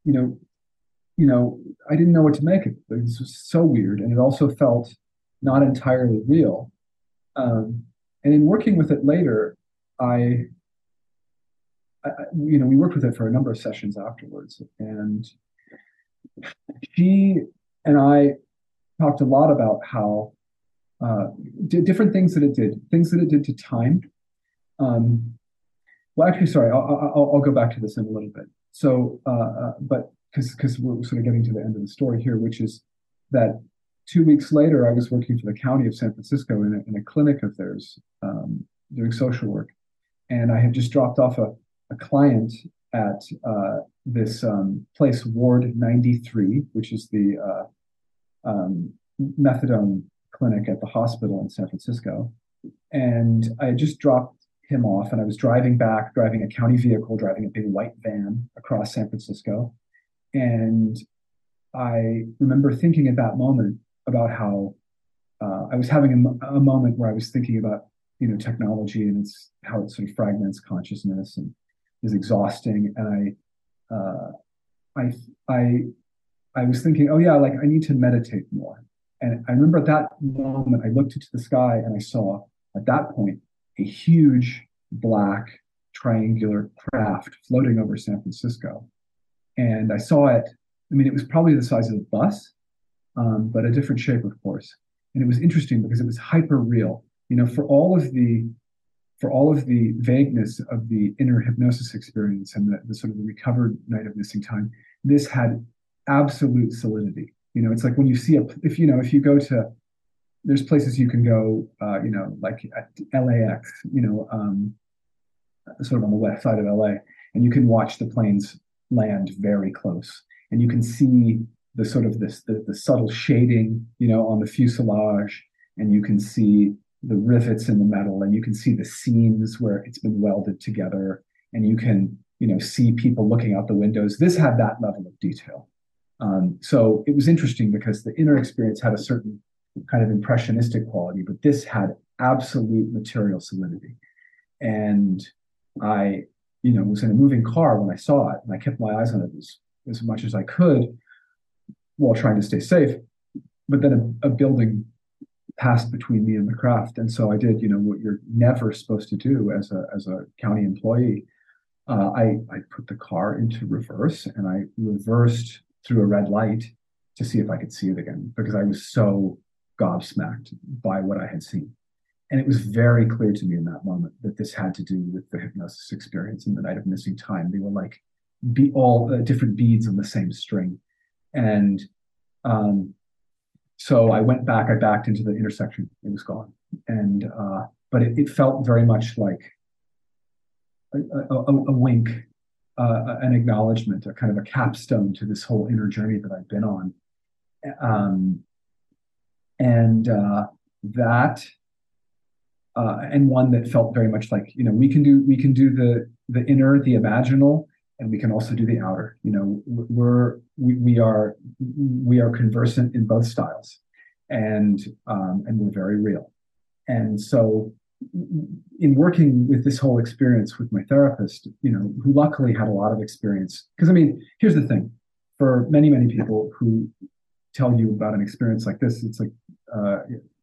you know, you know, I didn't know what to make of it. This was so weird, and it also felt not entirely real. Um, and in working with it later, I, I, you know, we worked with it for a number of sessions afterwards, and she and I talked a lot about how uh, different things that it did, things that it did to time. Um, well, actually, sorry, I'll, I'll, I'll, go back to this in a little bit. So, uh, uh, but because because we're sort of getting to the end of the story here, which is that two weeks later, I was working for the county of San Francisco in a, in a clinic of theirs, um, doing social work, and I had just dropped off a, a client at uh, this um, place, Ward 93, which is the uh, um, methadone clinic at the hospital in San Francisco. And I just dropped him off, and I was driving back, driving a county vehicle, driving a big white van across San Francisco. And I remember thinking at that moment about how uh, I was having a, a, moment where I was thinking about you know technology and it's how it sort of fragments consciousness and is exhausting. And i uh, i i i was thinking oh yeah like i need to meditate more. And i remember at that moment i looked into the sky and i saw at that point a huge black triangular craft floating over san francisco. And i saw it i mean it was probably the size of a bus um, but a different shape of course. And it was interesting because it was hyper real you know, for all of the for all of the vagueness of the inner hypnosis experience and the, the sort of the recovered night of missing time, this had absolute solidity. You know, it's like when you see a if you know if you go to there's places you can go, uh, you know, like at LAX, you know, um, sort of on the west side of LA, and you can watch the planes land very close, and you can see the sort of this the, the subtle shading, you know, on the fuselage, and you can see the rivets in the metal and you can see the seams where it's been welded together and you can you know see people looking out the windows. This had that level of detail. Um, so it was interesting because the inner experience had a certain kind of impressionistic quality but this had absolute material solidity. And i you know was in a moving car when i saw it and i kept my eyes on it as, as much as i could while trying to stay safe but then a, a building passed between me and the craft. And so I did, you know, what you're never supposed to do as a as a county employee. Uh, I I put the car into reverse and I reversed through a red light to see if I could see it again because I was so gobsmacked by what I had seen. And it was very clear to me in that moment that this had to do with the hypnosis experience and the night of missing time. They were like be all uh, different beads on the same string. And um, so I went back, I backed into the intersection, it was gone. And, uh, but it, it, felt very much like a, a, a wink, uh, an acknowledgement, a kind of a capstone to this whole inner journey that I've been on. Um, and uh, that, uh, and one that felt very much like, you know, we can do, we can do the, the inner, the imaginal, and we can also do the outer. You know, we're we, we are we are conversant in both styles, and um, and we're very real. And so, in working with this whole experience with my therapist, you know, who luckily had a lot of experience, because I mean, here's the thing: for many many people who tell you about an experience like this, it's like, uh,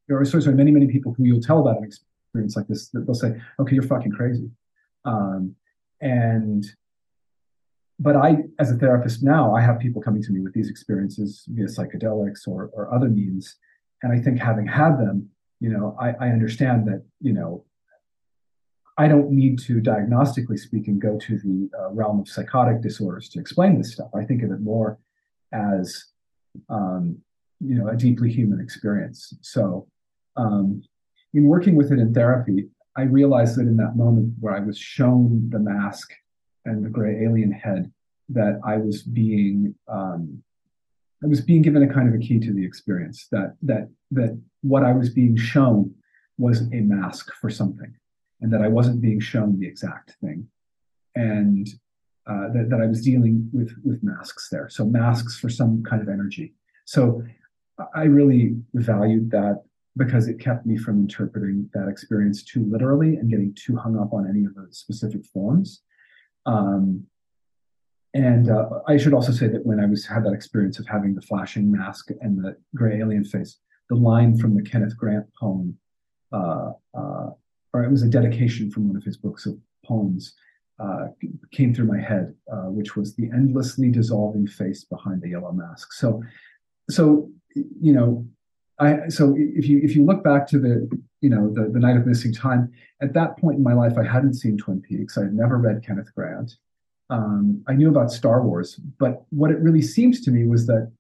or sorry, sorry, many many people who you'll tell about an experience like this, they'll say, "Okay, you're fucking crazy," um, and but I, as a therapist now, I have people coming to me with these experiences via psychedelics or, or other means. And I think having had them, you know, I, I understand that, you know, I don't need to, diagnostically speaking, go to the uh, realm of psychotic disorders to explain this stuff. I think of it more as, um, you know, a deeply human experience. So, um, in working with it in therapy, I realized that in that moment where I was shown the mask and the gray alien head, that I was being um, I was being given a kind of a key to the experience that that that what I was being shown was a mask for something, and that I wasn't being shown the exact thing, and uh, that, that I was dealing with with masks there. So masks for some kind of energy. So I really valued that because it kept me from interpreting that experience too literally and getting too hung up on any of the specific forms. Um, and uh, I should also say that when I was had that experience of having the flashing mask and the gray alien face, the line from the Kenneth Grant poem, uh, uh, or it was a dedication from one of his books of poems, uh, came through my head, uh, which was the endlessly dissolving face behind the yellow mask. So, so you know, I so if you if you look back to the you know the the night of missing time, at that point in my life, I hadn't seen Twin Peaks. I had never read Kenneth Grant um, I knew about Star Wars, but what it really seems to me was that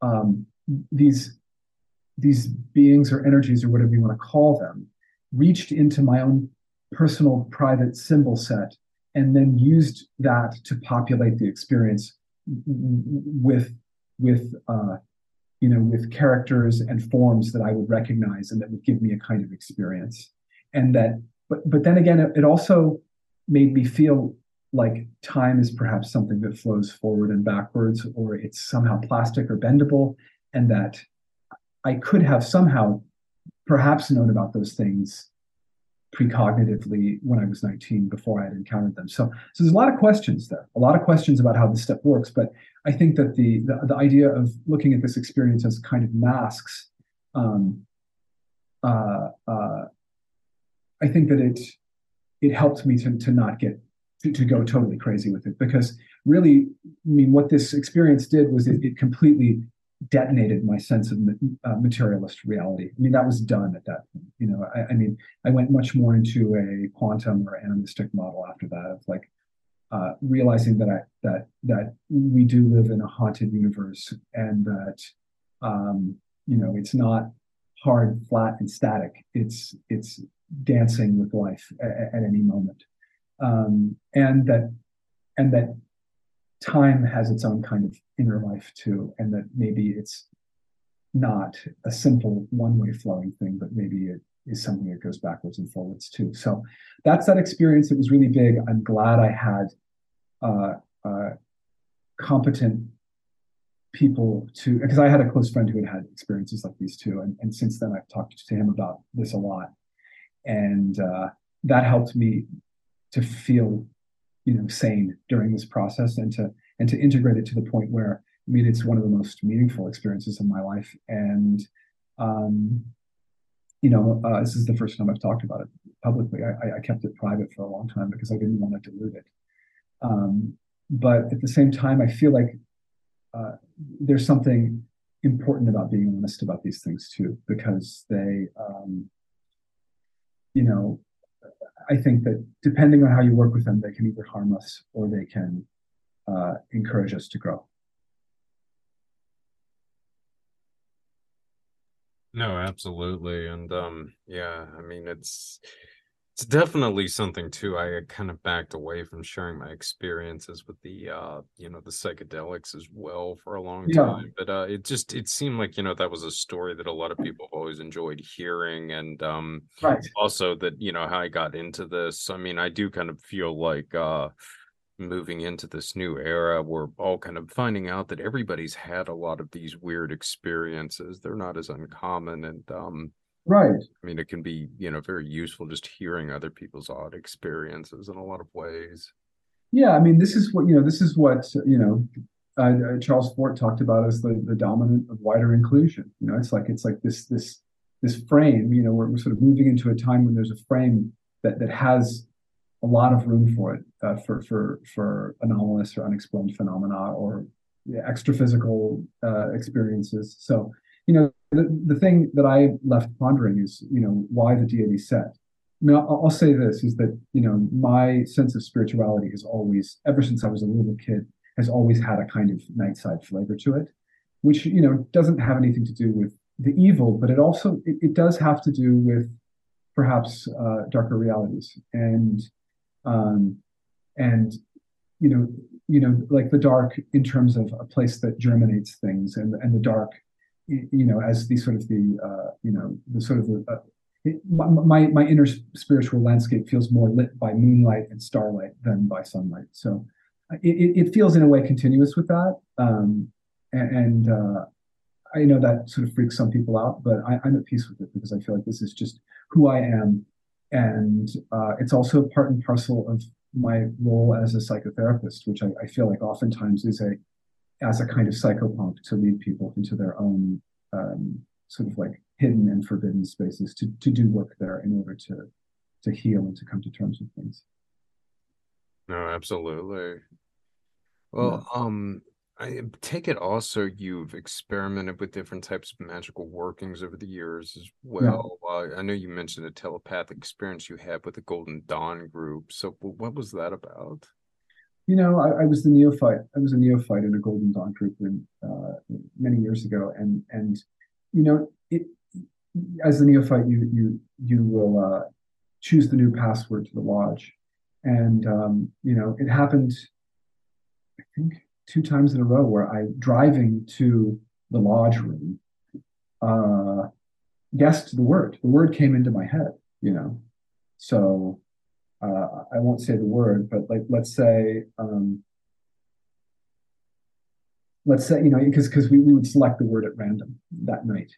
um, these these beings or energies or whatever you want to call them reached into my own personal private symbol set and then used that to populate the experience with with uh, you know with characters and forms that I would recognize and that would give me a kind of experience. And that but but then again it, it also made me feel like time is perhaps something that flows forward and backwards, or it's somehow plastic or bendable, and that I could have somehow perhaps known about those things precognitively when I was 19 before I had encountered them. So, so there's a lot of questions there, a lot of questions about how this stuff works. But I think that the the, the idea of looking at this experience as kind of masks, um, uh, uh, I think that it it helped me to to not get to, to go totally crazy with it because really, I mean, what this experience did was it, it completely detonated my sense of uh, materialist reality. I mean, that was done at that point. You know, I, I, mean, I went much more into a quantum or animistic model after that of like uh, realizing that I that that we do live in a haunted universe and that um, you know it's not hard, flat, and static. It's it's dancing with life at, at any moment um, and that and that time has its own kind of inner life too, and that maybe it's not a simple one-way flowing thing, but maybe it is something that goes backwards and forwards too. So that's that experience. It was really big. I'm glad I had uh, uh, competent people to because I had a close friend who had had experiences like these too, and, and since then I've talked to him about this a lot, and uh, that helped me to feel you know sane during this process and to and to integrate it to the point where I mean it's one of the most meaningful experiences of my life. And um, you know uh, this is the first time I've talked about it publicly. I, I, kept it private for a long time because I didn't want to dilute it um, but at the same time I feel like uh, there's something important about being honest about these things too because they um, you know I think that depending on how you work with them, they can either harm us or they can uh, encourage us to grow. No, absolutely. And um, yeah, I mean, it's it's definitely something too. I kind of backed away from sharing my experiences with the uh, you know, the psychedelics as well for a long Yeah. time. But uh it just it seemed like, you know, that was a story that a lot of people have always enjoyed hearing and um Right. also that, you know, how I got into this. I mean, I do kind of feel like uh moving into this new era, we're all kind of finding out that everybody's had a lot of these weird experiences. They're not as uncommon and um Right. I mean, it can be, you know, very useful just hearing other people's odd experiences in a lot of ways. Yeah. I mean, this is what, you know, this is what, you know, uh, uh, Charles Fort talked about as the, the dominant of wider inclusion. You know, it's like, it's like this, this, this frame, you know, we're, we're sort of moving into a time when there's a frame that, that has a lot of room for it, uh, for, for, for anomalous or unexplained phenomena or yeah, extra physical uh, experiences. So, you know, the, the thing that I left pondering is, you know, why the deity Set? I mean, I'll, I'll, say this is that, you know, my sense of spirituality has always, ever since I was a little kid, has always had a kind of night side flavor to it, which, you know, doesn't have anything to do with the evil, but it also, it, it does have to do with perhaps uh, darker realities. And, um, and, you know, you know, like the dark in terms of a place that germinates things and, and the dark, you know, as the sort of the, uh, you know, the sort of the, uh, it, my, my inner spiritual landscape feels more lit by moonlight and starlight than by sunlight. So it, it feels in a way continuous with that. Um, and, uh, I know that sort of freaks some people out, but I, am at peace with it because I feel like this is just who I am. And uh, it's also part and parcel of my role as a psychotherapist, which I, I, feel like oftentimes is a as a kind of psychopomp to lead people into their own um, sort of like hidden and forbidden spaces to to do work there in order to to heal and to come to terms with things. No, absolutely. Well, yeah. um, I take it also you've experimented with different types of magical workings over the years as well. Yeah. Uh, I know you mentioned a telepathic experience you had with the Golden Dawn group. So, what was that about? You know, I, I was the neophyte. I was a neophyte in a Golden Dawn group uh, many years ago, and and you know, it, as a neophyte, you you you will uh, choose the new password to the lodge, and um, you know, it happened. I think two times in a row where I driving to the lodge room uh, guessed the word. The word came into my head, you know. So uh, I won't say the word, but like let's say um, let's say you know because because we, we would select the word at random that night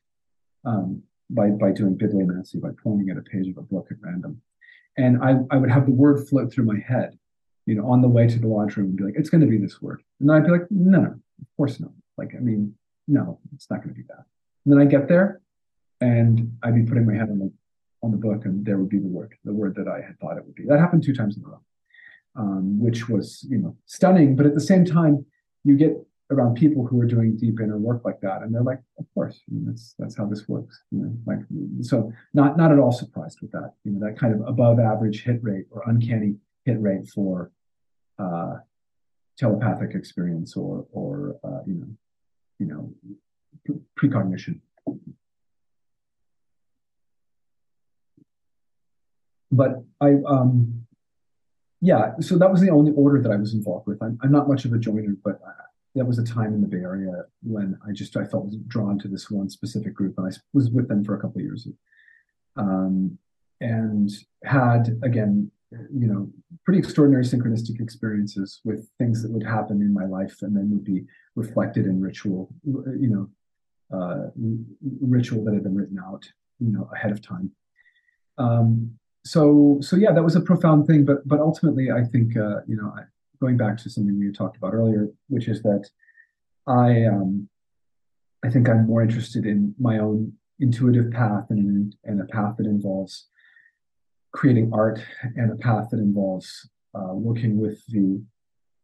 um, by by doing bibliomancy by pointing at a page of a book at random, and I I would have the word float through my head you know, on the way to the launch room and be like, it's going to be this word. And then I'd be like, no, no, of course not. Like, I mean, no, it's not going to be that. And then I get there and I'd be putting my head on the, on the book and there would be the word, the word that I had thought it would be. That happened two times in a row, um, which was, you know, stunning. But at the same time, you get around people who are doing deep inner work like that and they're like of course I mean, that's that's how this works you know like so not not at all surprised with that you know that kind of above average hit rate or uncanny hit rate for uh, telepathic experience or or uh, you know you know precognition. But I um yeah, so that was the only order that I was involved with. I'm, I'm not much of a joiner, but I, that was a time in the Bay Area when I just I felt drawn to this one specific group, and I was with them for a couple of years, um, and had again you know, pretty extraordinary synchronistic experiences with things that would happen in my life and then would be reflected in ritual, you know, uh, ritual that had been written out, you know, ahead of time. Um, so, so yeah, that was a profound thing. But, but ultimately, I think, uh, you know, going back to something we talked about earlier, which is that I, um, I think I'm more interested in my own intuitive path and, and a path that involves creating art and a path that involves uh, working with the,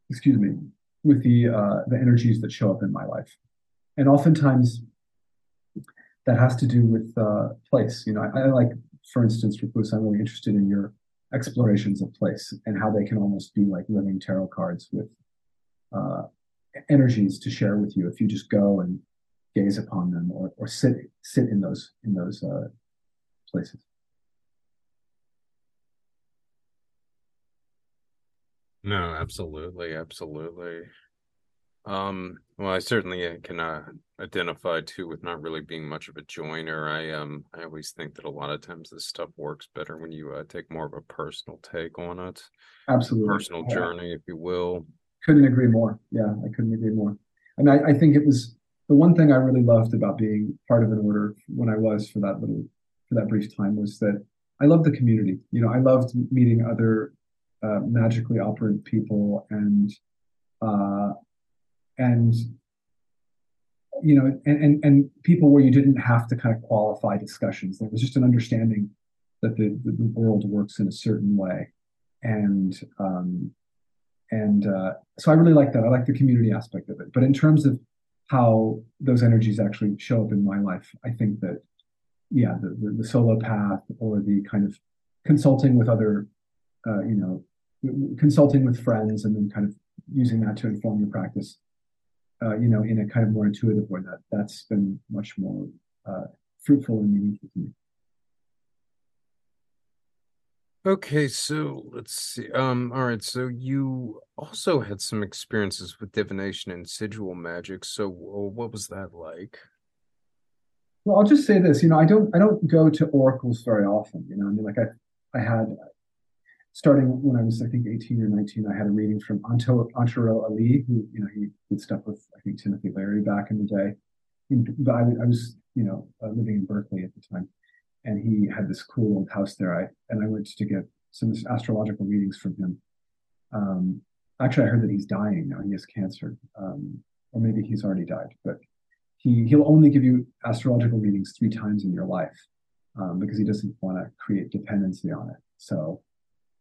excuse me, with the uh, the energies that show up in my life, and oftentimes that has to do with uh, place. You know, I, I like, for instance, Recluse, I'm really interested in your explorations of place and how they can almost be like living tarot cards with uh, energies to share with you if you just go and gaze upon them or, or sit sit in those in those uh, places. No, absolutely, absolutely. Um, well, I certainly uh, can uh, identify too with not really being much of a joiner. I um, I always think that a lot of times this stuff works better when you uh, take more of a personal take on it, absolutely, personal yeah. journey, if you will. Couldn't agree more. Yeah, I couldn't agree more. And I, I think it was the one thing I really loved about being part of an order when I was for that little for that brief time was that I loved the community. You know, I loved meeting other uh, magically operant people and uh, and you know and, and and people where you didn't have to kind of qualify discussions. There was just an understanding that the, the, world works in a certain way. And um, and uh, so i really like that. I like the community aspect of it. But in terms of how those energies actually show up in my life i think that yeah the, the, the solo path or the kind of consulting with other, uh, you know, consulting with friends, and then kind of using that to inform your practice. Uh, you know, in a kind of more intuitive way. That that's been much more uh, fruitful and meaningful to me. Okay, so let's see. Um, all right, so you also had some experiences with divination and sigil magic. So, what was that like? Well, I'll just say this. You know, I don't I don't go to oracles very often. You know, I mean, like I I had starting when I was I think 18 or 19, I had a reading from Antero Alli, who you know he did stuff with I think Timothy Leary back in the day. But I, I was you know uh, living in Berkeley at the time and he had this cool old house there. I and I went to get some astrological readings from him. Um, actually, I heard that he's dying now. He has cancer, um, or maybe he's already died. But he he'll only give you astrological readings three times in your life um, because he doesn't want to create dependency on it. So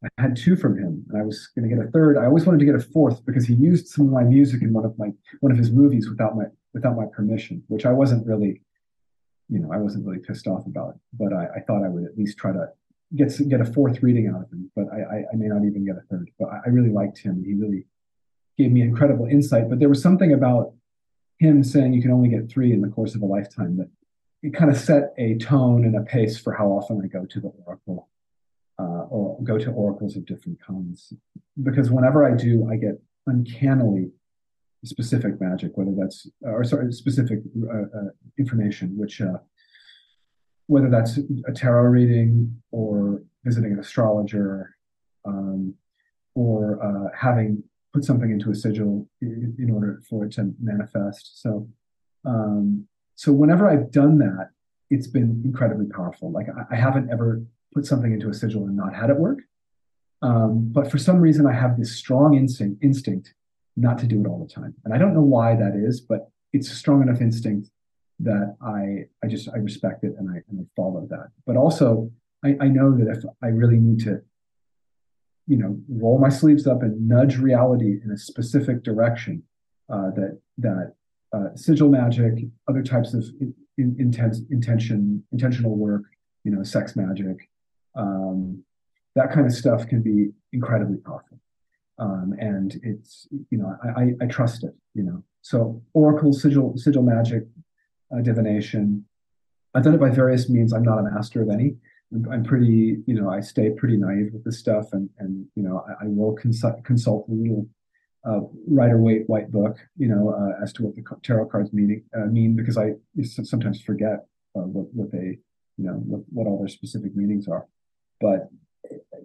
I had two from him, and I was going to get a third. I always wanted to get a fourth because he used some of my music in one of my one of his movies without my without my permission, which I wasn't really you know, I wasn't really pissed off about it, but I, I thought I would at least try to get get a fourth reading out of him. But I, I, I may not even get a third. But I, I really liked him. He really gave me incredible insight. But there was something about him saying you can only get three in the course of a lifetime that it kind of set a tone and a pace for how often I go to the oracle uh, or go to oracles of different kinds. Because whenever I do, I get uncannily specific magic, whether that's or sorry, specific uh, uh, information, which uh, whether that's a tarot reading or visiting an astrologer, um, or uh, having put something into a sigil in, in, order for it to manifest. So, um, so whenever I've done that, it's been incredibly powerful. Like I, I haven't ever put something into a sigil and not had it work. Um, but for some reason, I have this strong instinct instinct not to do it all the time. And I don't know why that is, but it's a strong enough instinct that I I just I respect it and I and I follow that. But also I, I know that if I really need to, you know, roll my sleeves up and nudge reality in a specific direction, uh, that that uh, sigil magic, other types of in, in, intense intention, intentional work, you know, sex magic, um, that kind of stuff can be incredibly powerful. Um, and it's you know I, I, trust it you know. So oracle sigil sigil magic uh, divination. I've done it by various means. I'm not a master of any. I'm, I'm pretty you know i stay pretty naive with this stuff and and you know i, I will consult consult a little uh, Rider Waite white book you know uh, as to what the tarot cards meaning uh, mean because i sometimes forget uh, what what they you know what, what all their specific meanings are but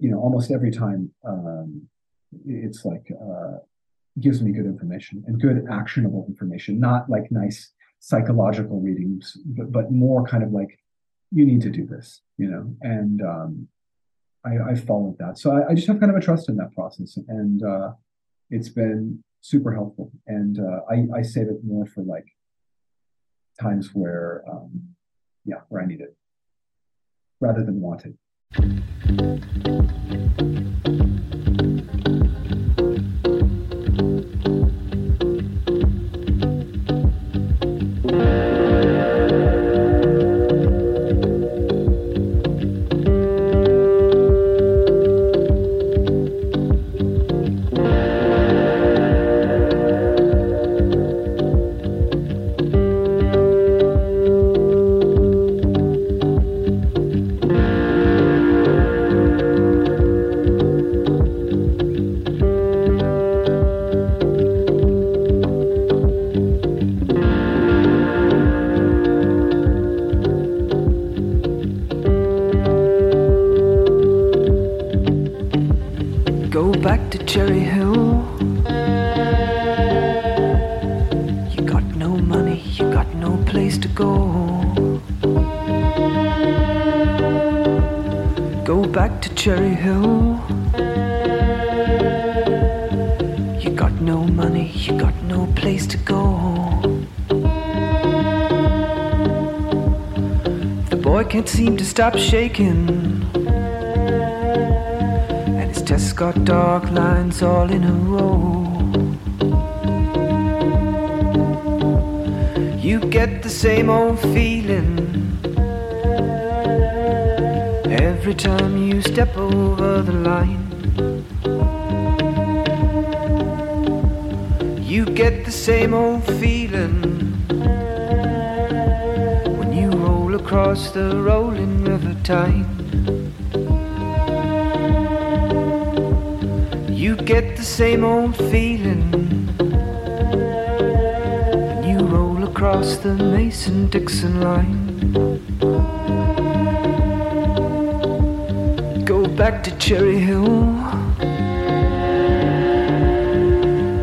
you know almost every time um, it's like uh, gives me good information and good actionable information, not like nice psychological readings, but, but more kind of like you need to do this, you know. And um, I, I followed that, so I, I, just have kind of a trust in that process, and uh, it's been super helpful. And uh, I, I save it more for like times where, um, yeah, where I need it rather than want it. Thank you. Stop shaking. And his chest got dark lines all in a row. You get the same old feeling every time you step over the line. You get the same old feeling when you roll across the rolling Tyne. You get the same old feeling when you roll across the Mason Dixon line. Go back to Cherry Hill.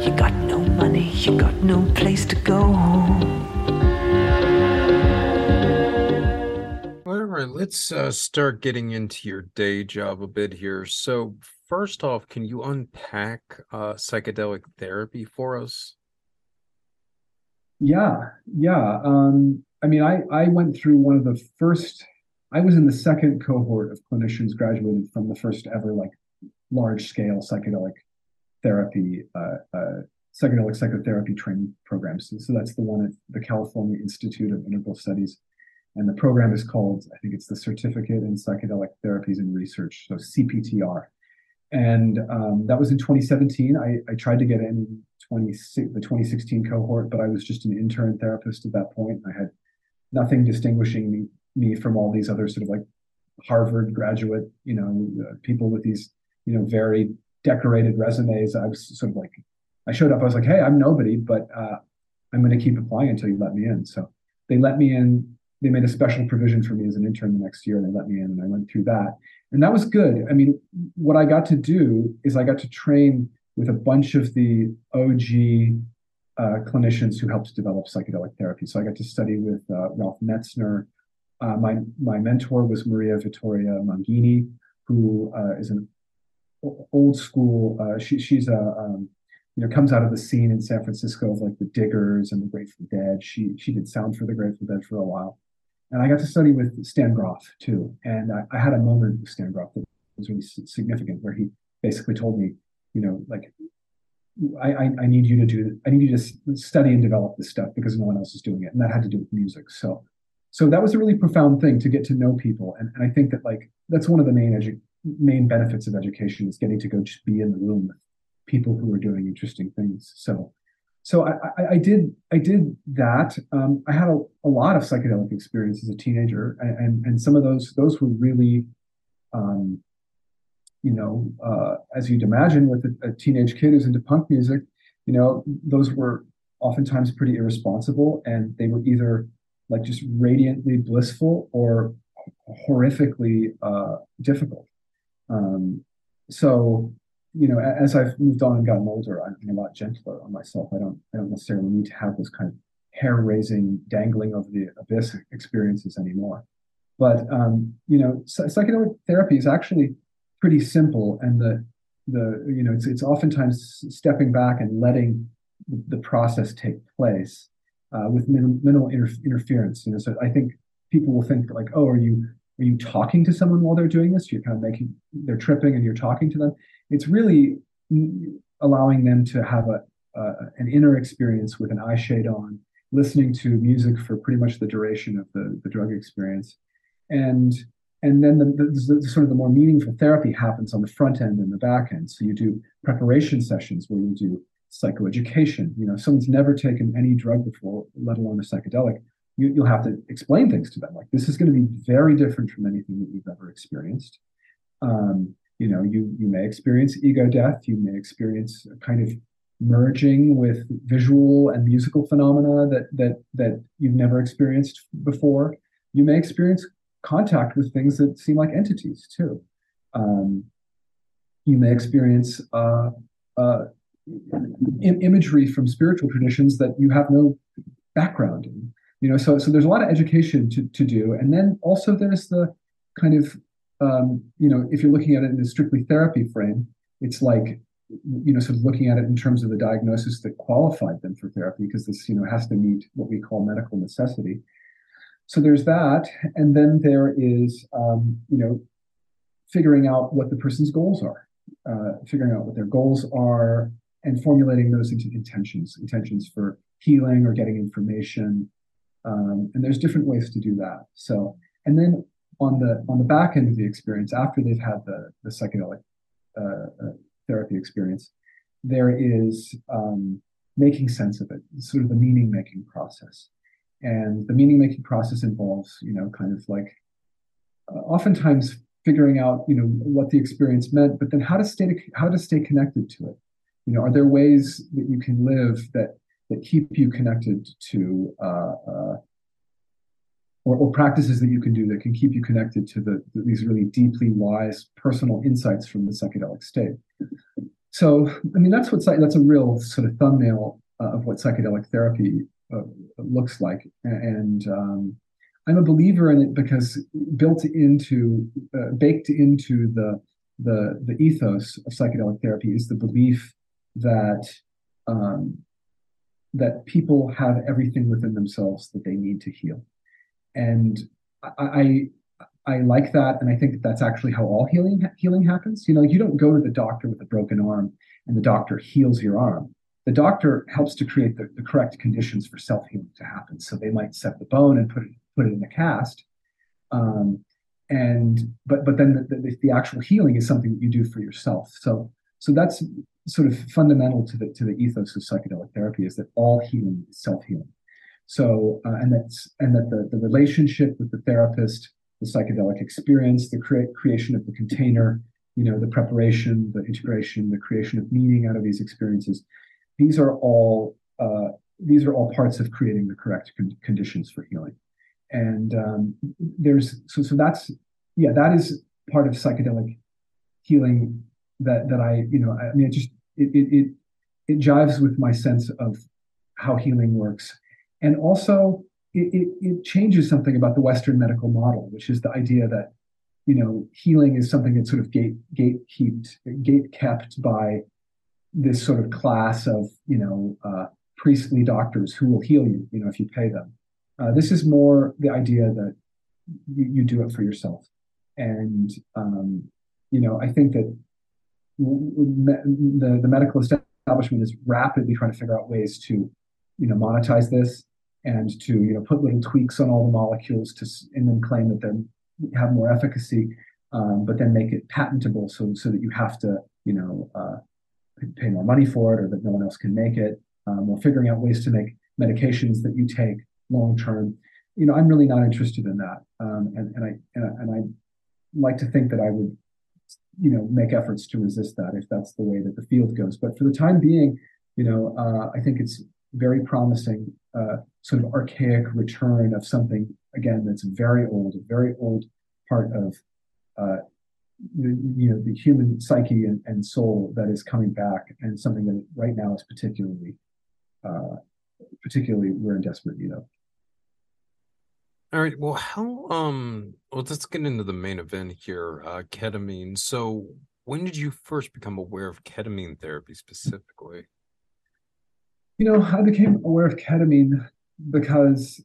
You got no money, you got no place to go. Let's uh, start getting into your day job a bit here. So, first off, can you unpack uh, psychedelic therapy for us? Yeah, yeah. Um, I mean, I, I went through one of the first I was in the second cohort of clinicians graduated from the first ever like large scale psychedelic therapy, uh, uh, psychedelic psychotherapy training programs. So, so, that's the one at the California Institute of Integral Studies. And the program is called, I think it's the Certificate in Psychedelic Therapies and Research, so CPTR. And um, that was in 2017. I, I tried to get in 20, the 2016 cohort, but I was just an intern therapist at that point. I had nothing distinguishing me me from all these other sort of like Harvard graduate, you know, uh, people with these, you know, very decorated resumes. I was sort of like, I showed up. I was like, hey, I'm nobody, but uh, I'm going to keep applying until you let me in. So they let me in. They made a special provision for me as an intern the next year, and they let me in, and I went through that, and that was good. I mean, what I got to do is I got to train with a bunch of the OG uh, clinicians who helped develop psychedelic therapy. So I got to study with uh, Ralph Metzner, uh, my my mentor was Mariavittoria Mangini, who uh, is an old school. Uh, she, she's a um, you know comes out of the scene in San Francisco of like the Diggers and the Grateful Dead. She she did sound for the Grateful Dead for a while, and I got to study with Stan Grof too. And I, I had a moment with Stan Grof that was really significant, where he basically told me, you know, like I, I, I, need you to do I need you to study and develop this stuff because no one else is doing it. And that had to do with music. So so that was a really profound thing to get to know people and, and i think that like that's one of the main edu- main benefits of education is getting to go just be in the room with people who are doing interesting things so so i i, I did i did that um, i had a, a, lot of psychedelic experience as a teenager and and, and some of those those were really um, you know uh, as you'd imagine with a, a teenage kid who's into punk music you know those were oftentimes pretty irresponsible and they were either like just radiantly blissful or horrifically uh, difficult. Um, so, you know, as I've moved on and gotten older, I'm a lot gentler on myself. I don't, I don't necessarily need to have those kind of hair-raising, dangling over the abyss experiences anymore. But um, you know, psychedelic therapy is actually pretty simple, and the the you know, it's it's oftentimes stepping back and letting the process take place uh, with min- minimal inter- interference. You know, so I think people will think like, oh, are you are you talking to someone while they're doing this? You're kind of making they're tripping and you're talking to them. It's really allowing them to have a an inner experience with an eye shade on, listening to music for pretty much the duration of the, the drug experience, and and then the, the, the, sort of the more meaningful therapy happens on the front end and the back end. So you do preparation sessions where you do psychoeducation. You know, if someone's never taken any drug before, let alone a psychedelic, you, will have to explain things to them. Like this is going to be very different from anything that you've ever experienced. Um, you know, you you may experience ego death. You may experience a kind of merging with visual and musical phenomena that that that you've never experienced before. You may experience contact with things that seem like entities too. Um, you may experience uh, uh, imagery from spiritual traditions that you have no background in. You know, so so there's a lot of education to to do, and then also there's the kind of um, you know if you're looking at it in a strictly therapy frame, it's like you know sort of looking at it in terms of the diagnosis that qualified them for therapy because this you know has to meet what we call medical necessity. So there's that, and then there is um, you know figuring out what the person's goals are, uh, figuring out what their goals are, and formulating those into intentions, intentions for healing or getting information. Um, and there's different ways to do that. So, and then on the on the back end of the experience, after they've had the the psychedelic uh, uh, therapy experience, there is um, making sense of it, sort of the meaning making process. And the meaning making process involves, you know, kind of like uh, oftentimes figuring out, you know, what the experience meant, but then how to stay how to stay connected to it. You know, are there ways that you can live that that keep you connected to uh, uh, or, or, practices that you can do that can keep you connected to the, these really deeply wise personal insights from the psychedelic state. So, I mean, that's what that's a real sort of thumbnail uh, of what psychedelic therapy uh, looks like, and um, I'm a believer in it because built into, uh, baked into the the the ethos of psychedelic therapy is the belief that um, that people have everything within themselves that they need to heal, and I, I like that, and I think that that's actually how all healing healing happens. You know, you don't go to the doctor with a broken arm, and the doctor heals your arm. The doctor helps to create the, the correct conditions for self healing to happen. So they might set the bone and put it put it in the cast, um, and but but then the, the, the actual healing is something that you do for yourself. So so that's sort of fundamental to the to the ethos of psychedelic therapy is that all healing is self healing. So uh, and that's and that the the relationship with the therapist the psychedelic experience, the cre- creation of the container, you know, the preparation, the integration, the creation of meaning out of these experiences. These are all uh, these are all parts of creating the correct con- conditions for healing. And um, there's so so that's yeah that is part of psychedelic healing that that I you know I mean it just it it it, it jives with my sense of how healing works, and also it, it, it changes something about the Western medical model, which is the idea that you know healing is something that's sort of gate gate kept gate kept by this sort of class of you know uh, priestly doctors who will heal you, you know, if you pay them. Uh, this is more the idea that you, you do it for yourself, and um, you know, I think that the the medical establishment is rapidly trying to figure out ways to you know monetize this and to you know put little tweaks on all the molecules to and then claim that they have more efficacy, um, but then make it patentable so so that you have to you know uh, pay more money for it or that no one else can make it. Um, or figuring out ways to make medications that you take long term. You know, I'm really not interested in that, um, and and I and I, and I like to think that I would you know make efforts to resist that if that's the way that the field goes. But for the time being, you know, uh, I think it's very promising uh, sort of archaic return of something again that's very old, a very old part of uh, the, you know the human psyche and, and, soul that is coming back, and something that right now is particularly uh, particularly we're in desperate need of. All right. Well, how um well let's get into the main event here, uh ketamine. So when did you first become aware of ketamine therapy specifically? You know, I became aware of ketamine because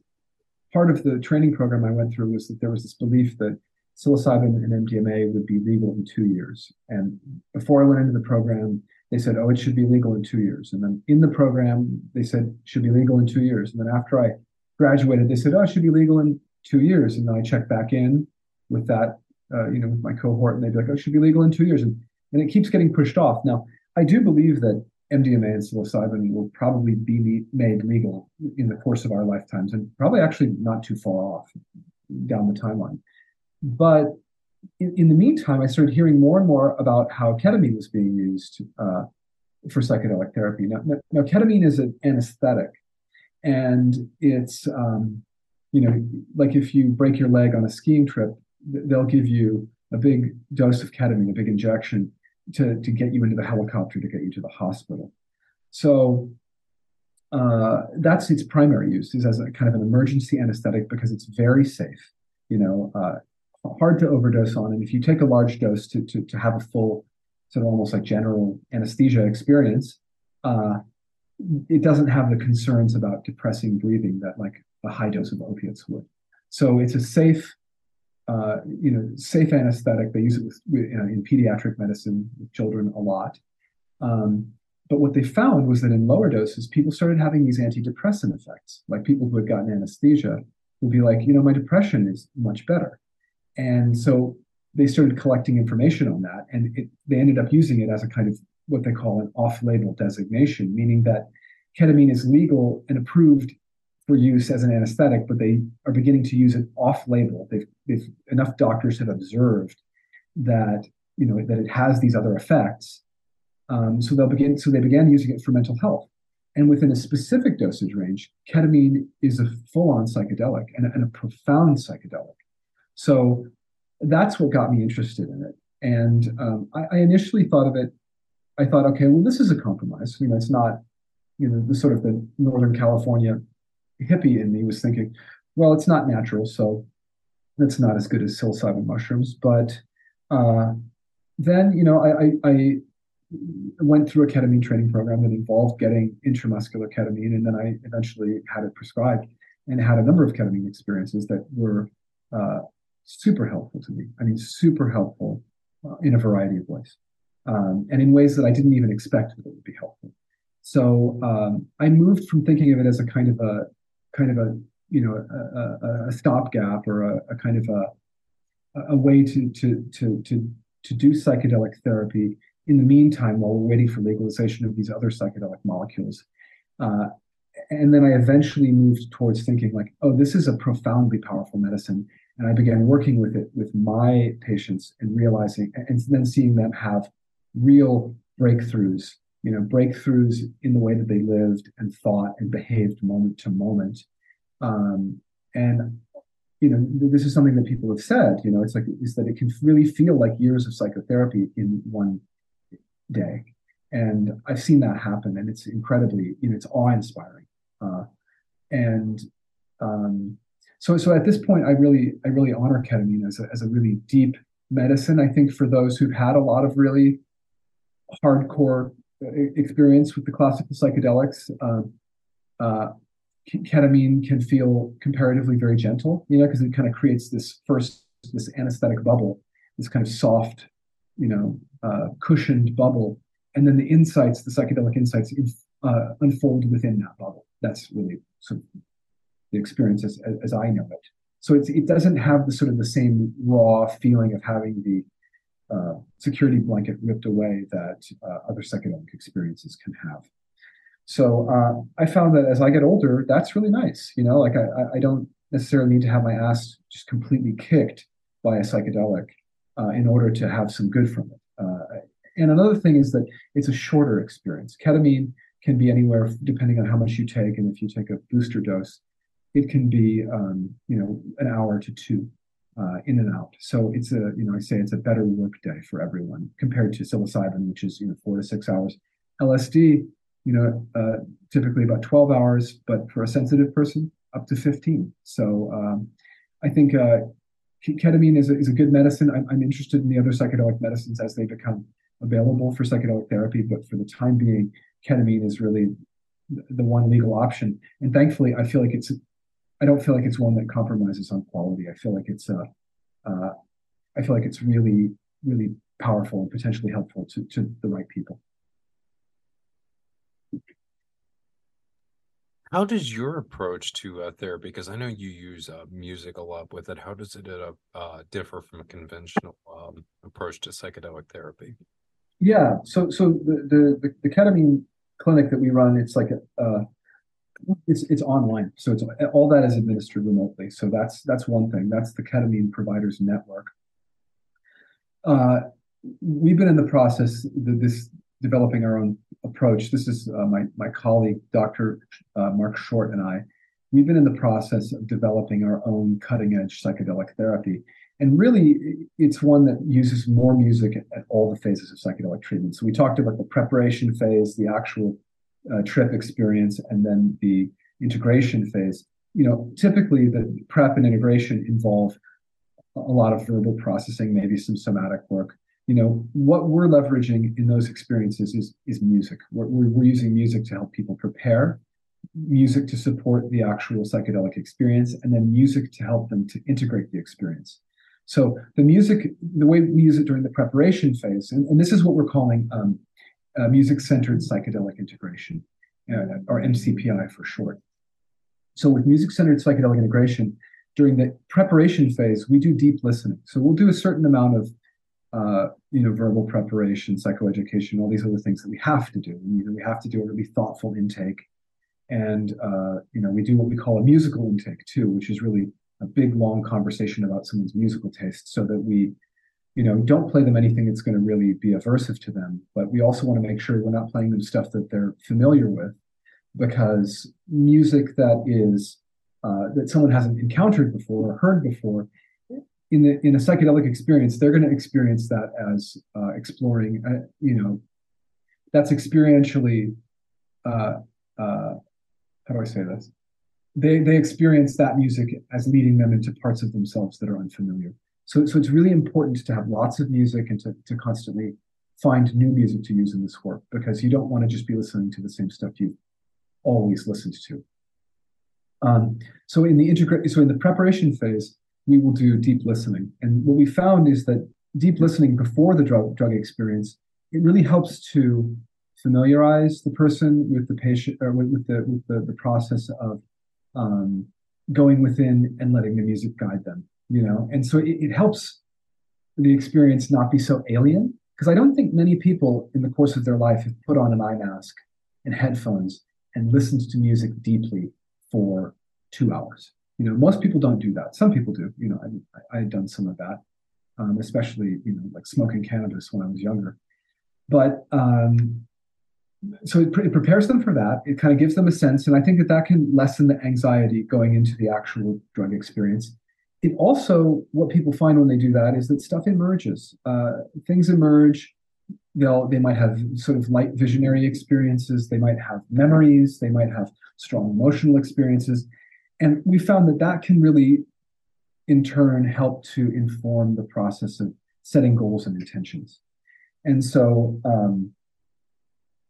part of the training program I went through was that there was this belief that psilocybin and MDMA would be legal in two years. And before I went into the program, they said, oh, it should be legal in two years. And then in the program, they said, should be legal in two years. And then after I graduated, they said, oh, it should be legal in two years. And then I checked back in with that, uh, you know, with my cohort, and they'd be like, oh, it should be legal in two years. And, and it keeps getting pushed off. Now, I do believe that MDMA and psilocybin will probably be made legal in the course of our lifetimes, and probably actually not too far off down the timeline. But in, in the meantime, I started hearing more and more about how ketamine was being used uh, for psychedelic therapy. Now, now, ketamine is an anesthetic, and it's um, you know like if you break your leg on a skiing trip, they'll give you a big dose of ketamine, a big injection, to, to get you into the helicopter to get you to the hospital. So uh, that's its primary use is as a kind of an emergency anesthetic because it's very safe, you know, uh, hard to overdose on. And if you take a large dose to, to, to have a full sort of almost like general anesthesia experience, uh, it doesn't have the concerns about depressing breathing that like a high dose of opiates would. So it's a safe uh, you know, safe anesthetic. They use it with, you know, in pediatric medicine with children a lot. Um, but what they found was that in lower doses, people started having these antidepressant effects. Like people who had gotten anesthesia would be like, you know, my depression is much better. and so they started collecting information on that, and it, they ended up using it as a kind of what they call an off-label designation, meaning that ketamine is legal and approved for use as an anesthetic, but they are beginning to use it off-label. They've, enough doctors have observed that you know that it has these other effects, um, so they'll begin. So they began using it for mental health, and within a specific dosage range, ketamine is a full-on psychedelic and, and a profound psychedelic. So that's what got me interested in it. And um, I, I initially thought of it. I thought, okay, well, this is a compromise. You know, it's not, you know, the sort of the Northern California hippie in me was thinking, well, it's not natural, so it's not as good as psilocybin mushrooms. But uh, then, you know, I, I, I, went through a ketamine training program that involved getting intramuscular ketamine, and then I eventually had it prescribed and had a number of ketamine experiences that were uh, super helpful to me. I mean, super helpful uh, in a variety of ways, um, and in ways that I didn't even expect that it would be helpful. So um, I moved from thinking of it as a kind of a kind of a you know a, a, a stopgap or a, a, kind of a a way to to to to to do psychedelic therapy in the meantime while we're waiting for legalization of these other psychedelic molecules. Uh, and then I eventually moved towards thinking like, oh, this is a profoundly powerful medicine. And I began working with it with my patients and realizing, and then seeing them have real breakthroughs you know, breakthroughs in the way that they lived and thought and behaved moment to moment. Um, and you know, this is something that people have said. You know, it's like is that it can really feel like years of psychotherapy in one day, and I've seen that happen, and it's incredibly, you know, it's awe-inspiring. Uh, and um, so, so at this point, I really, I really honor ketamine as a, as a really deep medicine. I think for those who've had a lot of really hardcore experience with the classical psychedelics, um, uh, ketamine can feel comparatively very gentle, you know, because it kind of creates this first this anesthetic bubble, this kind of soft, you know, uh, cushioned bubble, and then the insights, the psychedelic insights, uh, unfold within that bubble. That's really sort of the experience as, as I know it. So it doesn't have the sort of the same raw feeling of having the uh, security blanket ripped away that uh, other psychedelic experiences can have. So uh, I found that as I get older, that's really nice. You know, like I, I don't necessarily need to have my ass just completely kicked by a psychedelic uh, in order to have some good from it. Uh, and another thing is that it's a shorter experience. Ketamine can be anywhere depending on how much you take, and if you take a booster dose, it can be um, you know an hour to two uh, in and out. So it's a, you know, I say it's a better work day for everyone compared to psilocybin, which is, you know, four to six hours. LSD, you know, uh, typically about 12 hours, but for a sensitive person, up to 15. So um, I think uh, ketamine is a, is a good medicine. I'm, I'm interested in the other psychedelic medicines as they become available for psychedelic therapy, but for the time being, ketamine is really the one legal option. And thankfully, I feel like it's I don't feel like it's one that compromises on quality. I feel like it's a, uh, I feel like it's really, really powerful and potentially helpful to, to the right people. How does your approach to uh, therapy? Because I know you use uh, music a lot with it. How does it uh, uh differ from a conventional um, approach to psychedelic therapy? Yeah, so so the the, the ketamine clinic that we run, it's like a, uh, it's it's online, so it's all that is administered remotely. So that's that's one thing. That's the ketamine providers network. Uh, we've been in the process this developing our own approach. This is uh, my my colleague Dr. Uh, Mark Short and I. We've been in the process of developing our own cutting edge psychedelic therapy. And really, it's one that uses more music at all the phases of psychedelic treatment. So we talked about the preparation phase, the actual uh, trip experience and then the integration phase, you know, typically the prep and integration involve a lot of verbal processing, maybe some somatic work. You know, what we're leveraging in those experiences is, is music. We're, we're using music to help people prepare, music to support the actual psychedelic experience, and then music to help them to integrate the experience. So the music, the way we use it during the preparation phase, and, and this is what we're calling um, uh, music-centered psychedelic integration, uh, or MCPI for short. So with music-centered psychedelic integration, during the preparation phase, we do deep listening. So we'll do a certain amount of uh, you know, verbal preparation, psychoeducation, all these other things that we have to do. We, we have to do a really thoughtful intake. And, uh, you know, we do what we call a musical intake too, which is really a big, long conversation about someone's musical taste so that we, you know, don't play them anything that's going to really be aversive to them. But we also want to make sure we're not playing them stuff that they're familiar with because music that is, uh, that someone hasn't encountered before or heard before in the in a psychedelic experience, they're going to experience that as uh, exploring. Uh, you know, that's experientially. Uh, uh, how do I say this? They they experience that music as leading them into parts of themselves that are unfamiliar. So so it's really important to have lots of music and to to constantly find new music to use in this work because you don't want to just be listening to the same stuff you've always listened to. Um, so in the integrate, so in the preparation phase, we will do deep listening. And what we found is that deep listening before the drug drug experience, it really helps to familiarize the person with the patient or with, with the with the, the process of um, going within and letting the music guide them. You know, and so it, it helps the experience not be so alien because I don't think many people in the course of their life have put on an eye mask and headphones and listened to music deeply for two hours. You know, most people don't do that. Some people do. You know, I, I had done some of that, um, especially you know, like smoking cannabis when I was younger. But um, so it, it, prepares them for that. It kind of gives them a sense, and I think that that can lessen the anxiety going into the actual drug experience. It also, what people find when they do that is that stuff emerges. Uh, things emerge. They'll, they might have sort of light visionary experiences. They might have memories. They might have strong emotional experiences and we found that that can really, in turn, help to inform the process of setting goals and intentions. And so um,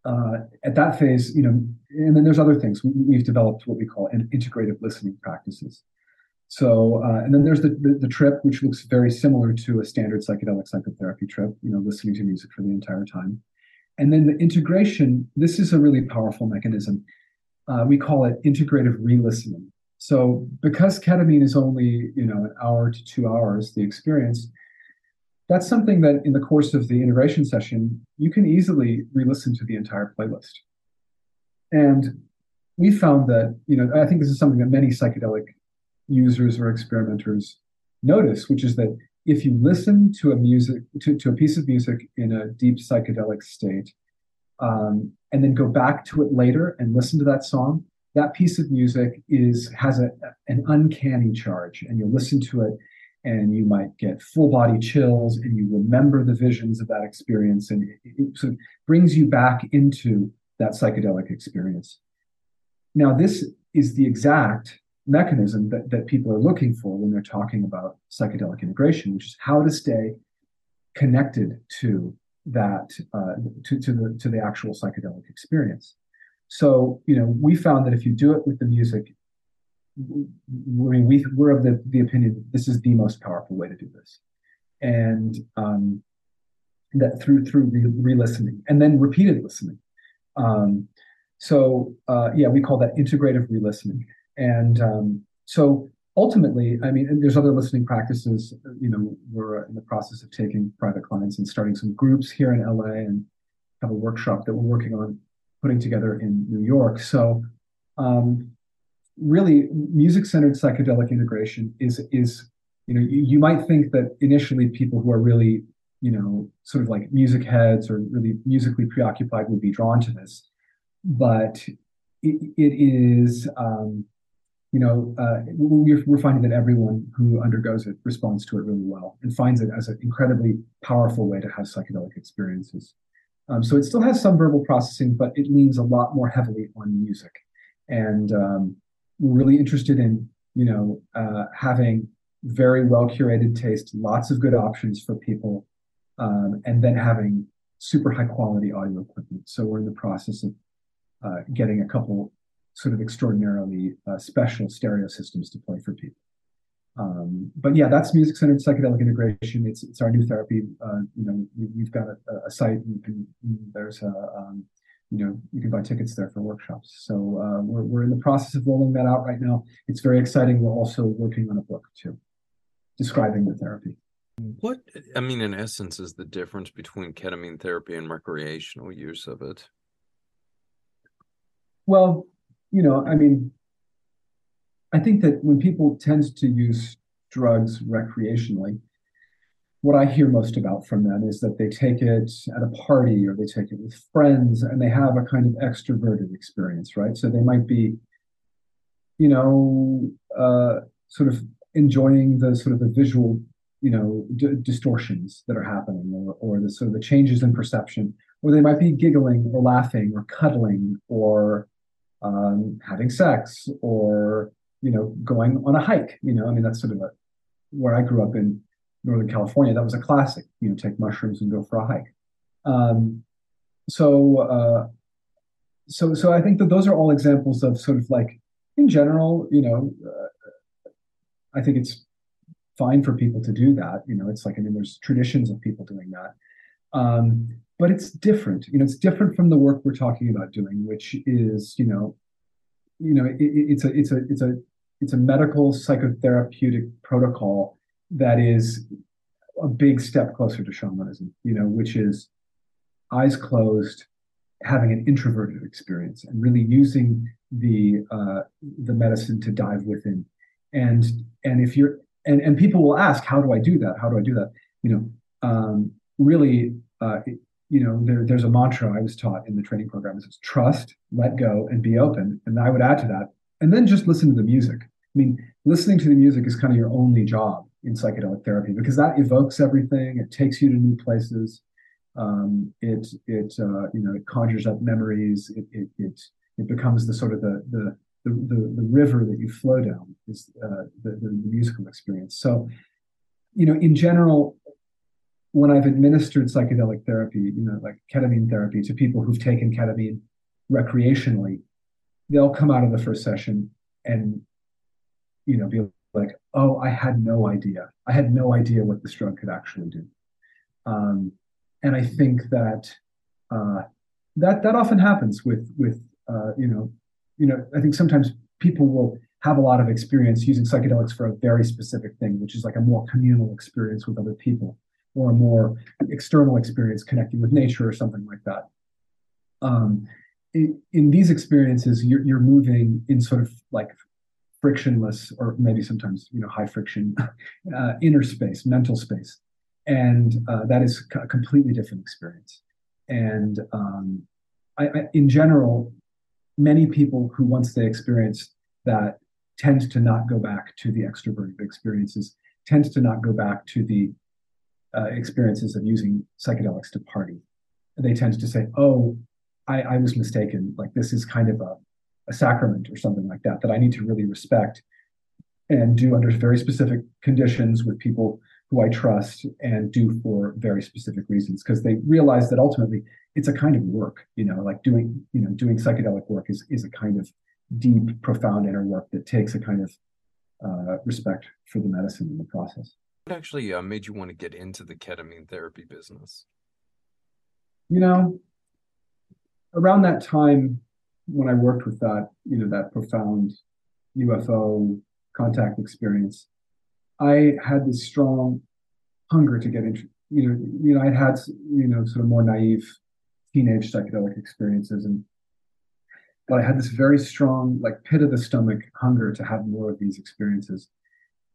uh, at that phase, you know, and then there's other things. We, have developed what we call an integrative listening practices. So, uh, and then there's the, the, the trip, which looks very similar to a standard psychedelic psychotherapy trip. You know, listening to music for the entire time. And then the integration. This is a really powerful mechanism. Uh, we call it integrative re-listening. So because ketamine is only, you know, an hour to two hours, the experience, that's something that in the course of the integration session, you can easily re-listen to the entire playlist. And we found that, you know, I think this is something that many psychedelic users or experimenters notice, which is that if you listen to a music to, to a piece of music in a deep psychedelic state, um, and then go back to it later and listen to that song, that piece of music is has a, an uncanny charge and you listen to it and you might get full body chills and you remember the visions of that experience and it, it sort of brings you back into that psychedelic experience. Now this is the exact mechanism that, that people are looking for when they're talking about psychedelic integration which is how to stay connected to that uh, to, to the to the actual psychedelic experience so, you know, we found that if you do it with the music, I mean, we, we're of the, the opinion this is the most powerful way to do this. And um, that through through re-listening and then repeated listening. Um, so uh, yeah, we call that integrative re-listening. And um, so ultimately, I mean, there's other listening practices. You know, we're in the process of taking private clients and starting some groups here in LA and have a workshop that we're working on putting together in New York. So, um, really, music-centered psychedelic integration is is you know you, you might think that initially people who are really you know sort of like music heads or really musically preoccupied would be drawn to this, but it, it is. Um, you know, uh, we're, we're finding that everyone who undergoes it responds to it really well and finds it as an incredibly powerful way to have psychedelic experiences. Um, so it still has some verbal processing, but it leans a lot more heavily on music. And um, we're really interested in, you know, uh, having very well curated taste, lots of good options for people, um, and then having super high quality audio equipment. So we're in the process of uh, getting a couple sort of extraordinarily uh, special stereo systems to play for people. Um, but yeah, that's music-centered psychedelic integration. It's it's our new therapy. Uh, you know, we, have got a, a, site, and, and, there's a um, you know, you can buy tickets there for workshops. So uh, we're we're in the process of rolling that out right now. It's very exciting. We're also working on a book too, describing the therapy. What I mean, in essence, is the difference between ketamine therapy and recreational use of it? Well, you know, I mean, I think that when people tend to use drugs recreationally, what I hear most about from them is that they take it at a party or they take it with friends and they have a kind of extroverted experience, right? So they might be, you know, uh, sort of enjoying the sort of the visual, you know, d- distortions that are happening or, or the sort of the changes in perception, or they might be giggling or laughing or cuddling or um, having sex or, you know, going on a hike, you know, I mean, that's sort of a, where I grew up in Northern California, that was a classic. You know, take mushrooms and go for a hike. Um, so, uh, so, so I think that those are all examples of sort of like, in general, you know, uh, I think it's fine for people to do that. You know, it's like I mean, there's traditions of people doing that, um, but it's different. You know, it's different from the work we're talking about doing, which is, you know, you know, it, it's a, it's a, it's a, it's a medical psychotherapeutic protocol that is a big step closer to shamanism, you know, which is eyes closed, having an introverted experience, and really using the uh, the medicine to dive within. And and if you're and and people will ask, how do I do that? How do I do that? You know, um, really, uh, you know, there, there's a mantra I was taught in the training program. It's trust, let go, and be open. And I would add to that, and then just listen to the music. I mean, listening to the music is kind of your only job in psychedelic therapy because that evokes everything. It takes you to new places. Um, it it uh, you know it conjures up memories. It it it, it becomes the sort of the, the the the, the river that you flow down is uh, the, the, the musical experience. So, you know, in general, when I've administered psychedelic therapy, you know, like ketamine therapy to people who've taken ketamine recreationally, they'll come out of the first session and you know be like, oh, I had no idea. I had no idea what this drug could actually do. Um, and I think that uh, that that often happens with with uh, you know you know I think sometimes people will have a lot of experience using psychedelics for a very specific thing, which is like a more communal experience with other people or a more external experience connecting with nature or something like that. Um, in, in these experiences, you're, you're moving in sort of like frictionless or maybe sometimes you know high friction uh, inner space mental space and uh, that is a completely different experience and um, I, I, in general many people who once they experience that tend to not go back to the extroverted experiences tend to not go back to the uh, experiences of using psychedelics to party they tend to say oh I, I was mistaken like this is kind of a a sacrament or something like that that I need to really respect and do under very specific conditions with people who I trust and do for very specific reasons because they realize that ultimately it's a kind of work, you know, like doing, you know, doing psychedelic work is is a kind of deep, profound inner work that takes a kind of uh, respect for the medicine in the process. What actually uh, made you want to get into the ketamine therapy business? You know, around that time, when I worked with that, you know, that profound UFO contact experience, I had this strong hunger to get into, you know, you know, I'd had, you know, sort of more naive teenage psychedelic experiences and but I had this very strong, like pit of the stomach hunger to have more of these experiences.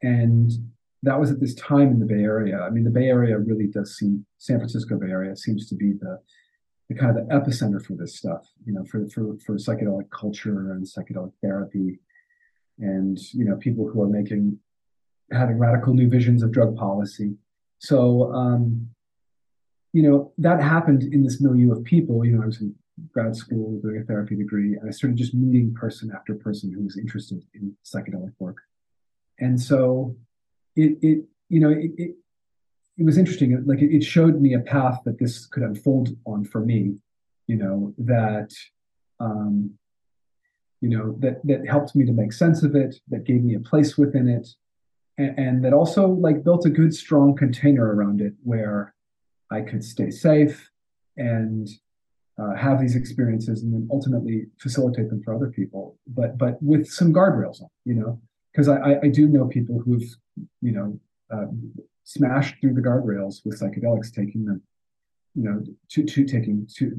And that was at this time in the Bay Area. I mean, the Bay Area really does seem San Francisco Bay Area seems to be the the kind of the epicenter for this stuff, you know, for for for psychedelic culture and psychedelic therapy, and you know, people who are making having radical new visions of drug policy. So, um, you know, that happened in this milieu of people. You know, I was in grad school doing a therapy degree, and I started just meeting person after person who was interested in psychedelic work, and so it it you know it, it it was interesting. Like it, showed me a path that this could unfold on for me. You know that, um, you know that that helped me to make sense of it. That gave me a place within it, and, and that also like built a good, strong container around it where I could stay safe and uh, have these experiences and then ultimately facilitate them for other people, but but with some guardrails on, you know, because I, I do know people who've you know uh, smashed through the guardrails with psychedelics, taking them, you know, to, to taking too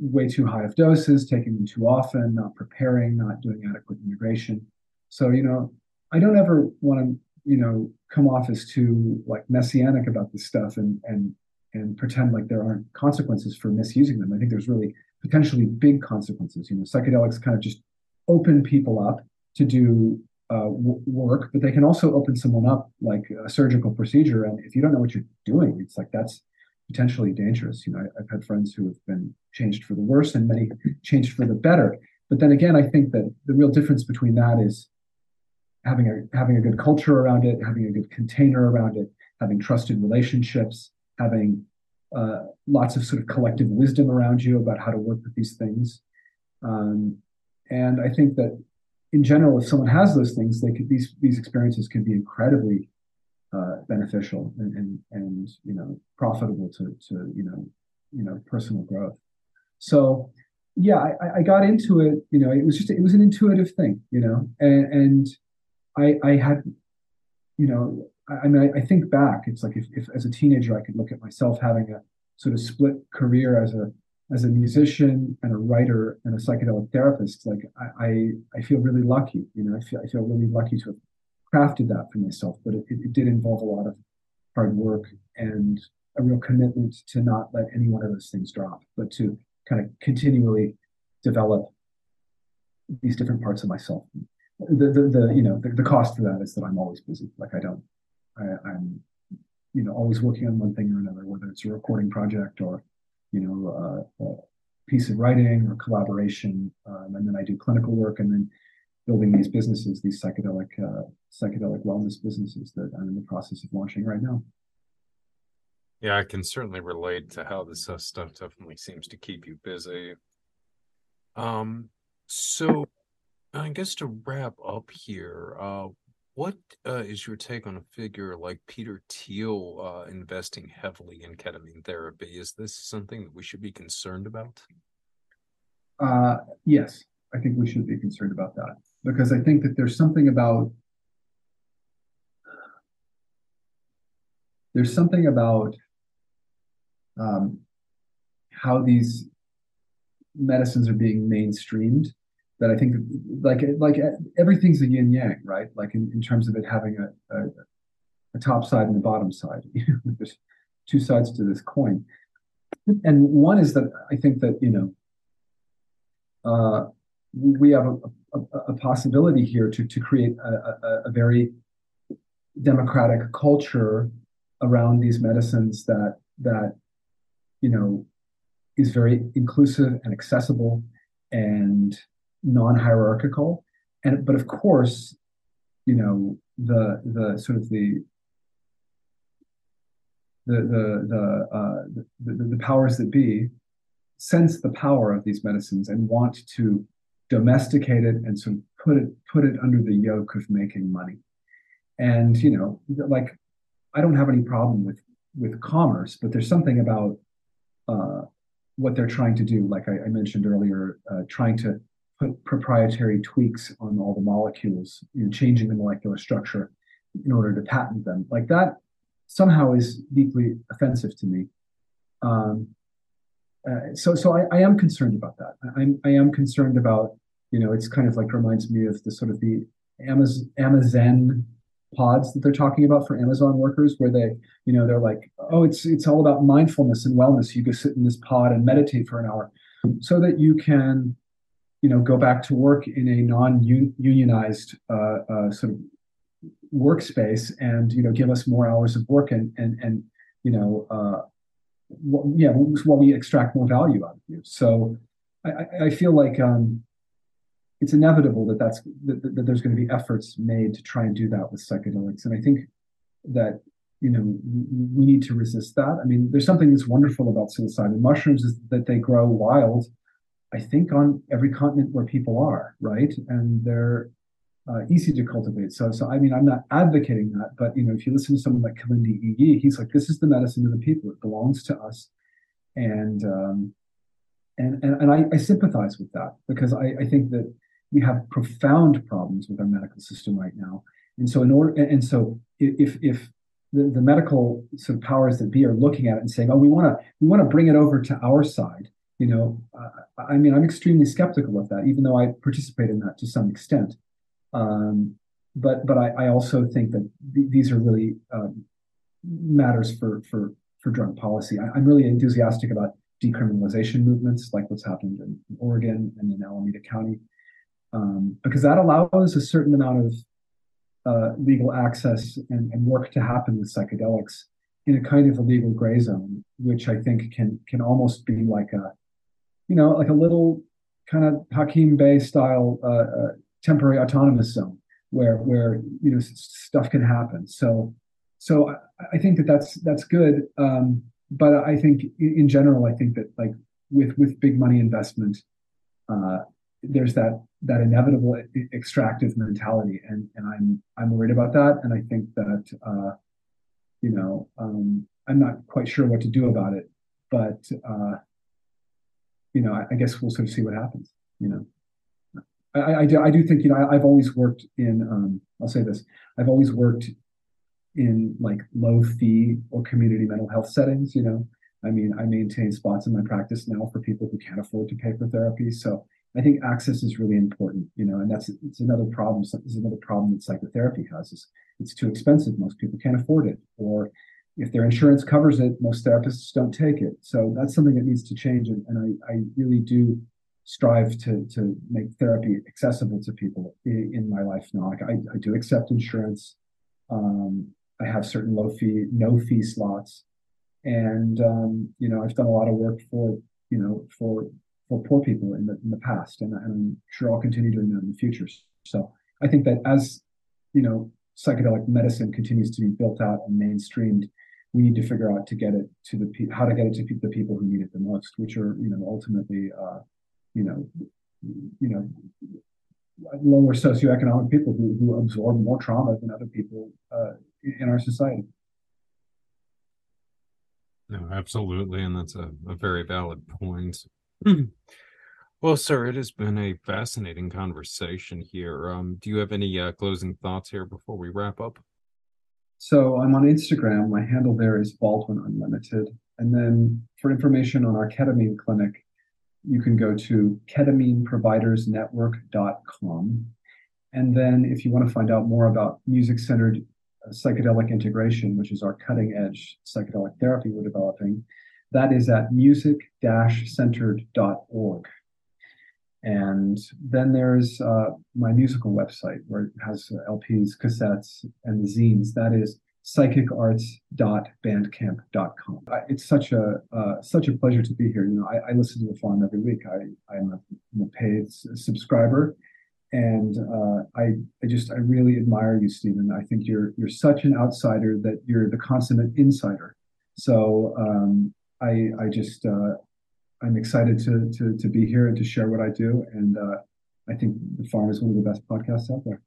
way too high of doses, taking them too often, not preparing, not doing adequate integration. So you know, I don't ever want to you know come off as too like messianic about this stuff and and and pretend like there aren't consequences for misusing them. I think there's really potentially big consequences. You know, psychedelics kind of just open people up to do uh, work, but they can also open someone up like a surgical procedure. And if you don't know what you're doing, it's like that's potentially dangerous. You know, I, have had friends who have been changed for the worse and many changed for the better. But then again, I think that the real difference between that is having a having a good culture around it, having a good container around it, having trusted relationships, having uh, lots of sort of collective wisdom around you about how to work with these things. Um, and I think that in general, if someone has those things, they could these these experiences can be incredibly uh, beneficial and, and and you know profitable to to you know you know personal growth. So yeah, I, I got into it. You know, it was just it was an intuitive thing. You know, and, and I I had you know I, I mean I, I, think back. It's like if, if as a teenager I could look at myself having a sort of split career as a as a musician and a writer and a psychedelic therapist, like I, I, I, feel really lucky. You know, I feel I feel really lucky to have crafted that for myself. But it, it did involve a lot of hard work and a real commitment to not let any one of those things drop, but to kind of continually develop these different parts of myself. The, the, the you know the, the cost for that is that I'm always busy. Like I don't, I, I'm you know always working on one thing or another, whether it's a recording project or you know, uh, a piece of writing or collaboration, um, and then I do clinical work, and then building these businesses, these psychedelic uh, psychedelic wellness businesses that I'm in the process of launching right now. Yeah, I can certainly relate to how this uh, stuff definitely seems to keep you busy. Um, so I guess to wrap up here, uh, what uh, is your take on a figure like Peter Thiel uh, investing heavily in ketamine therapy? Is this something that we should be concerned about? Uh, yes, I think we should be concerned about that because I think that there's something about there's something about um, how these medicines are being mainstreamed that I think like like everything's a yin yang, right? Like in, in terms of it having a, a, a top side and a bottom side. There's two sides to this coin, and one is that I think that you know uh, we have a, a, a, possibility here to to create a, a very democratic culture around these medicines that that you know is very inclusive and accessible and non-hierarchical. And but of course you know the the sort of the the the the, uh, the, the, powers that be sense the power of these medicines and want to domesticate it and sort of put it put it under the yoke of making money. And you know like i don't have any problem with with commerce but there's something about uh, what they're trying to do. Like i, I mentioned earlier uh, trying to proprietary tweaks on all the molecules, you changing the molecular structure in order to patent them. Like that somehow is deeply offensive to me. Um, uh, so, so I, I, am concerned about that. I'm, I am concerned about, you know, it's kind of like reminds me of the sort of the Amazon, Amazon pods that they're talking about for Amazon workers, where they, you know, they're like, oh, it's it's all about mindfulness and wellness. You go sit in this pod and meditate for an hour, so that you can you know, go back to work in a non-unionized uh, uh, sort of workspace, and you know, give us more hours of work, and and and you know, uh, well, yeah, while we extract more value out of you. So, I, I feel like um, it's inevitable that that's that, that there's going to be efforts made to try and do that with psychedelics, and I think that you know we need to resist that. I mean, there's something that's wonderful about psilocybin mushrooms is that they grow wild I think, on every continent where people are, right? And they're uh, easy to cultivate. So, so I mean, I'm not advocating that, but you know, if you listen to someone like Kilindi Iyi, he's like, this is the medicine of the people. It belongs to us, and um, and and, and I, I sympathize with that because I, I think that we have profound problems with our medical system right now. And so in order and so if if the, the medical sort of powers that be are looking at it and saying, oh, we want to we want to bring it over to our side, you know, uh, I mean, I'm extremely skeptical of that, even though I participate in that to some extent. Um, but but I, I, also think that th- these are really um, matters for for for drug policy. I, am really enthusiastic about decriminalization movements like what's happened in Oregon and in Alameda County, um, because that allows a certain amount of uh, legal access and, and, work to happen with psychedelics in a kind of a legal gray zone, which I think can can almost be like a, you know, like a little kind of Hakim Bey style uh, uh, temporary autonomous zone where where you know stuff can happen. So so I, I think that that's that's good. Um, but I think in general, I think that like with with big money investment, uh, there's that that inevitable extractive mentality, and and I'm I'm worried about that, and I think that uh, you know um, I'm not quite sure what to do about it, but uh, you know I, I, guess we'll sort of see what happens. You know, I, I do I do think you know I, have always worked in um, I'll say this I've always worked in like low fee or community mental health settings. You know, I mean, I maintain spots in my practice now for people who can't afford to pay for therapy. So I think access is really important. You know, and that's it's another problem. It's another problem that psychotherapy has. Is it's too expensive. Most people can't afford it, or if their insurance covers it, most therapists don't take it. So that's something that needs to change. And, and I, I really do strive to to make therapy accessible to people in, in my life now. Like I, I do accept insurance. Um, I have certain low fee, no fee slots, and um, you know I've done a lot of work for you know for for poor people in the in the past, and, and I'm sure I'll continue doing that in the future. So I think that as you know psychedelic medicine continues to be built out and mainstreamed, we need to figure out to get it to the pe- how to get it to pe- the people who need it the most, which are you know ultimately uh, you know you know lower socioeconomic people who, who absorb more trauma than other people uh, in our society. No, absolutely. And that's a, a very valid point. well, sir, it has been a fascinating conversation here. Um, do you have any uh, closing thoughts here before we wrap up? So I'm on Instagram. My handle there is Baldwin Unlimited. And then for information on our ketamine clinic, you can go to ketamineprovidersnetwork.com. And then if you want to find out more about music centered uh, psychedelic integration, which is our cutting edge psychedelic therapy we're developing, that is at music centered.org. And then there's uh, my musical website where it has LPs, cassettes, and zines. That is psychicarts.bandcamp.com. It's such a uh, such a pleasure to be here. You know, I, I listen to the farm every week. I, I'm a, I'm a paid subscriber, and uh, I, I just I really admire you, Stephen. I think you're you're such an outsider that you're the consummate insider. So um, I I just uh, I'm excited to, to to be here and to share what I do, and uh, I think the farm is one of the best podcasts out there.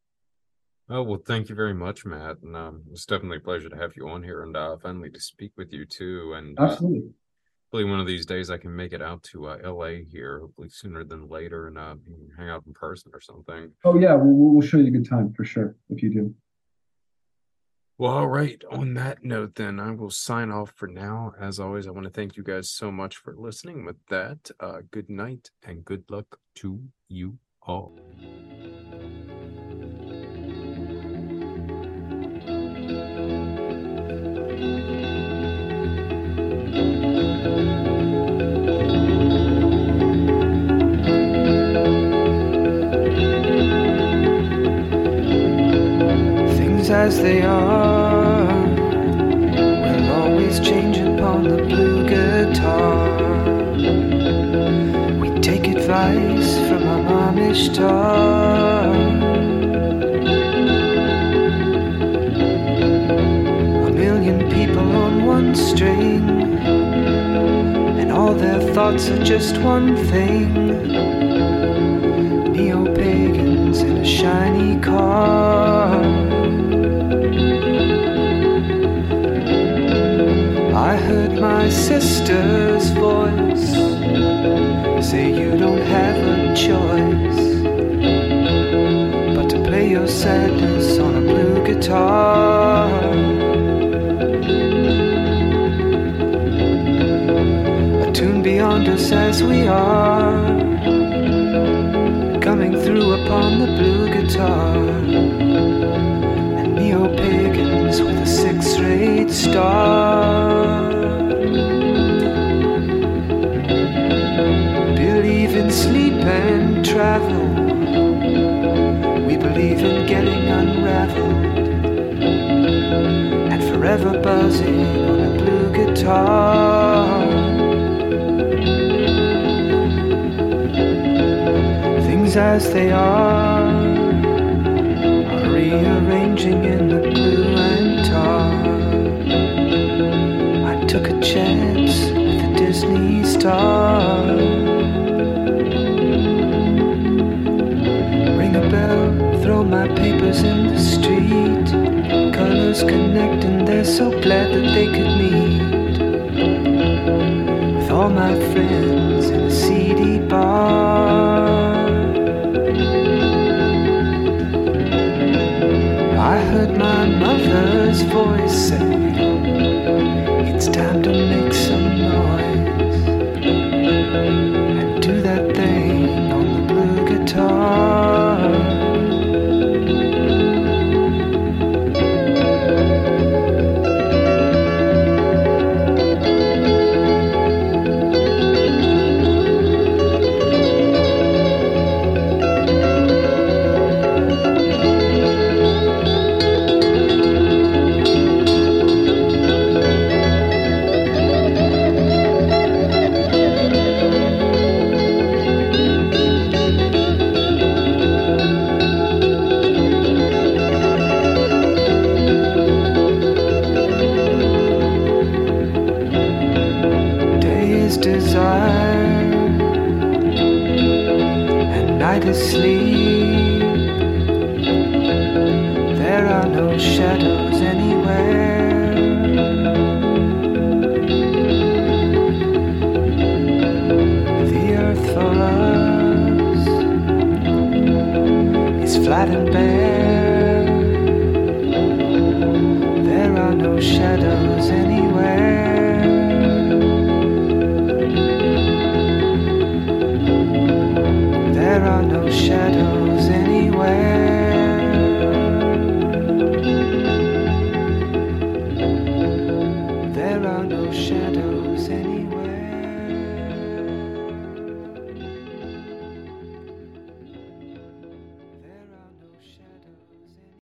Oh well, thank you very much, Matt, and um, it's definitely a pleasure to have you on here and uh, finally to speak with you too. And uh, absolutely hopefully one of these days I can make it out to uh, LA here, hopefully sooner than later, and uh, hang out in person or something. Oh yeah, we'll, we'll show you a good time for sure if you do. Well, all right. On that note, then I will sign off for now. As always, I want to thank you guys so much for listening. With that, uh, good night and good luck to you all. As they are will always change upon the blue guitar. We take advice from our mom Ishtar. A million people on one string, and all their thoughts are just one thing. Neo pagans in a shiny car. Sister's voice say you don't have a choice but to play your sadness on a blue guitar. A tune beyond us as we are coming through upon the blue guitar and neo pagans with a six rate star. On a blue guitar. Things as they are are rearranging in the glue and tar. I took a chance with a Disney star. Ring a bell, throw my papers in. Colors connect and they're so glad that they could meet. With all my friends in a seedy bar. I heard